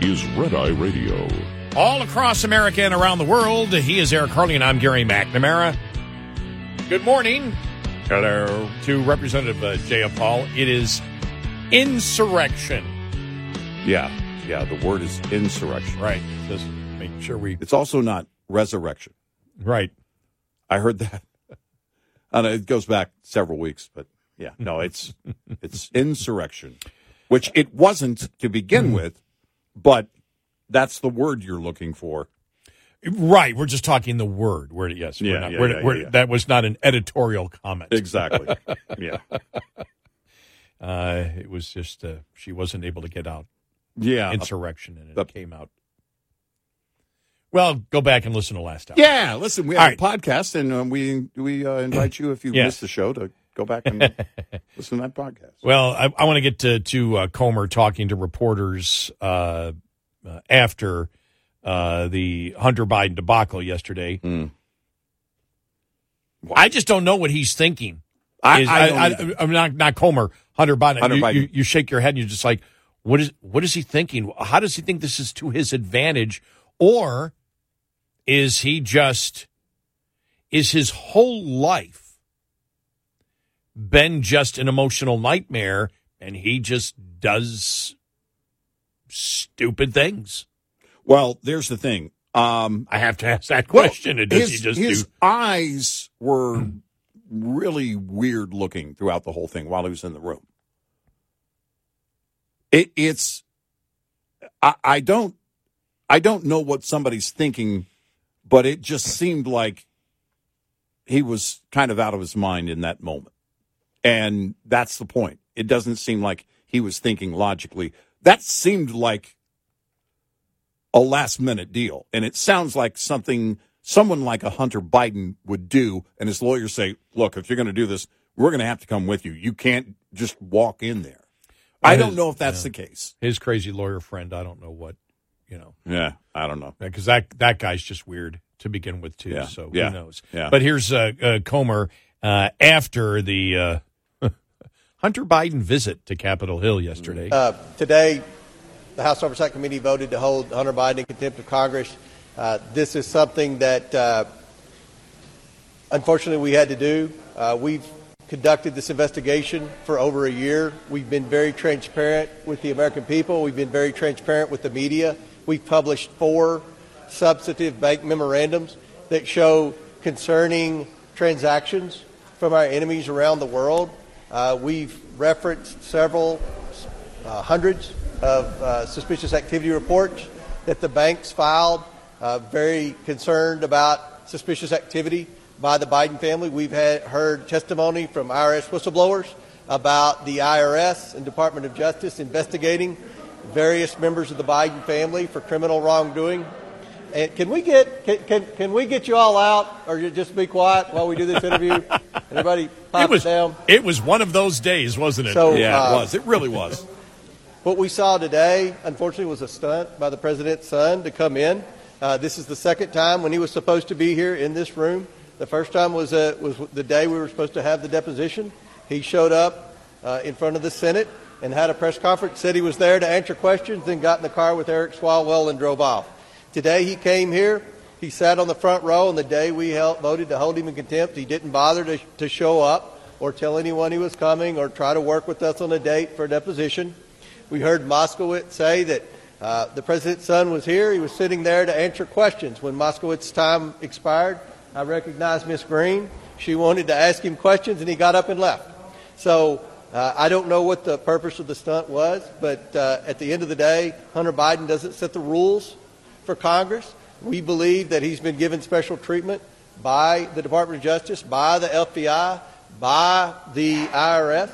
is Red Eye Radio. All across America and around the world, he is Eric Harley, and I'm Gary McNamara. Good morning. Hello. To Representative uh, Paul, It is insurrection. Yeah, yeah. The word is insurrection. Right. Just making sure we. It's also not resurrection. Right. I heard that. And it goes back several weeks, but yeah, no, it's it's insurrection, which it wasn't to begin with, but that's the word you're looking for. Right. We're just talking the word. We're, yes. Yeah, we're not, yeah, we're, yeah, we're, yeah. That was not an editorial comment. Exactly. Yeah. Uh, it was just, uh, she wasn't able to get out Yeah. insurrection, and it The- came out. Well, go back and listen to last hour. Yeah, listen, we All have a podcast, and uh, we we uh, invite you if you Yes. missed the show to go back and listen to that podcast. Well, I, I want to get to to uh, Comer talking to reporters uh, uh, after uh, the Hunter Biden debacle yesterday. Hmm. I just don't know what he's thinking. I- Is- I I, am not not Comer. Hunter Biden. Hunter you, Biden. You, you shake your head and you're just like, what is what is he thinking? How does he think this is to his advantage, or is he just is his whole life been just an emotional nightmare and he just does stupid things? Well, there's the thing. Um, I have to ask that question. and does his, he just his do? eyes were really weird looking throughout the whole thing while he was in the room. It, it's I, I don't I don't know what somebody's thinking, but it just seemed like he was kind of out of his mind in that moment. And that's the point. It doesn't seem like he was thinking logically. That seemed like a last minute deal. And it sounds like something someone like a Hunter Biden would do. And his lawyers say, look, if you're going to do this, we're going to have to come with you. You can't just walk in there. I His- don't know if that's yeah. the case. His crazy lawyer friend. I don't know what you know Yeah, I don't know. because that that guy's just weird. to begin with, too. Yeah. So Yeah. who knows? Yeah. But here's uh, uh, Comer uh, after the uh, Hunter Biden visit to Capitol Hill yesterday. Uh, today, the House Oversight Committee voted to hold Hunter Biden in contempt of Congress. Uh, this is something that, uh, unfortunately, we had to do. Uh, we've conducted this investigation for over a year. We've been very transparent with the American people. We've been very transparent with the media. We've published four substantive bank memorandums that show concerning transactions from our enemies around the world. Uh, we've referenced several uh, hundreds of uh, suspicious activity reports that the banks filed, uh, very concerned about suspicious activity by the Biden family. We've had, heard testimony from IRS whistleblowers about the IRS and Department of Justice investigating various members of the Biden family for criminal wrongdoing. And can we get can, can, can we get you all out, or you just be quiet while we do this interview? Everybody, it was down. it was one of those days, wasn't it? So, Yeah, uh, it was. It really was. What we saw today, unfortunately, was a stunt by the president's son to come in. Uh, this is the second time when he was supposed to be here in this room. The first time was uh, was the day we were supposed to have the deposition. He showed up uh, in front of the Senate and had a press conference. Said he was there to answer questions. Then got in the car with Eric Swalwell and drove off. Today he came here. He sat on the front row on the day we voted to hold him in contempt. He didn't bother to, to show up or tell anyone he was coming or try to work with us on a date for a deposition. We heard Moskowitz say that uh, the president's son was here. He was sitting there to answer questions. When Moskowitz's time expired, I recognized Miss Green. She wanted to ask him questions, and he got up and left. So uh, I don't know what the purpose of the stunt was, but uh, at the end of the day, Hunter Biden doesn't set the rules for Congress. We believe that he's been given special treatment by the Department of Justice, by the FBI, by the IRS,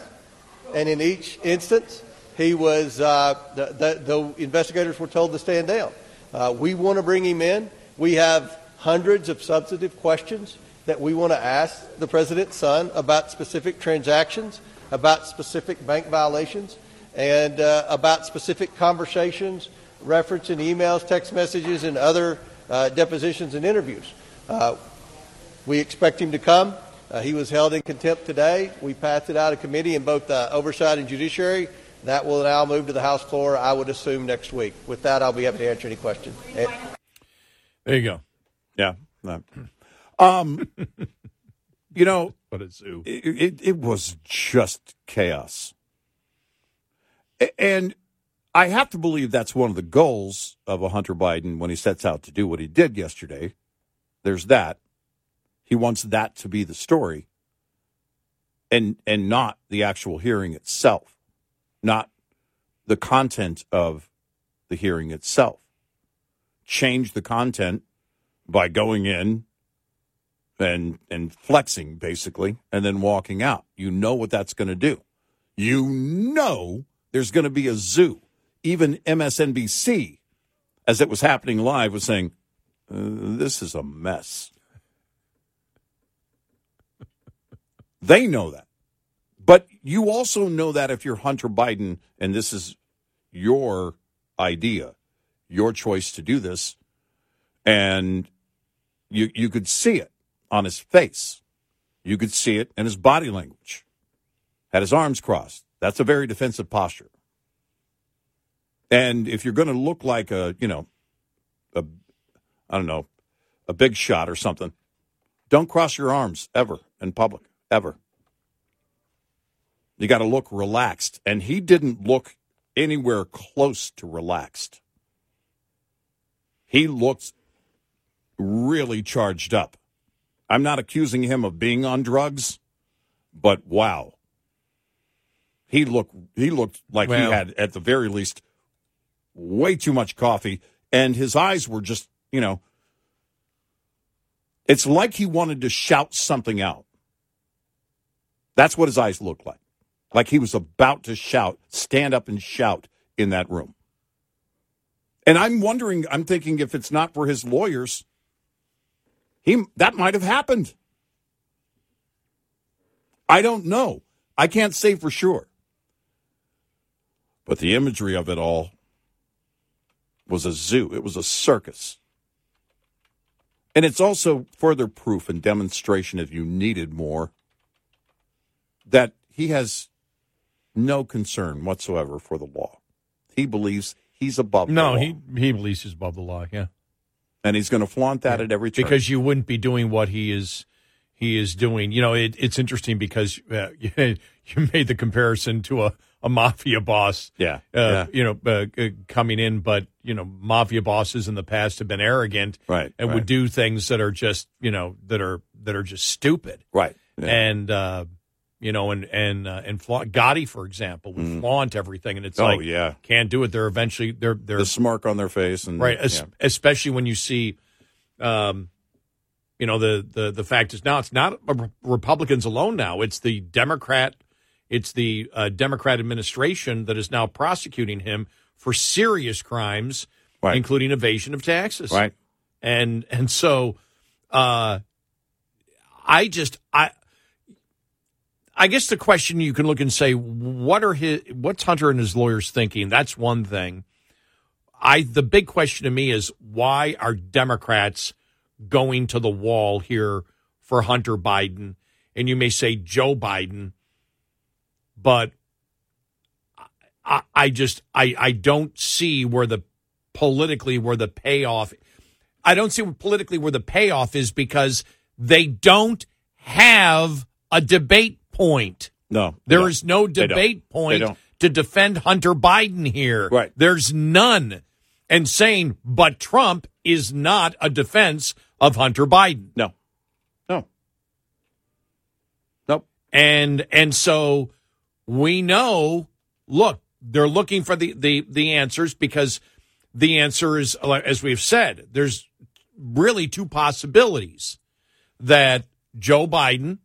and in each instance, he was uh, the, the, the investigators were told to stand down. Uh, we want to bring him in. We have hundreds of substantive questions that we want to ask the president's son about specific transactions, about specific bank violations, and uh, about specific conversations, referencing emails, text messages, and other uh, depositions and interviews. Uh, we expect him to come. Uh, he was held in contempt today. We passed it out of committee in both uh, oversight and judiciary. That will now move to the House floor, I would assume, next week. With that, I'll be happy to answer any questions. There you go. Yeah. no. Um, you know, What a zoo. it, it, it was just chaos. And I have to believe that's one of the goals of a Hunter Biden when he sets out to do what he did yesterday. There's that. He wants that to be the story and and not the actual hearing itself, not the content of the hearing itself. Change the content by going in and and flexing basically and then walking out. You know what that's going to do. You know there's going to be a zoo. Even MSNBC as it was happening live was saying uh, this is a mess. they know that. But you also know that if you're Hunter Biden and this is your idea, your choice to do this and you you could see it on his face. You could see it in his body language. Had his arms crossed. That's a very defensive posture. And if you're going to look like a, you know, a I don't know, a big shot or something, don't cross your arms ever in public, ever. You got to look relaxed, and he didn't look anywhere close to relaxed. He looked really charged up. I'm not accusing him of being on drugs, but wow. He looked he looked like Well- he had at the very least way too much coffee and his eyes were just, you know, it's like he wanted to shout something out. That's what his eyes looked like. Like he was about to shout, stand up and shout in that room. And I'm wondering, I'm thinking if it's not for his lawyers, he that might have happened. I don't know. I can't say for sure. But the imagery of it all was a zoo. It was a circus. And it's also further proof and demonstration, if you needed more, that he has no concern whatsoever for the law. He believes he's above the No, law. he he believes he's above the law. Yeah, and he's going to flaunt that at every turn. because you wouldn't be doing what he is he is doing. You know, it, it's interesting because uh, you made the comparison to a, a mafia boss. Yeah, uh, yeah. you know, uh, uh, coming in, but you know, mafia bosses in the past have been arrogant, Right, and right. would do things that are just you know that are that are just stupid, right? Yeah. And uh, you know, and and uh, and flaunt Gotti, for example, would flaunt everything, and it's Oh, like, yeah. can't do it. They're eventually they're they're the smirk on their face and right es- yeah. especially when you see um you know the the the fact is now it's not republicans alone now it's the democrat it's the uh, democrat administration that is now prosecuting him for serious crimes Right. including evasion of taxes Right. and and so uh i just i I guess the question you can look and say, what are his, what's Hunter and his lawyers thinking? That's one thing. I, the big question to me is why are Democrats going to the wall here for Hunter Biden? And you may say Joe Biden, but I, I just, I, I don't see where the politically where the payoff, I don't see politically where the payoff is because they don't have a debate point. No, There is no debate point to defend Hunter Biden here. Right. There's none. And saying, but Trump is not a defense of Hunter Biden. No. No. Nope. And and so we know, look, they're looking for the the the answers because the answer is as we've said, there's really two possibilities that Joe Biden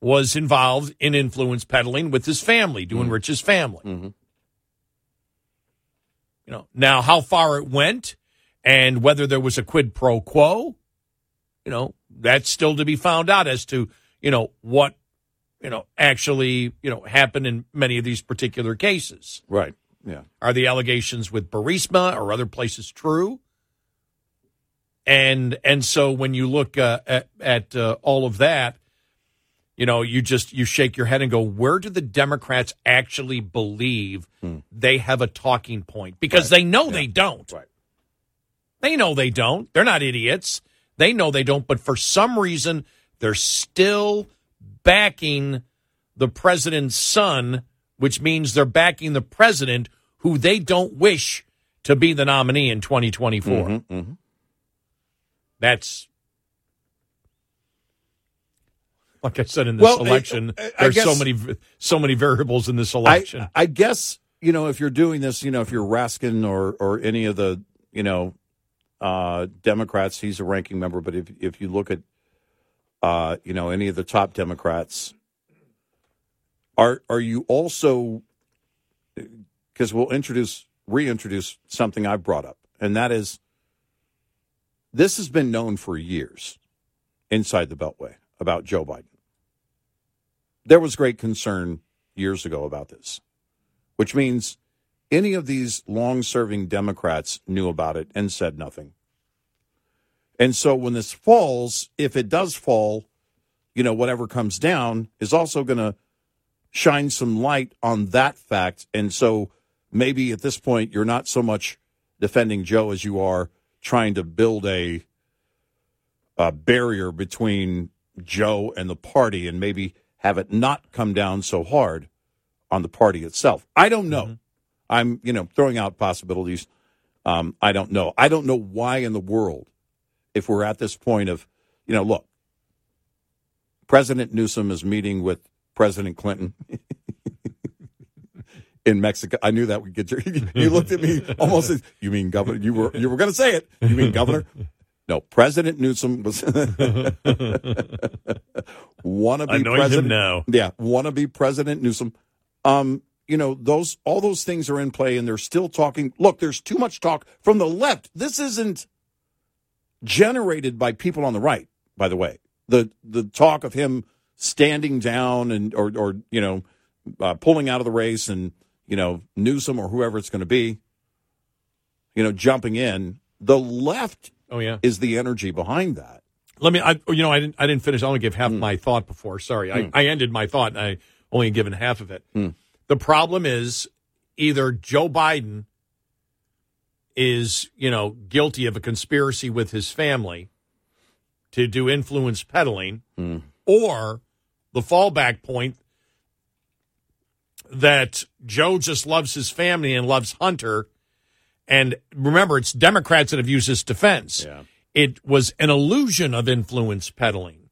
was involved in influence peddling with his family, doing mm-hmm. Rich's family. Mm-hmm. You know, now how far it went and whether there was a quid pro quo, you know, that's still to be found out as to, you know, what, you know, actually, you know, happen in many of these particular cases. Right. Yeah. Are the allegations with Burisma or other places true? And and so when you look uh, at at uh, all of that, you know, you just you shake your head and go, where do the Democrats actually believe they have a talking point? Because they know they don't. Right. They know they don't. They're not idiots. They know they don't, but for some reason they're still backing the president's son, which means they're backing the president who they don't wish to be the nominee in 2024. Mm-hmm, mm-hmm. That's like I said in this Well, election. I- I there's so many so many variables in this I, election. I guess you know if you're doing this, you know if you're Raskin or or any of the you know uh, Democrats, he's a ranking member. But if if you look at uh, you know any of the top Democrats, are are you also because we'll introduce reintroduce something I've brought up, and that is this has been known for years inside the Beltway about Joe Biden. There was great concern years ago about this, which means any of these long serving Democrats knew about it and said nothing. And so when this falls, if it does fall, you know, whatever comes down is also going to shine some light on that fact. And so maybe at this point, you're not so much defending Joe as you are trying to build a, a barrier between Joe and the party and maybe have it not come down so hard on the party itself. I don't know. I'm, you know, throwing out possibilities. Um, I don't know. I don't know why in the world, if we're at this point of, you know, look, President Newsom is meeting with President Clinton in Mexico. I knew that would get you. You looked at me almost as, you mean governor? You were, you were going to say it. You mean governor? No, President Newsom was wanna be I him president now. Yeah, wanna be President Newsom. Um, you know, those all those things are in play and they're still talking. Look, there's too much talk from the left. This isn't generated by people on the right, by the way. The the talk of him standing down and or or you know, uh, pulling out of the race and you know, Newsom or whoever it's going to be, you know, jumping in. The left Oh yeah. is the energy behind that. Let me. I, you know, I didn't. I didn't finish. I only gave half hmm. my thought before. Sorry, I, hmm. I ended my thought. and I only given half of it. Hmm. The problem is either Joe Biden is, you know, guilty of a conspiracy with his family to do influence peddling, hmm. or the fallback point that Joe just loves his family and loves Hunter. And remember, it's Democrats that have used this defense. Yeah. It was an illusion of influence peddling,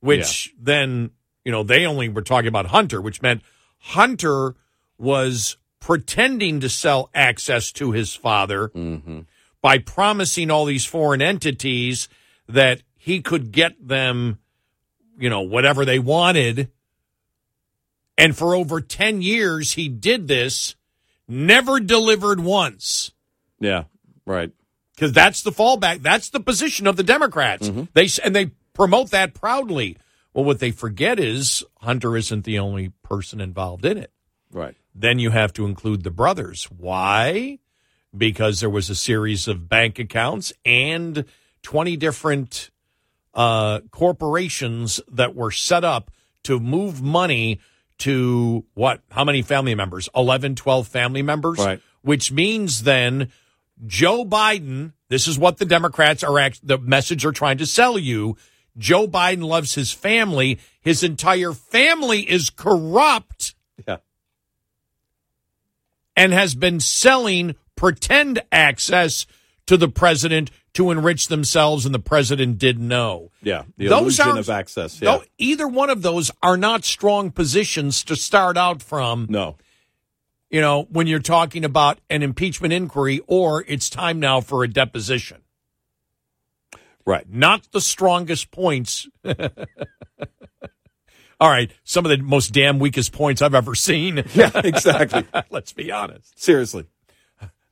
which then, you know, they only were talking about Hunter, which meant Hunter was pretending to sell access to his father mm-hmm. by promising all these foreign entities that he could get them, you know, whatever they wanted. And for over 10 years, he did this, never delivered once. Yeah, right. Because that's the fallback. That's the position of the Democrats. Mm-hmm. They and they promote that proudly. Well, what they forget is Hunter isn't the only person involved in it. Right. Then you have to include the brothers. Why? Because there was a series of bank accounts and 20 different uh, corporations that were set up to move money to what? How many family members? 11, 12 family members? Right. Which means then Joe Biden, this is what the Democrats are, act, the message are trying to sell you. Joe Biden loves his family. His entire family is corrupt Yeah. And has been selling pretend access to the president to enrich themselves, and the president didn't know. Yeah. The Those illusion are- of access. Yeah. No, either one of those are not strong positions to start out from. No. You know, when you're talking about an impeachment inquiry or it's time now for a deposition. Right. Not the strongest points. All right, some of the most damn weakest points I've ever seen. Yeah, exactly. Let's be honest. Seriously.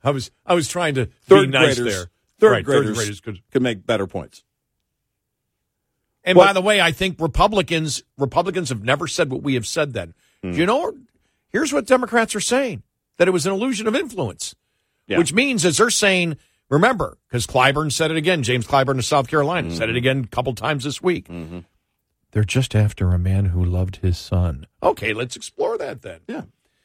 I was I was trying to Third be nice graders. there. Third Right, graders, could could make better points. And by the way, I think Republicans Republicans have never said what we have said. Then, Hmm. you know, here's what Democrats are saying: that it was an illusion of influence, Yeah. which means as they're saying, remember, because Clyburn said it again, James Clyburn of South Carolina said Mm-hmm. it again a couple times this week. They're just after a man who loved his son. Okay, let's explore that then. Yeah.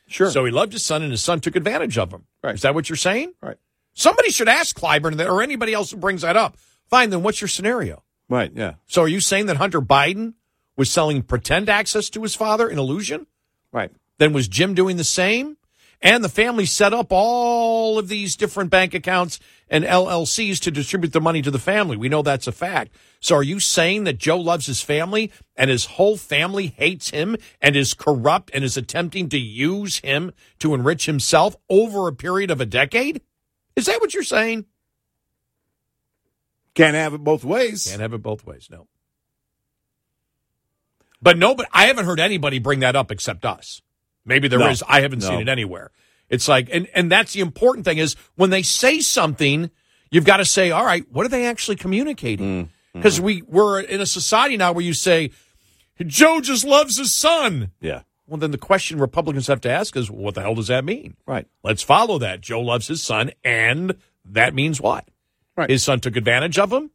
Sure. So he loved his son, and his son took advantage of him. Right. Is that what you're saying? Right. Somebody should ask Clyburn that, or anybody else who brings that up. Fine, then what's your scenario? Right. Yeah. So are you saying that Hunter Biden was selling pretend access to his father an illusion? Right. Then was Jim doing the same? And the family set up all of these different bank accounts and LLCs to distribute the money to the family. We know that's a fact. So are you saying that Joe loves his family and his whole family hates him and is corrupt and is attempting to use him to enrich himself over a period of a decade? Is that what you're saying? Can't have it both ways. Can't have it both ways, no. But no, but I haven't heard anybody bring that up except us. Maybe there is. No. I haven't seen it anywhere. It's like, and, and that's the important thing is when they say something, you've got to say, all right, what are they actually communicating? Because we, we're in a society now where you say, Joe just loves his son. Yeah. Well, then the question Republicans have to ask is, what the hell does that mean? Right. Let's follow that. Joe loves his son, and that means what? Right. His son took advantage of him.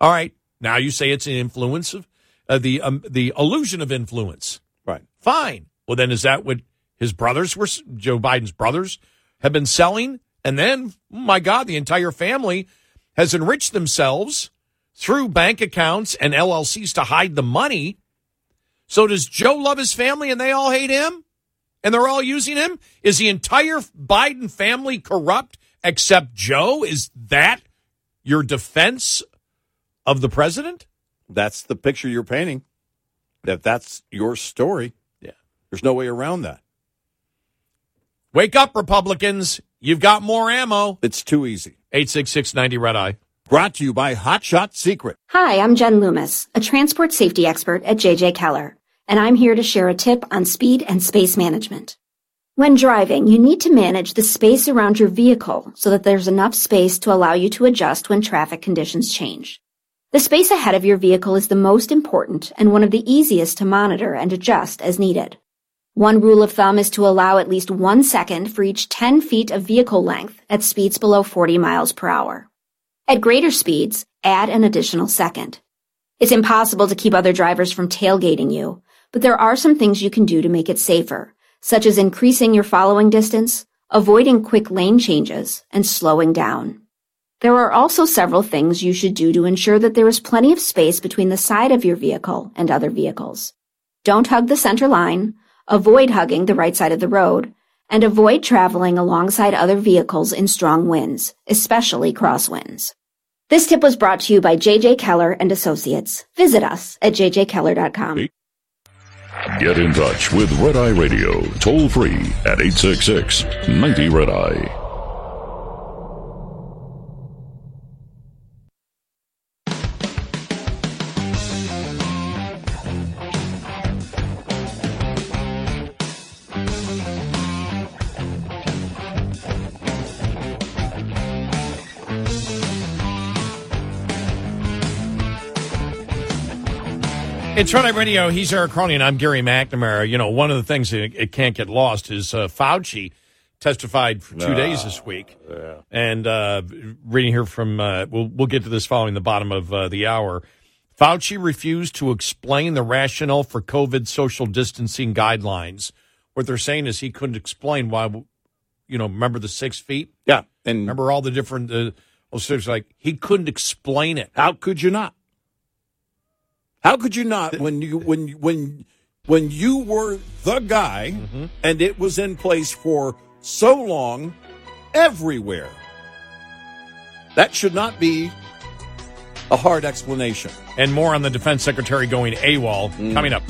All right. Now you say it's an influence of uh, the um, the illusion of influence. Right. Fine. Well, then is that what his brothers were? Joe Biden's brothers have been selling, and then my God, the entire family has enriched themselves through bank accounts and LLCs to hide the money. So does Joe love his family and they all hate him? And they're all using him? Is the entire Biden family corrupt except Joe? Is that your defense of the president? That's the picture you're painting. That that's your story. Yeah. There's no way around that. Wake up, Republicans. You've got more ammo. It's too easy. 86690 Red Eye. Brought to you by Hot Shot Secret. Hi, I'm Jen Loomis, a transport safety expert at JJ Keller, and I'm here to share a tip on speed and space management. When driving, you need to manage the space around your vehicle so that there's enough space to allow you to adjust when traffic conditions change. The space ahead of your vehicle is the most important and one of the easiest to monitor and adjust as needed. One rule of thumb is to allow at least one second for each 10 feet of vehicle length at speeds below 40 miles per hour. At greater speeds, add an additional second. It's impossible to keep other drivers from tailgating you, but there are some things you can do to make it safer, such as increasing your following distance, avoiding quick lane changes, and slowing down. There are also several things you should do to ensure that there is plenty of space between the side of your vehicle and other vehicles. Don't hug the center line, avoid hugging the right side of the road, and avoid traveling alongside other vehicles in strong winds, especially crosswinds. This tip was brought to you by JJ Keller and Associates. Visit us at jjkeller.com. Get in touch with Red Eye Radio toll free at 866 90 Red Eye. It's Friday Radio. He's Eric Harley, and I'm Gary McNamara. You know, one of the things that it can't get lost is uh, Fauci testified for two Ah, days this week, and uh, reading here from uh, we'll we'll get to this following the bottom of uh, the hour. Fauci refused to explain the rationale for COVID social distancing guidelines. What they're saying is he couldn't explain why. You know, remember the six feet? Yeah, and remember all the different. Uh, well, so it's like he couldn't explain it. How could you not? How could you not when you when when when you were the guy Mm-hmm. and it was in place for so long everywhere? That should not be a hard explanation. And more on the defense secretary going AWOL Mm. coming up.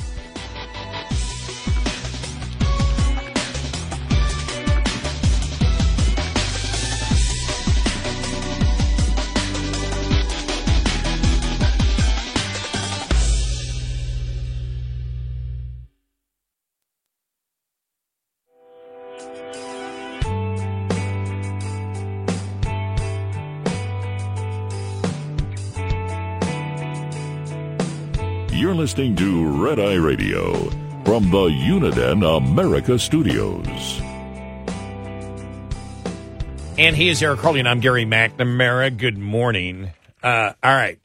Listening to Red Eye Radio from the Uniden America Studios. And he is Eric Harley, and I'm Gary McNamara. Good morning. Uh, all right.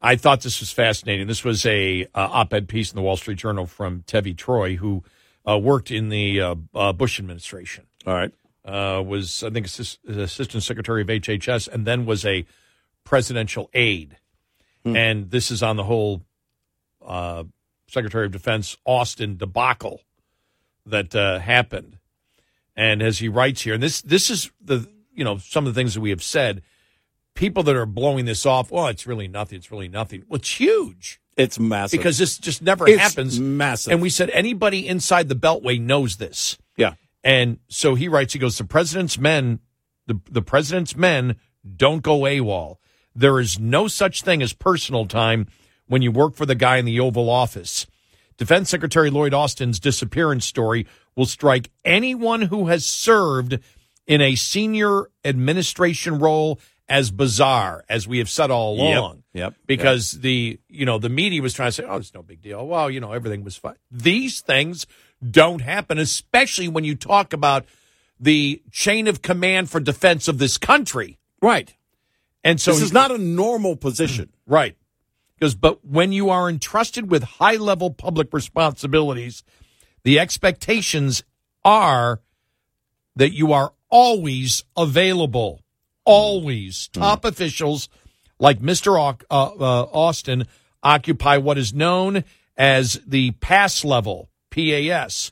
I thought this was fascinating. This was a uh, op-ed piece in the Wall Street Journal from Tevi Troy, who uh, worked in the uh, uh, Bush administration. All right. Uh, was I think assist, assistant secretary of HHS, and then was a presidential aide. And this is on the whole uh, Secretary of Defense Austin debacle that uh, happened. And as he writes here, and this this is the you know some of the things that we have said. People that are blowing this off, well, it's really nothing. It's really nothing. Well, it's huge. It's massive because this just never It's happens. Massive. And we said anybody inside the Beltway knows this. Yeah. And so he writes, he goes, the president's men, the, the president's men don't go AWOL. There is no such thing as personal time when you work for the guy in the Oval Office. Defense Secretary Lloyd Austin's disappearance story will strike anyone who has served in a senior administration role as bizarre, as we have said all along. yep, Because the you know the media was trying to say, oh, it's no big deal. Well, you know everything was fine. These things don't happen, especially when you talk about the chain of command for defense of this country. Right. And so this is not a normal position. Right. Because, but when you are entrusted with high level public responsibilities, the expectations are that you are always available. Always. Top officials like Mr. Au- uh, uh, Austin occupy what is known as the pass level, PAS,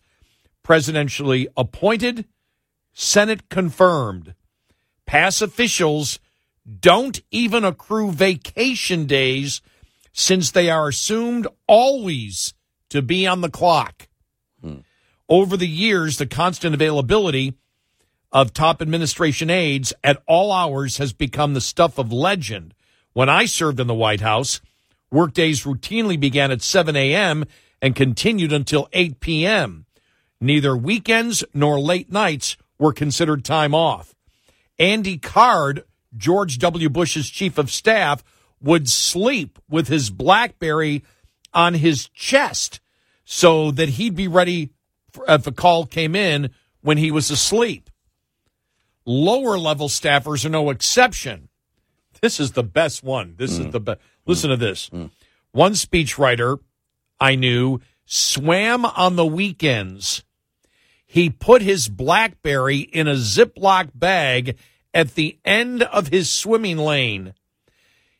presidentially appointed, Senate confirmed. Pass officials don't even accrue vacation days since they are assumed always to be on the clock. Over the years, the constant availability of top administration aides at all hours has become the stuff of legend. When I served in the White House, workdays routinely began at 7 a.m. and continued until 8 p.m. Neither weekends nor late nights were considered time off. Andy Card, George W. Bush's chief of staff, would sleep with his Blackberry on his chest so that he'd be ready for, if a call came in when he was asleep. Lower level staffers are no exception. This is the best one. This is mm. the best. Listen to this. Mm. One speechwriter I knew swam on the weekends. He put his Blackberry in a Ziploc bag at the end of his swimming lane.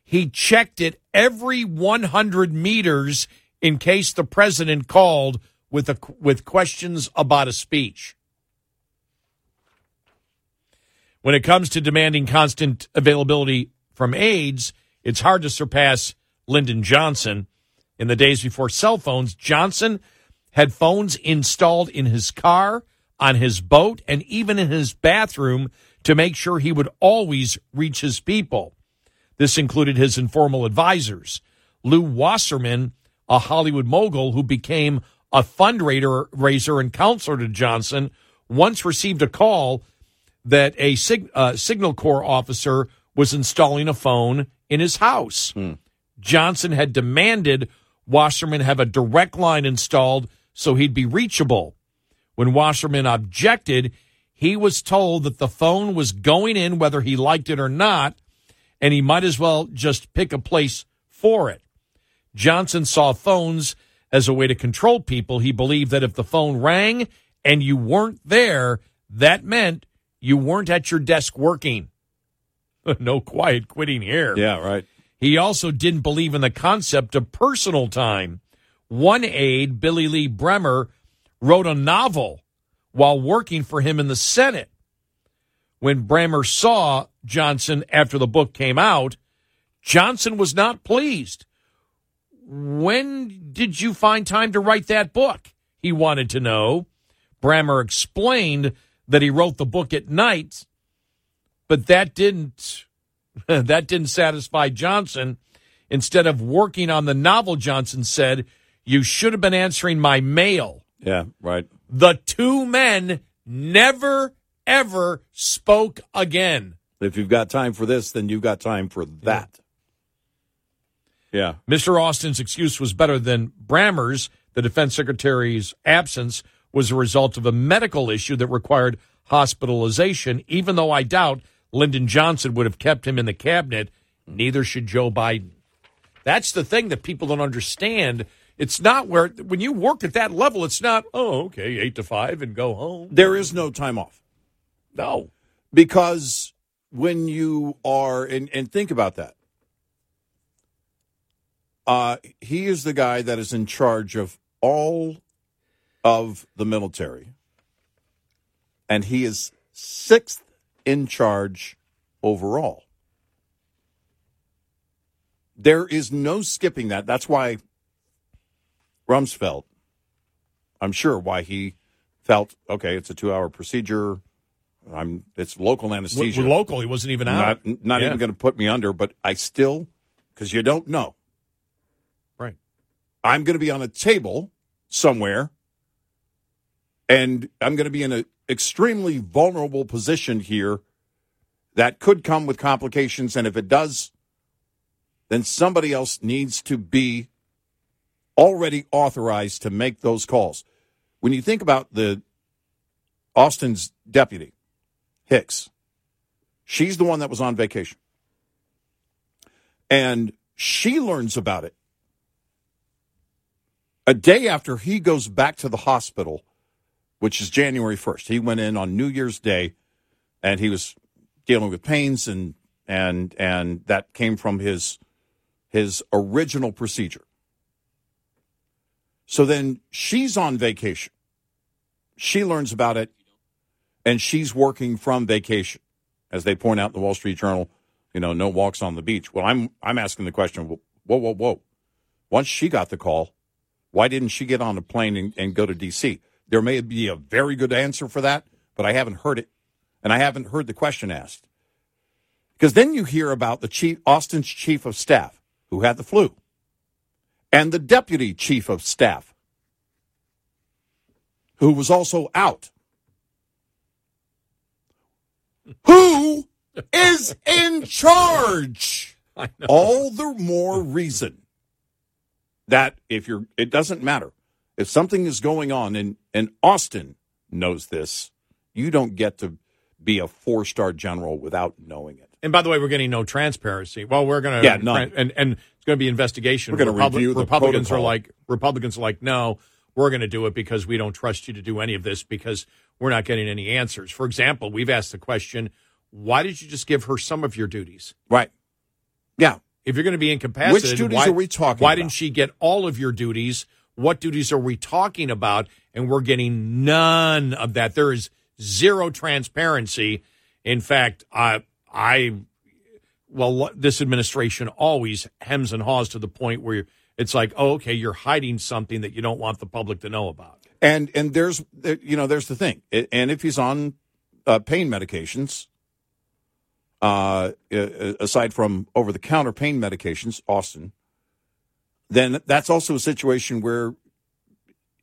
He checked it every 100 meters in case the president called with a, with questions about a speech. When it comes to demanding constant availability from aides, it's hard to surpass Lyndon Johnson. In the days before cell phones, Johnson had phones installed in his car, on his boat, and even in his bathroom to make sure he would always reach his people. This included his informal advisors. Lew Wasserman, a Hollywood mogul who became a fundraiser raiser and counselor to Johnson, once received a call that a sig- uh, Signal Corps officer was installing a phone in his house. Johnson had demanded Wasserman have a direct line installed so he'd be reachable. When Wasserman objected, he was told that the phone was going in whether he liked it or not, and he might as well just pick a place for it. Johnson saw phones as a way to control people. He believed that if the phone rang and you weren't there, that meant you weren't at your desk working. no quiet quitting here. Yeah, right. He also didn't believe in the concept of personal time. One aide, Billy Lee Brammer, wrote a novel while working for him in the Senate. When Brammer saw Johnson after the book came out, Johnson was not pleased. When did you find time to write that book? He wanted to know. Brammer explained that he wrote the book at night, but that didn't that didn't satisfy Johnson. Instead of working on the novel, Johnson said, You should have been answering my mail. Yeah, right. The two men never, ever spoke again. If you've got time for this, then you've got time for that. Yeah. Mr. Austin's excuse was better than Brammer's. The defense secretary's absence was a result of a medical issue that required hospitalization, even though I doubt Lyndon Johnson would have kept him in the cabinet. Neither should Joe Biden. That's the thing that people don't understand. It's not where, when you work at that level, it's not, oh, okay, eight to five and go home. There is no time off. No. Because when you are, and, and think about that. Uh, he is the guy that is in charge of all of the military. And he is sixth in charge overall. There is no skipping that. That's why Rumsfeld, I'm sure why he felt, okay, it's a two hour procedure. I'm it's local anesthesia. We're local. He wasn't even out. Not, not Yeah. even going to put me under, but I still, because you don't know. Right. I'm going to be on a table somewhere, and I'm going to be in an extremely vulnerable position here that could come with complications. And if it does, then somebody else needs to be already authorized to make those calls. When you think about the Austin's deputy, Hicks, she's the one that was on vacation. And she learns about it a day after he goes back to the hospital, which is January 1st. He went in on New Year's Day and he was dealing with pains and and and that came from his his original procedure. So then she's on vacation. She learns about it and she's working from vacation. As they point out in the Wall Street Journal, you know, no walks on the beach. Well, I'm I'm asking the question, whoa, whoa, whoa. Once she got the call, why didn't she get on a plane and, and go to D.C.? There may be a very good answer for that, but I haven't heard it, and I haven't heard the question asked. Because then you hear about the chief, Austin's chief of staff, who had the flu, and the deputy chief of staff, who was also out. Who is in charge? All the more reason that if you're, it doesn't matter. If something is going on, and, and Austin knows this, you don't get to be a four star general without knowing it. And by the way, we're getting no transparency. Well, we're going to Yeah, none. and and it's going to be investigation. We're gonna review the Republicans protocol. are like Republicans are like, no, we're going to do it because we don't trust you to do any of this because we're not getting any answers. For example, we've asked the question, why did you just give her some of your duties? Right. Yeah. If you're going to be incapacitated, Which duties why, are we talking Why about? didn't she get all of your duties? What duties are we talking about? And we're getting none of that. There is zero transparency. In fact, I, I, well, this administration always hems and haws to the point where it's like, oh, okay, you're hiding something that you don't want the public to know about. And and there's you know there's the thing, and if he's on uh, pain medications, uh, aside from over the counter pain medications, Austin, then that's also a situation where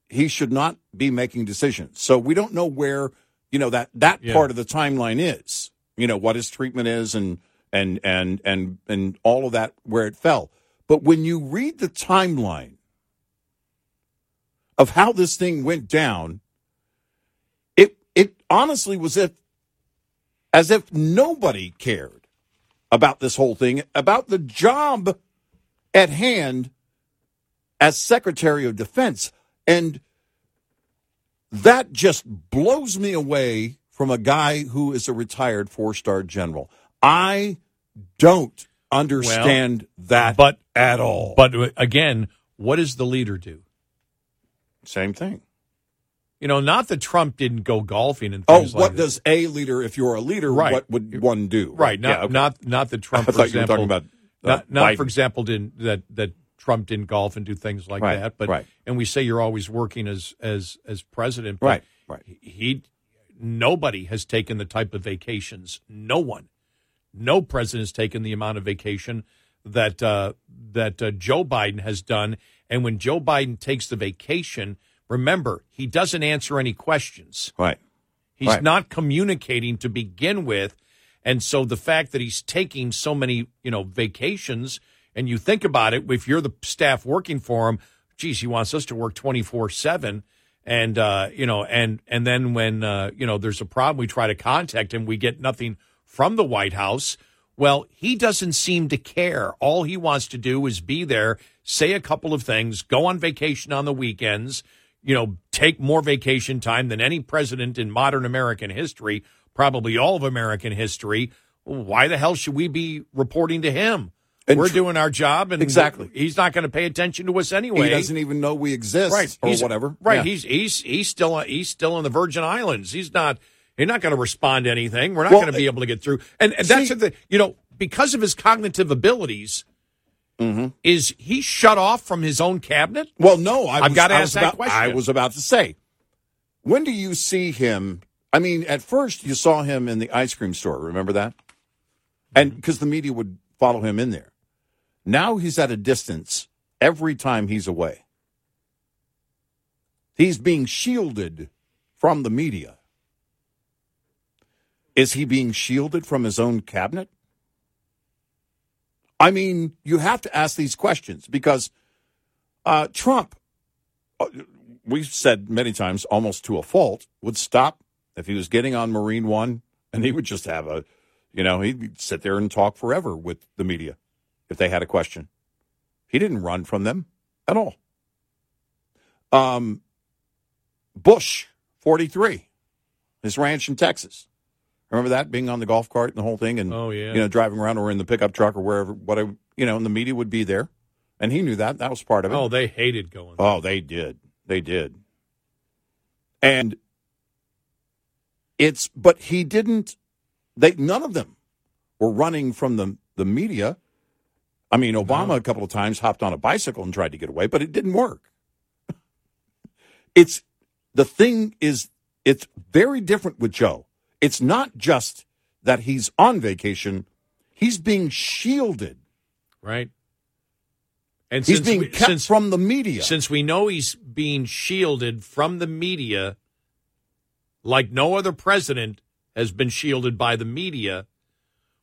he should not be making decisions. So we don't know where you know that that Yeah. part of the timeline is. You know what his treatment is, and and and and and all of that where it fell. But when you read the timeline of how this thing went down, it it honestly was if as if nobody cared about this whole thing, about the job at hand as Secretary of Defense. And that just blows me away from a guy who is a retired four star general. I don't understand that but at all. But again, what does the leader do? Same thing. You know, not that Trump didn't go golfing and things Oh, what like does a leader, if you're a leader, Right. what would one do? Right. Not Yeah, okay. not not that Trump. I for thought you were talking about, uh, not, not for example didn't that that Trump didn't golf and do things like Right, that. But right. and we say you're always working as as as president. But Right, right. He nobody has taken the type of vacations. No one, no president has taken the amount of vacation that uh, that uh, Joe Biden has done. And when Joe Biden takes the vacation, remember he doesn't answer any questions. Right. He's Right. not communicating to begin with. And so the fact that he's taking so many, you know, vacations, and you think about it, if you're the staff working for him, geez, he wants us to work 24 7. And, uh, you know, and, and then when, uh, you know, there's a problem, we try to contact him, we get nothing from the White House. Well, he doesn't seem to care. All he wants to do is be there, say a couple of things, go on vacation on the weekends, you know, take more vacation time than any president in modern American history, probably all of American history. Why the hell should we be reporting to him? And We're doing our job, and Exactly. he's not going to pay attention to us anyway. He doesn't even know we exist, right or He's- whatever. Right, Yeah. he's he's he's still he's still in the Virgin Islands. He's not he's not going to respond to anything. We're not Well, going to be able to get through. And, and that's see- the thing, you know because of his cognitive abilities. Mm-hmm. Is he shut off from his own cabinet? Well, no, I I've got to ask was that question. I was about to say, when do you see him? I mean, at first you saw him in the ice cream store. Remember that? And because the media would follow him in there. Now he's at a distance every time he's away. He's being shielded from the media. Is he being shielded from his own cabinet? I mean, you have to ask these questions because uh, Trump, uh, we've said many times, almost to a fault, would stop if he was getting on Marine One, and he would just have a, you know, he'd sit there and talk forever with the media if they had a question. He didn't run from them at all. Um, Bush, 43, his ranch in Texas. Remember that being on the golf cart and the whole thing, and Oh, yeah. you know driving around or in the pickup truck or wherever, whatever you know, and the media would be there, and he knew that that was part of it. Oh, they hated going. Oh, they did. They did. And it's but he didn't they none of them were running from the the media. I mean, Obama a couple of times hopped on a bicycle and tried to get away, but it didn't work. It's the thing is it's very different with Joe. It's not just that he's on vacation, he's being shielded. right? And He's since being we- kept since- from the media. Since we know he's being shielded from the media, like no other president has been shielded by the media,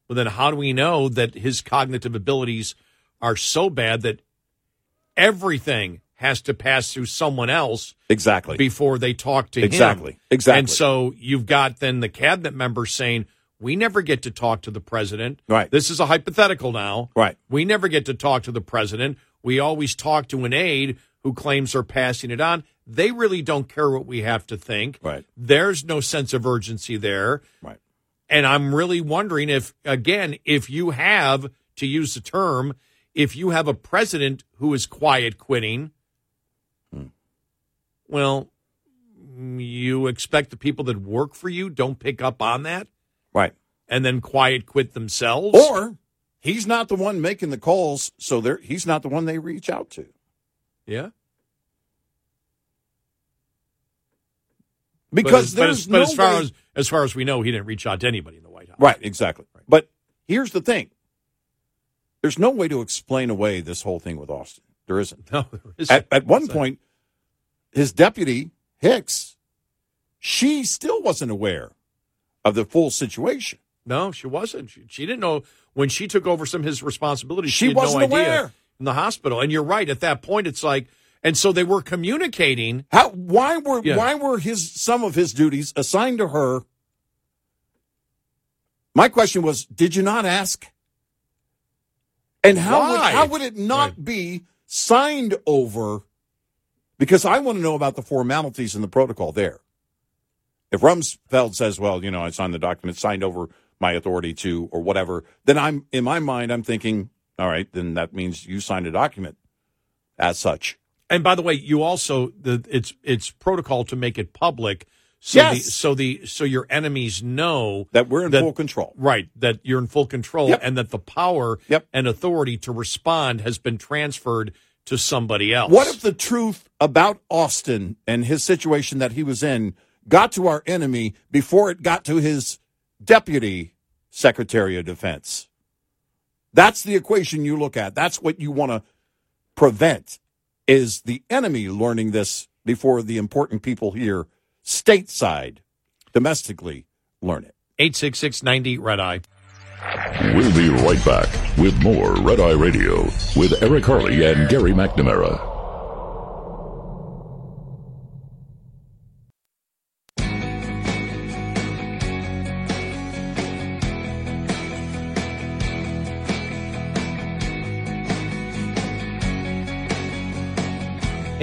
well, then how do we know that his cognitive abilities are so bad that everything has to pass through someone else Exactly. before they talk to him? Exactly. Exactly. And so you've got then the cabinet members saying, We never get to talk to the president. Right. This is a hypothetical now. Right. We never get to talk to the president. We always talk to an aide who claims they're passing it on. They really don't care what we have to think. Right. There's no sense of urgency there. Right. And I'm really wondering if, again, if you have, to use the term, if you have a president who is quiet quitting, well, you expect the people that work for you don't pick up on that Right. and then quiet quit themselves? Or he's not the one making the calls, so they're, he's not the one they reach out to. yeah. Because but, as- there's but, no as far way- as as far as we know, he didn't reach out to anybody in the White House. Right, exactly. But here's the thing there's no way to explain away this whole thing with Austin. There isn't. No, there isn't. At, at one point, his deputy, Hicks, she still wasn't aware of the full situation. No, she wasn't. She, she didn't know when she took over some of his responsibilities. She had wasn't no idea aware. in the hospital. And you're right. At that point, it's like, and so they were communicating. How? Why were Yeah. why were his some of his duties assigned to her? My question was, did you not ask? And how would, how would it not be signed over? Because I want to know about the formalities in the protocol there. If Rumsfeld says, "Well, you know, I signed the document, signed over my authority to, or whatever," then I'm in my mind, I'm thinking, all right, then that means you signed a document as such. And by the way, you also the it's it's protocol to make it public. So Yes. the so the so your enemies know that we're in full control. Right, that you're in full control Yep. and that the power Yep. and authority to respond has been transferred to somebody else. What if the truth about Austin and his situation that he was in got to our enemy before it got to his deputy secretary of defense? That's the equation you look at. That's what you want to prevent is the enemy learning this before the important people here stateside domestically learn it. 86690 Red Eye. We'll be right back with more Red Eye Radio with Eric Harley and Gary McNamara.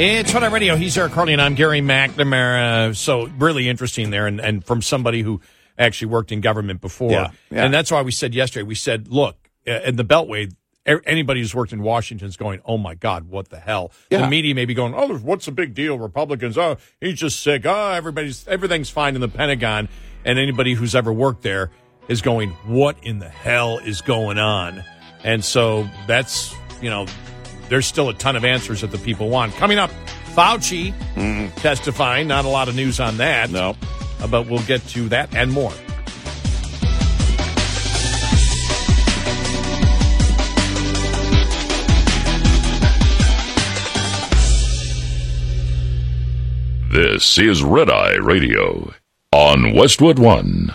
It's Red Eye Radio. He's Eric Harley, and I'm Gary McNamara. So really interesting there, and, and from somebody who actually worked in government before. Yeah, yeah. And that's why we said yesterday, we said, look, uh, in the Beltway, anybody who's worked in Washington is going, oh my God, what the hell? Yeah. The media may be going, oh, what's the big deal? Republicans, oh, he's just sick. Oh, everybody's, everything's fine in the Pentagon. And anybody who's ever worked there is going, what in the hell is going on? And so that's, you know, there's still a ton of answers that the people want. Coming up, Fauci testifying. Not a lot of news on that. No. But we'll get to that and more. This is Red Eye Radio on Westwood One.